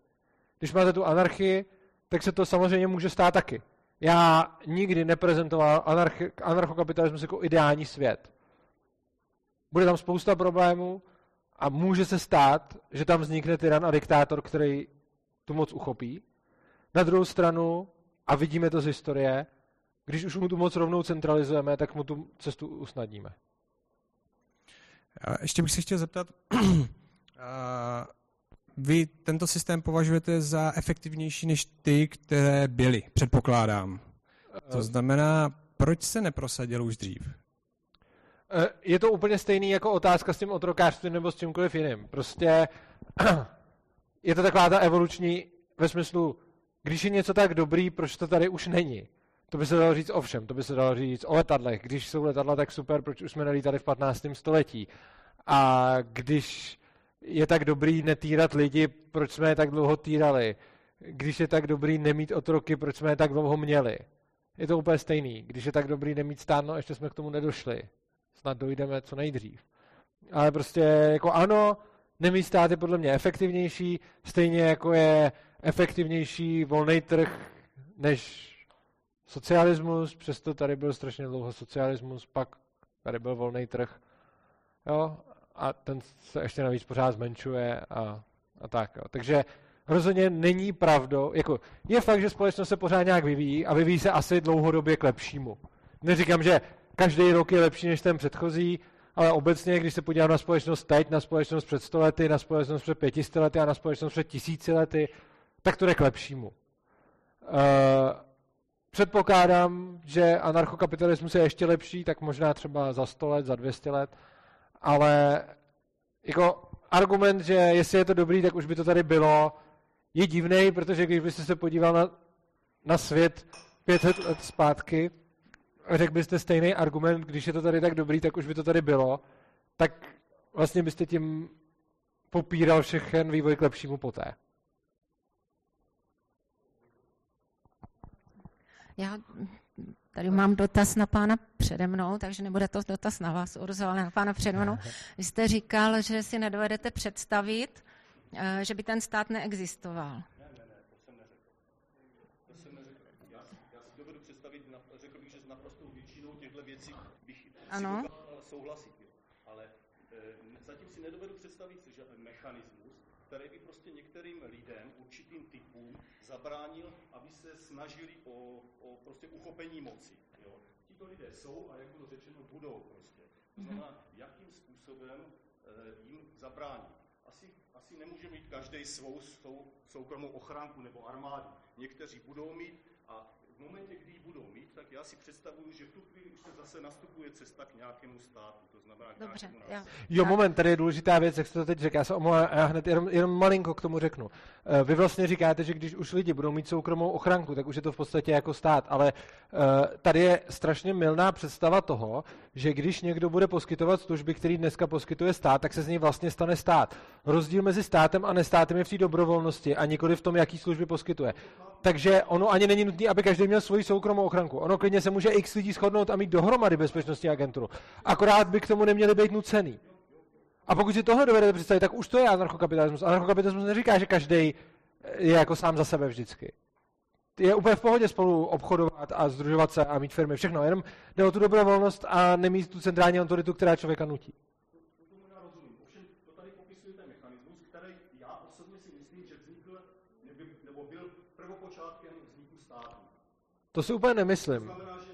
Když máte tu anarchii, tak se to samozřejmě může stát taky. Já nikdy neprezentoval anarchi- anarchokapitalismus jako ideální svět. Bude tam spousta problémů a může se stát, že tam vznikne tyran a diktátor, který tu moc uchopí. Na druhou stranu, a vidíme to z historie, když už mu tu moc rovnou centralizujeme, tak mu tu cestu usnadníme. A ještě bych se chtěl zeptat, <clears throat> vy tento systém považujete za efektivnější než ty, které byly, předpokládám. To znamená, proč se neprosadil už dřív? Eh, Je to úplně stejný jako otázka s tím otrokářstvím nebo s čímkoliv jiným. Prostě <clears throat> je to taková ta evoluční ve smyslu, když je něco tak dobrý, proč to tady už není? To by se dalo říct o všem, to by se dalo říct o letadlech. Když jsou letadla tak super, proč už jsme nelítali v 15. století? A když je tak dobrý netýrat lidi, proč jsme je tak dlouho týrali? Když je tak dobrý nemít otroky, proč jsme je tak dlouho měli? Je to úplně stejný. Když je tak dobrý nemít stát, no ještě jsme k tomu nedošli. Snad dojdeme co nejdřív. Ale prostě jako ano, nemít stát je podle mě efektivnější, stejně jako je efektivnější volný trh než socialismus, přesto tady byl strašně dlouho socialismus, pak tady byl volný trh. Jo? a ten se ještě navíc pořád zmenšuje a, a tak. Jo. Takže rozhodně není pravdou, jako je fakt, že společnost se pořád nějak vyvíjí a vyvíjí se asi dlouhodobě k lepšímu. Neříkám, že každý rok je lepší než ten předchozí, ale obecně, když se podívám na společnost teď, na společnost před stolety, na společnost před pětisty lety a na společnost před tisíci lety, tak to jde k lepšímu. Uh, předpokládám, že anarchokapitalismus je ještě lepší, tak možná třeba za 100 let, za 200 let, ale jako argument, že jestli je to dobrý, tak už by to tady bylo, je divný, protože když byste se podíval na, na svět 500 let zpátky, řekl byste stejný argument, když je to tady tak dobrý, tak už by to tady bylo, tak vlastně byste tím popíral všechen vývoj k lepšímu poté. Já tady mám dotaz na pána přede mnou, takže nebude to dotaz na vás, Urzo, ale na pána přede mnou. <laughs> Vy jste říkal, že si nedovedete představit, eh, že by ten stát neexistoval. Ano. souhlasit. Jo. Ale e, zatím si nedovedu představit že mechanismus, který by prostě některým lidem, určitým typům, zabránil, aby se snažili o, o prostě uchopení moci. Jo. Tito lidé jsou a jak bylo řečeno, budou prostě. To Mhm. znamená, jakým způsobem e, jim zabránit. Asi, asi nemůže mít každý svou, svou soukromou ochránku nebo armádu. Někteří budou mít a v momentě, kdy ji budou mít, tak já si představuju, že v tu chvíli už se zase nastupuje cesta k nějakému státu, to znamená k Dobře, nějakému já. Jo, moment, tady je důležitá věc, jak jste to teď řekl. Já se omlouvám, já hned jenom, jenom malinko k tomu řeknu. Eh, Vy vlastně říkáte, že když už lidi budou mít soukromou ochranku, tak už je to v podstatě jako stát, ale eh, tady je strašně milná představa toho, že když někdo bude poskytovat služby, který dneska poskytuje stát, tak se z něj vlastně stane stát. Rozdíl mezi státem a nestátem je v té dobrovolnosti a nikoli v tom, jaký služby poskytuje. Takže ono ani není nutné, aby každý měl svoji soukromou ochranku. Ono klidně se může x lidí shodnout a mít dohromady bezpečnostní agenturu. Akorát by k tomu neměli být nucený. A pokud si tohle dovedete představit, tak už to je anarchokapitalismus. Anarchokapitalismus neříká, že každý je jako sám za sebe vždycky. Je úplně v pohodě spolu obchodovat a združovat se a mít firmy, všechno. Jenom jde o tu dobrovolnost a nemít tu centrální autoritu, která člověka nutí. Tomu já rozumím. Ovšem, to tady popisujete mechanismus, který já osobně si myslím, že vznikl nebo, nebo byl prvopočátkem vzniku státu. To si úplně To nemyslím. znamená, že,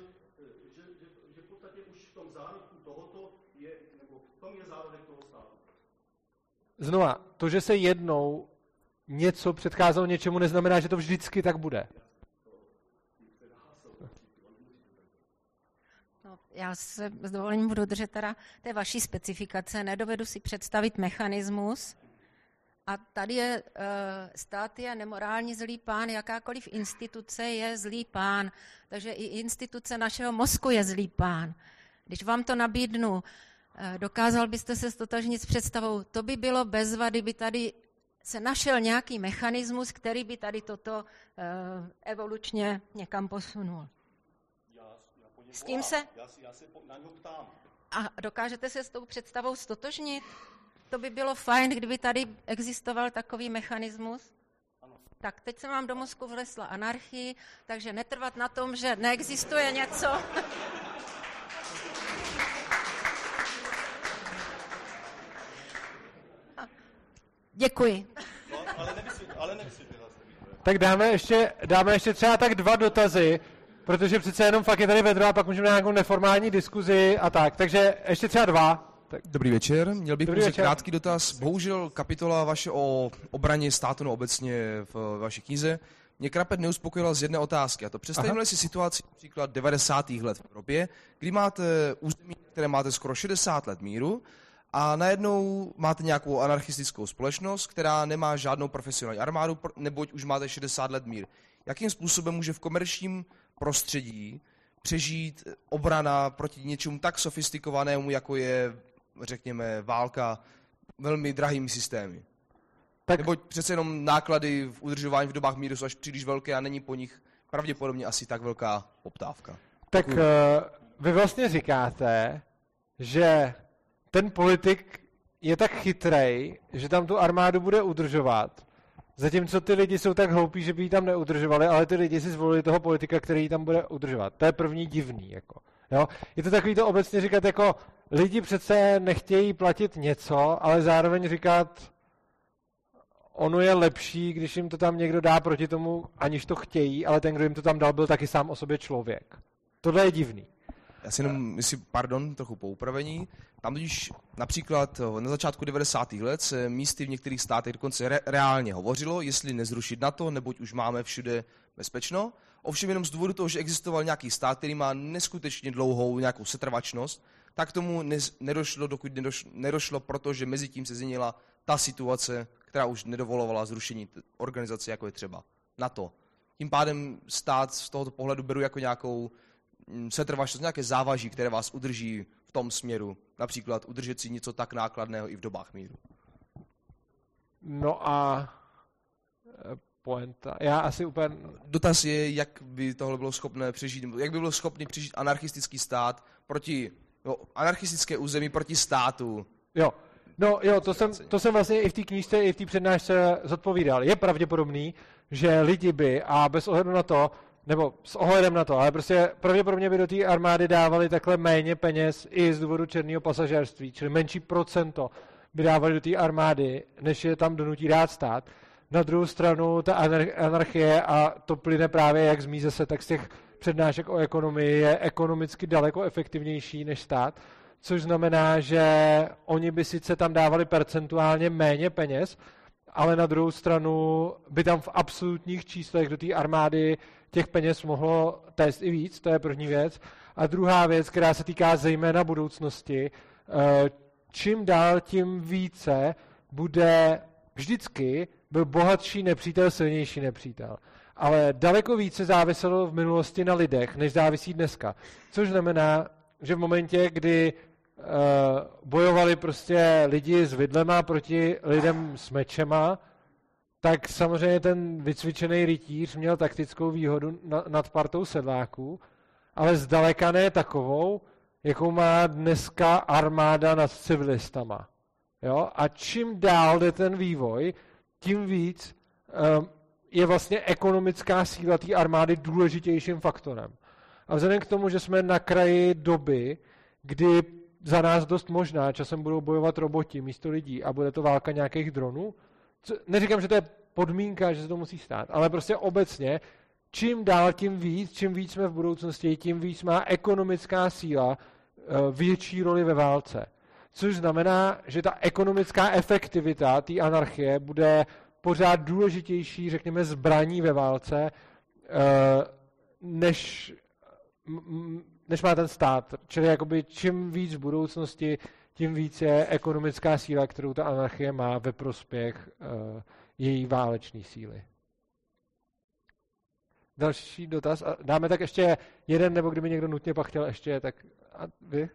že, že, že v podstatě už v tom zárodku tohoto je, nebo v tom je zárodek toho státu. Znova, to, že se jednou něco předcházelo něčemu, neznamená, že to vždycky tak bude. no, já se s dovolením budu držet teda té vaší specifikace. Nedovedu si představit mechanismus, a tady je, uh, stát je nemorální zlý pán, jakákoliv instituce je zlý pán, takže i instituce našeho mozku je zlý pán. Když vám to nabídnu, uh, dokázal byste se stotožnit s představou, to by bylo bez vady, by tady se našel nějaký mechanismus, který by tady toto uh, evolučně někam posunul. S tím se- Já, si- já se po, na něho ptám. A dokážete se s tou představou stotožnit? To by bylo fajn, kdyby tady existoval takový mechanismus. Tak teď jsem vám do mozku vlesla anarchii, takže netrvat na tom, že neexistuje něco. <laughs> Děkuji. No, ale ale. Tak dáme ještě, dáme ještě třeba tak dva dotazy, protože přece jenom fakt je tady vedro a pak můžeme na nějakou neformální diskuzi a tak. Takže ještě třeba dva. Tak, Dobrý večer, měl bych Dobrý pouze večer. krátký dotaz. Bohužel kapitola vaše o obraně státu no obecně v vaší knize mě krapet neuspokojila z jedné otázky. A to představíme si situaci například 90. let v Evropě, kdy máte území, které máte skoro 60 let míru a najednou máte nějakou anarchistickou společnost, která nemá žádnou profesionální armádu, neboť už máte 60 let mír. Jakým způsobem může v komerčním prostředí přežít obrana proti něčemu tak sofistikovanému, jako je, řekněme, válka velmi drahými systémy? tak Neboť přece jenom náklady v udržování v dobách míru jsou až příliš velké a není po nich pravděpodobně asi tak velká poptávka. tak uh, vy vlastně říkáte, že ten politik je tak chytrej, že tam tu armádu bude udržovat, zatímco ty lidi jsou tak hloupí, že by ji tam neudržovali, ale ty lidi si zvolili toho politika, který ji tam bude udržovat. To je první divný. Jako. Jo? Je to takový to obecně říkat jako lidi přece nechtějí platit něco, ale zároveň říkat, ono je lepší, když jim to tam někdo dá proti tomu, aniž to chtějí, ale ten, kdo jim to tam dal, byl taky sám o sobě člověk. Tohle je divný. Já si jenom, myslím, pardon, trochu po upravení. Tam totiž například eh, na začátku 90. let se místy v některých státech dokonce re- reálně hovořilo, jestli nezrušit NATO, neboť už máme všude bezpečno. Ovšem jenom z důvodu toho, že existoval nějaký stát, který má neskutečně dlouhou nějakou setrvačnost, tak tomu nedošlo, dokud nedošlo, nedošlo, protože mezi tím se změnila ta situace, která už nedovolovala zrušení organizace, jako je třeba NATO. Tím pádem stát z tohoto pohledu beru jako nějakou mm, setrvačnost, nějaké závaží, které vás udrží v tom směru. Například udržet si něco tak nákladného i v dobách míru. No a eh, poenta. Já asi úplně... Dotaz je, jak by tohle bylo schopné přežít, jak by bylo schopný přežít anarchistický stát proti, no, anarchistické území proti státu. Jo, no jo, to jsem, to jsem vlastně i v té knížce, i v té přednášce zodpovídal. Je pravděpodobný, že lidi by, a bez ohledu na to, nebo s ohledem na to, ale prostě pravděpodobně by do té armády dávali takhle méně peněz i z důvodu černého pasažérství, čili menší procento by dávali do té armády, než je tam donutí dát stát. Na druhou stranu ta anar- anarchie, a to plyne právě jak z míze se, tak z těch přednášek o ekonomii, je ekonomicky daleko efektivnější než stát, což znamená, že oni by sice tam dávali percentuálně méně peněz, ale na druhou stranu by tam v absolutních číslech do té armády těch peněz mohlo tést i víc, to je první věc. A druhá věc, která se týká zejména budoucnosti, eh, čím dál, tím více bude vždycky byl bohatší nepřítel, silnější nepřítel. Ale daleko více záviselo v minulosti na lidech, než závisí dneska. Což znamená, že v momentě, kdy uh, bojovali prostě lidi s vidlema proti lidem s mečema, tak samozřejmě ten vycvičený rytíř měl taktickou výhodu na, nad partou sedláků, ale zdaleka ne takovou, jakou má dneska armáda nad civilistama. Jo? A čím dál jde ten vývoj, tím víc um, je vlastně ekonomická síla té armády důležitějším faktorem. A vzhledem k tomu, že jsme na kraji doby, kdy za nás dost možná časem budou bojovat roboti místo lidí a bude to válka nějakých dronů, co, neříkám, že to je podmínka, že se to musí stát, ale prostě obecně, čím dál, tím víc, čím víc jsme v budoucnosti, tím víc má ekonomická síla větší roli ve válce. Což znamená, že ta ekonomická efektivita té anarchie bude pořád důležitější, řekněme, zbraní ve válce, než, než má ten stát. Čili jakoby čím víc v budoucnosti, tím víc je ekonomická síla, kterou ta anarchie má ve prospěch její váleční síly. Další dotaz. Dáme tak ještě jeden, nebo kdyby někdo nutně pak chtěl ještě, tak a vy?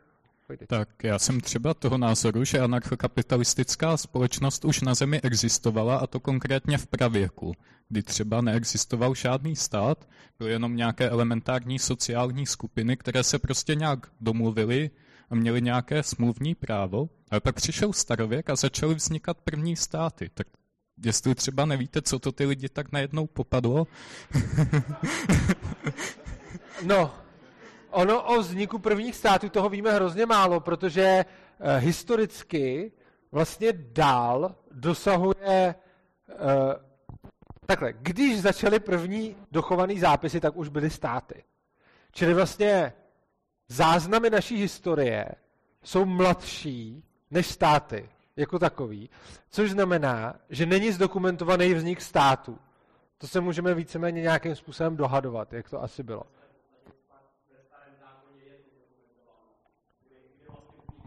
Tak já jsem třeba toho názoru, že anarchokapitalistická společnost už na Zemi existovala, a to konkrétně v pravěku, kdy třeba neexistoval žádný stát, byly jenom nějaké elementární sociální skupiny, které se prostě nějak domluvily a měly nějaké smluvní právo, ale pak přišel starověk a začaly vznikat první státy. Tak jestli třeba nevíte, co to ty lidi tak najednou popadlo. no, ono o vzniku prvních států toho víme hrozně málo, protože uh, historicky vlastně dál dosahuje uh, takhle, když začaly první dochované zápisy, tak už byly státy. Čili vlastně záznamy naší historie jsou mladší než státy jako takový, což znamená, že není zdokumentovaný vznik státu. To se můžeme víceméně nějakým způsobem dohadovat, jak to asi bylo.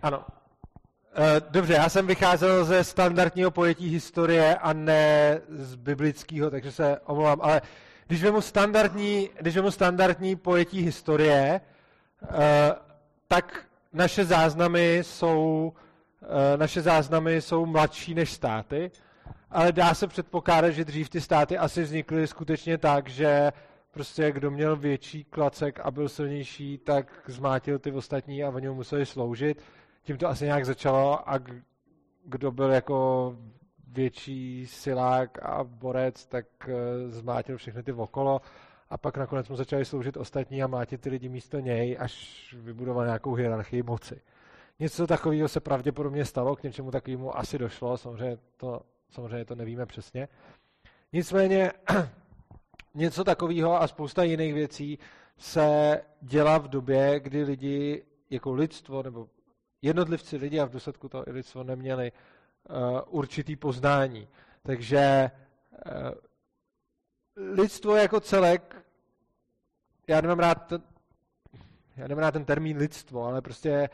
Ano. Dobře, já jsem vycházel ze standardního pojetí historie a ne z biblického, takže se omlouvám, ale když vezmu standardní, když vezmu standardní pojetí historie, tak naše záznamy jsou naše záznamy jsou mladší než státy, ale dá se předpokládat, že dřív ty státy asi vznikly skutečně tak, že prostě kdo měl větší klacek a byl silnější, tak zmátil ty ostatní a oni mu museli sloužit. Tím to asi nějak začalo a kdo byl jako větší silák a borec, tak zmátil všechny ty okolo a pak nakonec mu začali sloužit ostatní a mátit ty lidi místo něj, až vybudoval nějakou hierarchii moci. Něco takového se pravděpodobně stalo, k něčemu takovému asi došlo, samozřejmě to, samozřejmě to nevíme přesně. Nicméně <clears throat> něco takového a spousta jiných věcí se dělá v době, kdy lidi jako lidstvo nebo jednotlivci lidi a v důsledku toho i lidstvo neměli uh, určitý poznání. Takže uh, lidstvo jako celek, já nemám rád ten, já nemám rád ten termín lidstvo, ale prostě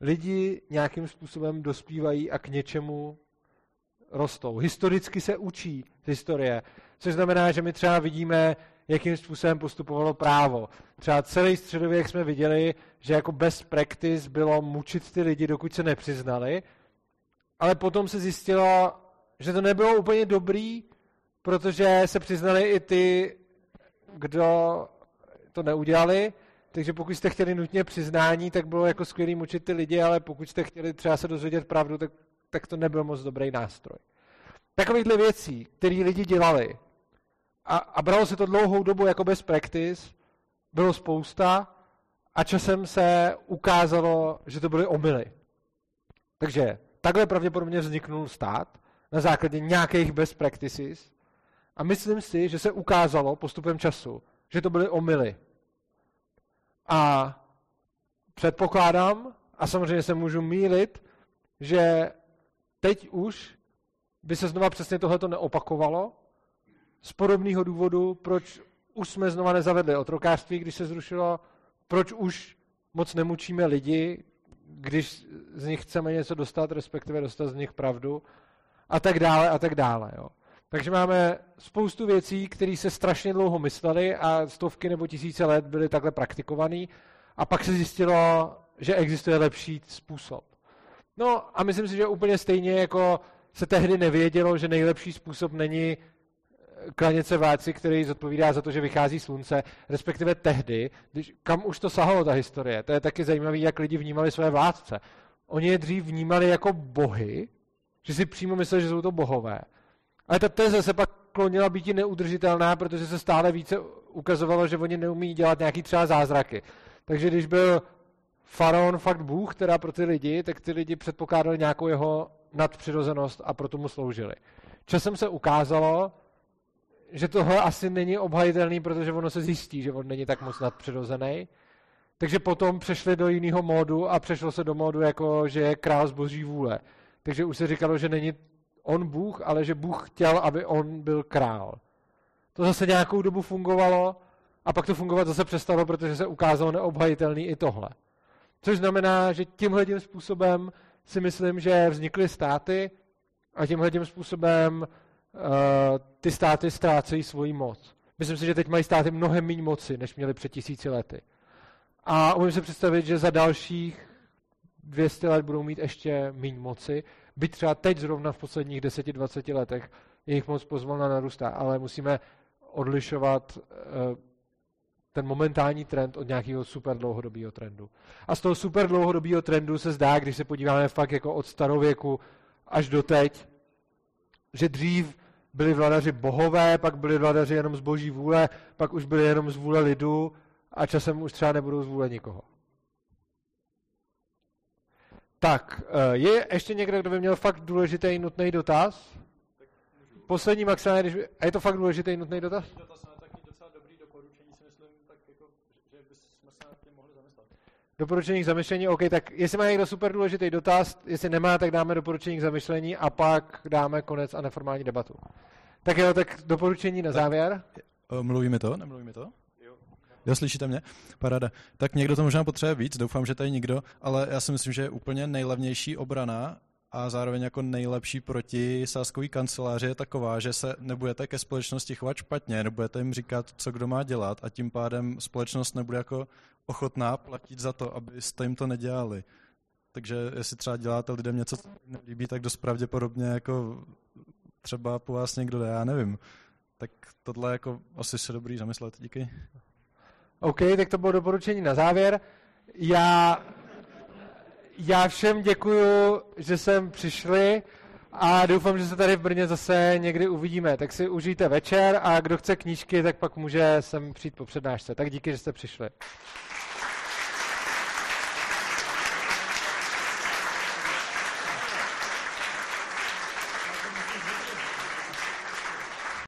lidi nějakým způsobem dospívají a k něčemu rostou. Historicky se učí z historie, což znamená, že my třeba vidíme, jakým způsobem postupovalo právo. Třeba celý středověk jsme viděli, že jako best practice bylo mučit ty lidi, dokud se nepřiznali, ale potom se zjistilo, že to nebylo úplně dobrý, protože se přiznali i ty, kdo to neudělali, takže pokud jste chtěli nutně přiznání, tak bylo jako skvělý mučit ty lidi, ale pokud jste chtěli třeba se dozvědět pravdu, tak, tak to nebyl moc dobrý nástroj. Takovýchhle věcí, které lidi dělali, a, a bralo se to dlouhou dobu jako bez practice, bylo spousta a časem se ukázalo, že to byly omily. Takže takhle pravděpodobně vzniknul stát na základě nějakých best practices a myslím si, že se ukázalo postupem času, že to byly omily. A předpokládám, a samozřejmě se můžu mílit, že teď už by se znova přesně tohleto neopakovalo, z podobného důvodu, proč už jsme znova nezavedli otrokářství, když se zrušilo, proč už moc nemučíme lidi, když z nich chceme něco dostat, respektive dostat z nich pravdu, a tak dále, a tak dále. Jo. Takže máme spoustu věcí, které se strašně dlouho mysleli a stovky nebo tisíce let byly takhle praktikovaný a pak se zjistilo, že existuje lepší způsob. No a myslím si, že úplně stejně jako se tehdy nevědělo, že nejlepší způsob není klanět se váci, který zodpovídá za to, že vychází slunce, respektive tehdy, když, kam už to sahalo ta historie. To je taky zajímavé, jak lidi vnímali své vládce. Oni je dřív vnímali jako bohy, že si přímo mysleli, že jsou to bohové. Ale ta teze se pak klonila být neudržitelná, protože se stále více ukazovalo, že oni neumí dělat nějaký třeba zázraky. Takže když byl faraon fakt bůh, teda pro ty lidi, tak ty lidi předpokládali nějakou jeho nadpřirozenost a proto mu sloužili. Časem se ukázalo, že tohle asi není obhajitelný, protože ono se zjistí, že on není tak moc nadpřirozený. Takže potom přešli do jiného módu a přešlo se do módu, jako že je král z boží vůle. Takže už se říkalo, že není on Bůh, ale že Bůh chtěl, aby on byl král. To zase nějakou dobu fungovalo a pak to fungovat zase přestalo, protože se ukázalo neobhajitelný i tohle. Což znamená, že tímhle tím způsobem si myslím, že vznikly státy a tímhle tím způsobem ty státy ztrácejí svoji moc. Myslím si, že teď mají státy mnohem méně moci, než měli před tisíci lety. A umím si představit, že za dalších 200 let budou mít ještě méně moci, byť třeba teď zrovna v posledních 10-20 letech jejich moc pozvolna narůstá, ale musíme odlišovat uh, ten momentální trend od nějakého super dlouhodobého trendu. A z toho super dlouhodobého trendu se zdá, když se podíváme fakt jako od starověku až do teď, že dřív byli vladaři bohové, pak byli vladaři jenom z boží vůle, pak už byli jenom z vůle lidu a časem už třeba nebudou z vůle nikoho. Tak, eh, je ještě někdo, kdo by měl fakt důležitý nutný dotaz? Poslední maximálně, když. A je to fakt důležitý nutný dotaz? Doporučení k zamyšlení, OK, tak jestli má někdo super důležitý dotaz, jestli nemá, tak dáme doporučení k zamyšlení a pak dáme konec a neformální debatu. Tak jo, tak doporučení na závěr. Eh, mluvíme to? Nemluvíme to? Jo, slyšíte mě? Paráda. Tak někdo to možná potřebuje víc, doufám, že tady nikdo, ale já si myslím, že je úplně nejlevnější obrana a zároveň jako nejlepší proti sáskový kanceláři je taková, že se nebudete ke společnosti chovat špatně, nebudete jim říkat, co kdo má dělat a tím pádem společnost nebude jako ochotná platit za to, abyste jim to nedělali. Takže jestli třeba děláte lidem něco, co nelíbí, tak dost pravděpodobně jako třeba po vás někdo jde, já nevím. Tak tohle jako asi se dobrý zamyslet. Díky. OK, tak to bylo doporučení na závěr. Já, já všem děkuju, že jsem přišli a doufám, že se tady v Brně zase někdy uvidíme. Tak si užijte večer a kdo chce knížky, tak pak může sem přijít po přednášce. Tak díky, že jste přišli.